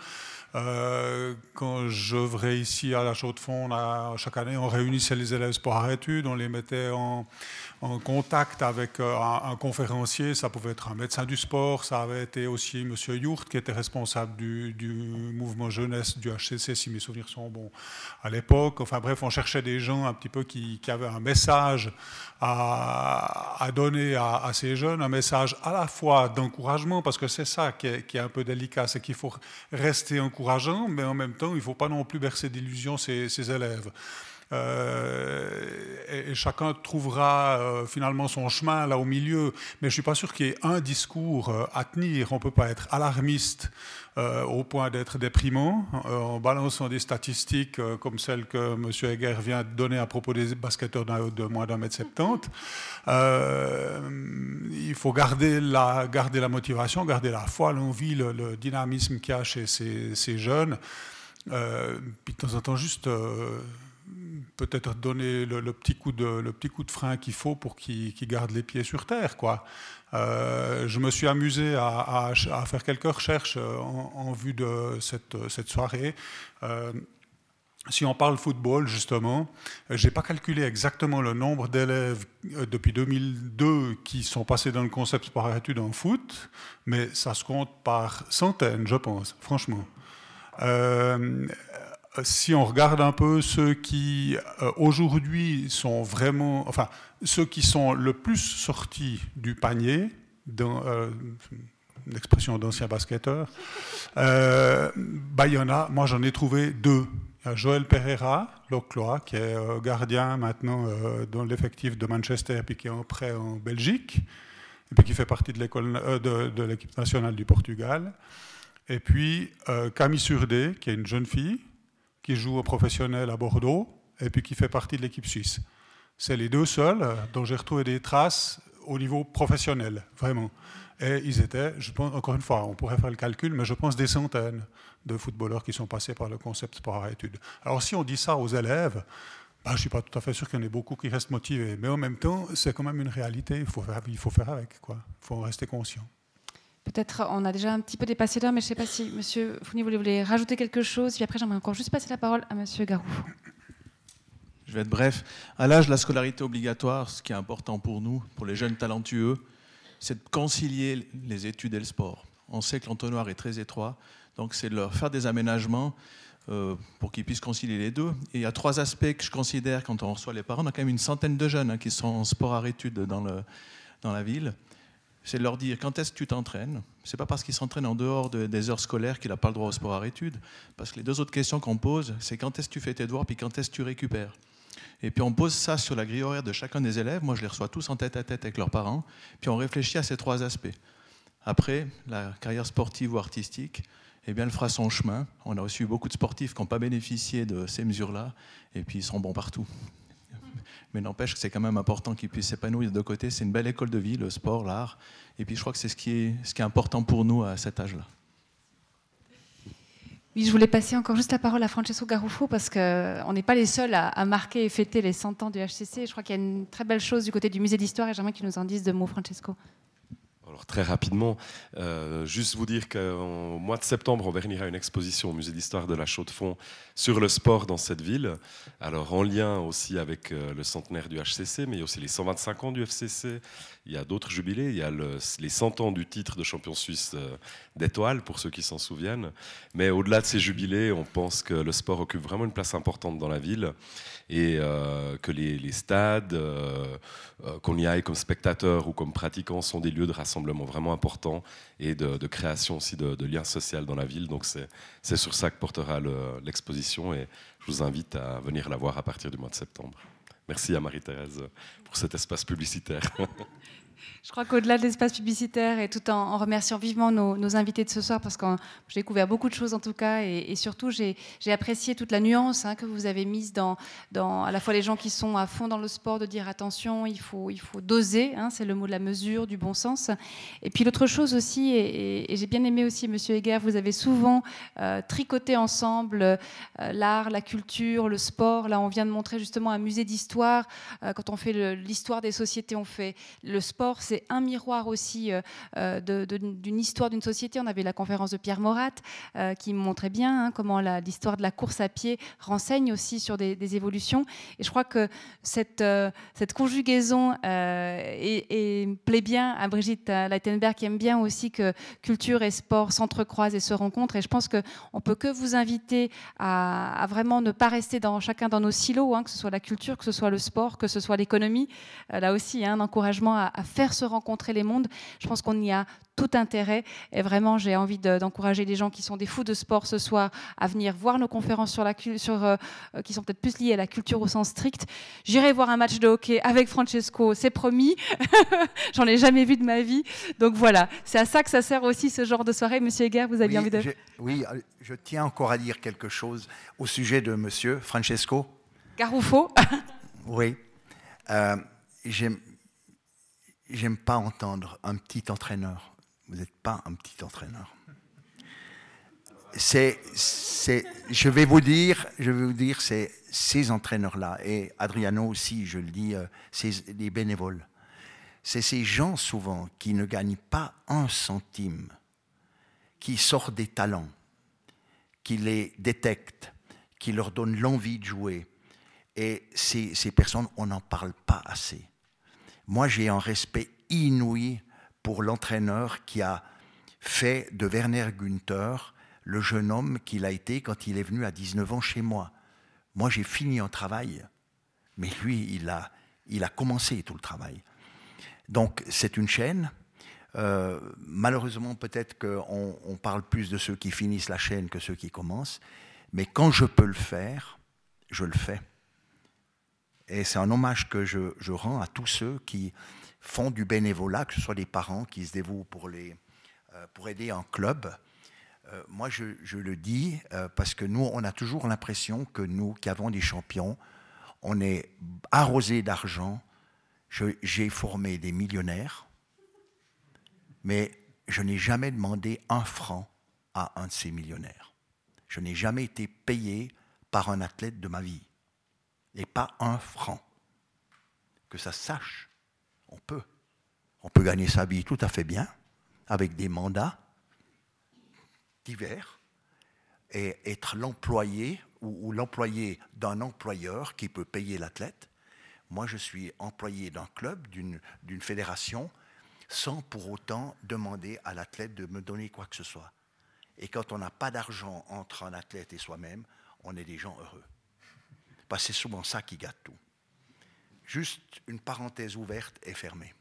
quand j'œuvrais ici à la Chaux-de-Fonds, chaque année, on réunissait les élèves sport études, on les mettait en, en contact avec euh, un, conférencier, ça pouvait être un médecin du sport, ça avait été aussi M. Yourt qui était responsable du, mouvement jeunesse du HCC, si mes souvenirs sont bons, à l'époque. Enfin bref, on cherchait des gens un petit peu qui, avaient un message à, donner à, ces jeunes, un message à la fois d'encouragement, parce que c'est ça qui est, un peu délicat, c'est qu'il faut rester encourageant, mais en même temps, il ne faut pas non plus bercer d'illusions ces, ces élèves. Euh, et, chacun trouvera euh, finalement son chemin là au milieu. Mais je ne suis pas sûr qu'il y ait un discours euh, à tenir. On ne peut pas être alarmiste au point d'être déprimant en balançant des statistiques comme celles que M. Heger vient de donner à propos des basketteurs de moins d'un mètre 70. il faut garder la, motivation, garder la foi, l'envie, le, dynamisme qu'il y a chez ces, ces jeunes. puis de temps en temps, juste peut-être donner le, petit coup de, le petit coup de frein qu'il faut pour qu'il garde les pieds sur terre. Quoi. Euh, je me suis amusé à, faire quelques recherches en, vue de cette, cette soirée. si on parle football, justement, je n'ai pas calculé exactement le nombre d'élèves depuis 2002 qui sont passés dans le concept sport-études en foot, mais ça se compte par centaines, je pense, franchement. Euh, si on regarde un peu ceux qui euh, aujourd'hui sont vraiment, enfin, ceux qui sont le plus sortis du panier, dans, euh, une expression d'ancien basketteur, euh, bah, il y en a, moi j'en ai trouvé deux. Il y a Joël Pereira, l'Ocloa, qui est gardien maintenant dans l'effectif de Manchester, puis qui est en prêt en Belgique, et puis qui fait partie de l'équipe de, de nationale du Portugal. Et puis Camille Surdé, qui est une jeune fille, qui joue au professionnel à Bordeaux et puis qui fait partie de l'équipe suisse. C'est les deux seuls euh, dont j'ai retrouvé des traces au niveau professionnel, vraiment. Et ils étaient, je pense, encore une fois, on pourrait faire le calcul, mais je pense des centaines de footballeurs qui sont passés par le concept sport à études. Alors si on dit ça aux élèves, bah, je ne suis pas tout à fait sûr qu'il y en ait beaucoup qui restent motivés, mais en même temps, c'est quand même une réalité, il faut faire, il faut faire avec, il faut en rester conscient. Peut-être on a déjà un petit peu dépassé l'heure, mais je ne sais pas si Monsieur Fournier voulez rajouter quelque chose. Puis après, j'aimerais encore juste passer la parole à Monsieur Garou. Je vais être bref. À l'âge de la scolarité obligatoire, ce qui est important pour nous, pour les jeunes talentueux, c'est de concilier les études et le sport. On sait que l'entonnoir est très étroit, donc c'est de leur faire des aménagements euh, pour qu'ils puissent concilier les deux. Et il y a trois aspects que je considère quand on reçoit les parents. On a quand même une centaine de jeunes hein, qui sont en sport à études dans la ville c'est de leur dire quand est-ce que tu t'entraînes? C'est pas parce qu'il s'entraîne en dehors des heures scolaires qu'il n'a pas le droit au sport à études. Parce que les deux autres questions qu'on pose, c'est quand est-ce que tu fais tes devoirs, puis quand est-ce que tu récupères? Et puis on pose ça sur la grille horaire de chacun des élèves. Moi, je les reçois tous en tête à tête avec leurs parents. Puis on réfléchit à ces trois aspects. Après, la carrière sportive ou artistique, eh bien, elle fera son chemin. On a eu beaucoup de sportifs qui n'ont pas bénéficié de ces mesures-là, et puis ils sont bons partout mais n'empêche que c'est quand même important qu'ils puissent s'épanouir de côté. C'est une belle école de vie, le sport, l'art. Et puis je crois que c'est ce qui est, ce qui est important pour nous à cet âge-là. Oui, je voulais passer encore juste la parole à Francesco Garuffo parce qu'on n'est pas les seuls à, à, marquer et fêter les 100 ans du HCC. Je crois qu'il y a une très belle chose du côté du musée d'histoire et j'aimerais qu'il nous en dise deux mots, Francesco très rapidement, euh, juste vous dire qu'au mois de septembre, on vernira une exposition au musée d'histoire de la Chaux-de-Fonds sur le sport dans cette ville. Alors en lien aussi avec euh, le centenaire du HCC, mais il y a aussi les 125 ans du FCC. Il y a d'autres jubilés. Il y a les 100 ans du titre de champion suisse euh, d'étoiles, pour ceux qui s'en souviennent. Mais au-delà de ces jubilés, on pense que le sport occupe vraiment une place importante dans la ville et euh, que les, stades, qu'on y aille comme spectateur ou comme pratiquant, sont des lieux de rassemblement vraiment importants et de, création aussi de, liens sociaux dans la ville. Donc c'est sur ça que portera l'exposition et je vous invite à venir la voir à partir du mois de septembre. Merci à Marie-Thérèse pour cet espace publicitaire. Je crois qu'au-delà de l'espace publicitaire et tout en, remerciant vivement nos, invités de ce soir, parce que j'ai découvert beaucoup de choses en tout cas, et, surtout j'ai apprécié toute la nuance hein, que vous avez mise dans, à la fois les gens qui sont à fond dans le sport, de dire attention, il faut, il faut doser, hein, c'est le mot de la mesure, du bon sens. Et puis l'autre chose aussi, et, j'ai bien aimé aussi, Monsieur Heger, vous avez souvent euh, tricoté ensemble euh, l'art, la culture, le sport. Là, on vient de montrer justement un musée d'histoire. Euh, quand on fait l'histoire des sociétés, on fait le sport c'est un miroir aussi euh, euh, d'une histoire d'une société. On avait la conférence de Pierre Morat euh, qui montrait bien hein, comment l'histoire de la course à pied renseigne aussi sur des, évolutions. Et je crois que cette, conjugaison plaît bien à Brigitte Leitenberg qui aime bien aussi que culture et sport s'entrecroisent et se rencontrent. Et je pense qu'on ne peut que vous inviter à, vraiment ne pas rester chacun dans nos silos, hein, que ce soit la culture, que ce soit le sport, que ce soit l'économie. là aussi, hein, un encouragement à, à faire se rencontrer les mondes. Je pense qu'on y a tout intérêt. Et vraiment, j'ai envie d'encourager les gens qui sont des fous de sport ce soir à venir voir nos conférences sur la, sur, euh, euh, qui sont peut-être plus liées à la culture au sens strict. J'irai voir un match de hockey avec Francesco, c'est promis. J'en ai jamais vu de ma vie. Donc voilà, c'est à ça que ça sert aussi ce genre de soirée. Monsieur Eger, vous avez envie de... oui, je tiens encore à dire quelque chose au sujet de monsieur Francesco. Garuffo. oui. Euh, J'aime pas entendre un petit entraîneur. Vous n'êtes pas un petit entraîneur. C'est, c'est, je vais vous dire, je vais vous dire, c'est, ces entraîneurs-là, et Adriano aussi, je le dis, euh, c'est les bénévoles. C'est ces gens souvent qui ne gagnent pas un centime, qui sortent des talents, qui les détectent, qui leur donnent l'envie de jouer. Et ces, ces personnes, on n'en parle pas assez. Moi, j'ai un respect inouï pour l'entraîneur qui a fait de Werner Günther le jeune homme qu'il a été quand il est venu à 19 ans chez moi. Moi, j'ai fini un travail, mais lui, il a, il a commencé tout le travail. Donc, c'est une chaîne. Euh, malheureusement, peut-être qu'on on parle plus de ceux qui finissent la chaîne que ceux qui commencent, mais quand je peux le faire, je le fais. Et c'est un hommage que je, rends à tous ceux qui font du bénévolat, que ce soit des parents qui se dévouent pour, les, euh, pour aider un club, euh, moi, je, le dis euh, parce que nous, on a toujours l'impression que nous, qui avons des champions, on est arrosé d'argent. J'ai formé des millionnaires, mais je n'ai jamais demandé un franc à un de ces millionnaires. Je n'ai jamais été payé par un athlète de ma vie. Et pas un franc. Que ça sache, on peut. On peut gagner sa vie tout à fait bien, avec des mandats, divers et être l'employé ou, l'employé d'un employeur qui peut payer l'athlète. Moi, je suis employé d'un club, d'une fédération, sans pour autant demander à l'athlète de me donner quoi que ce soit. Et quand on n'a pas d'argent entre un athlète et soi-même, on est des gens heureux. C'est souvent ça qui gâte tout. Juste une parenthèse ouverte et fermée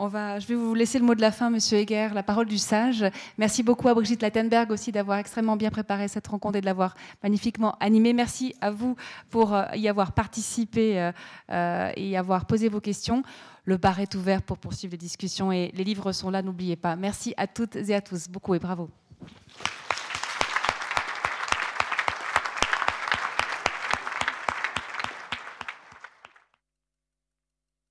je vais vous laisser le mot de la fin, Monsieur Heger, la parole du sage. Merci beaucoup à Brigitte Lattenberg aussi d'avoir extrêmement bien préparé cette rencontre et de l'avoir magnifiquement animée. Merci à vous pour euh, y avoir participé euh, euh, et y avoir posé vos questions. Le bar est ouvert pour poursuivre les discussions et les livres sont là, n'oubliez pas. Merci à toutes et à tous. Beaucoup et bravo.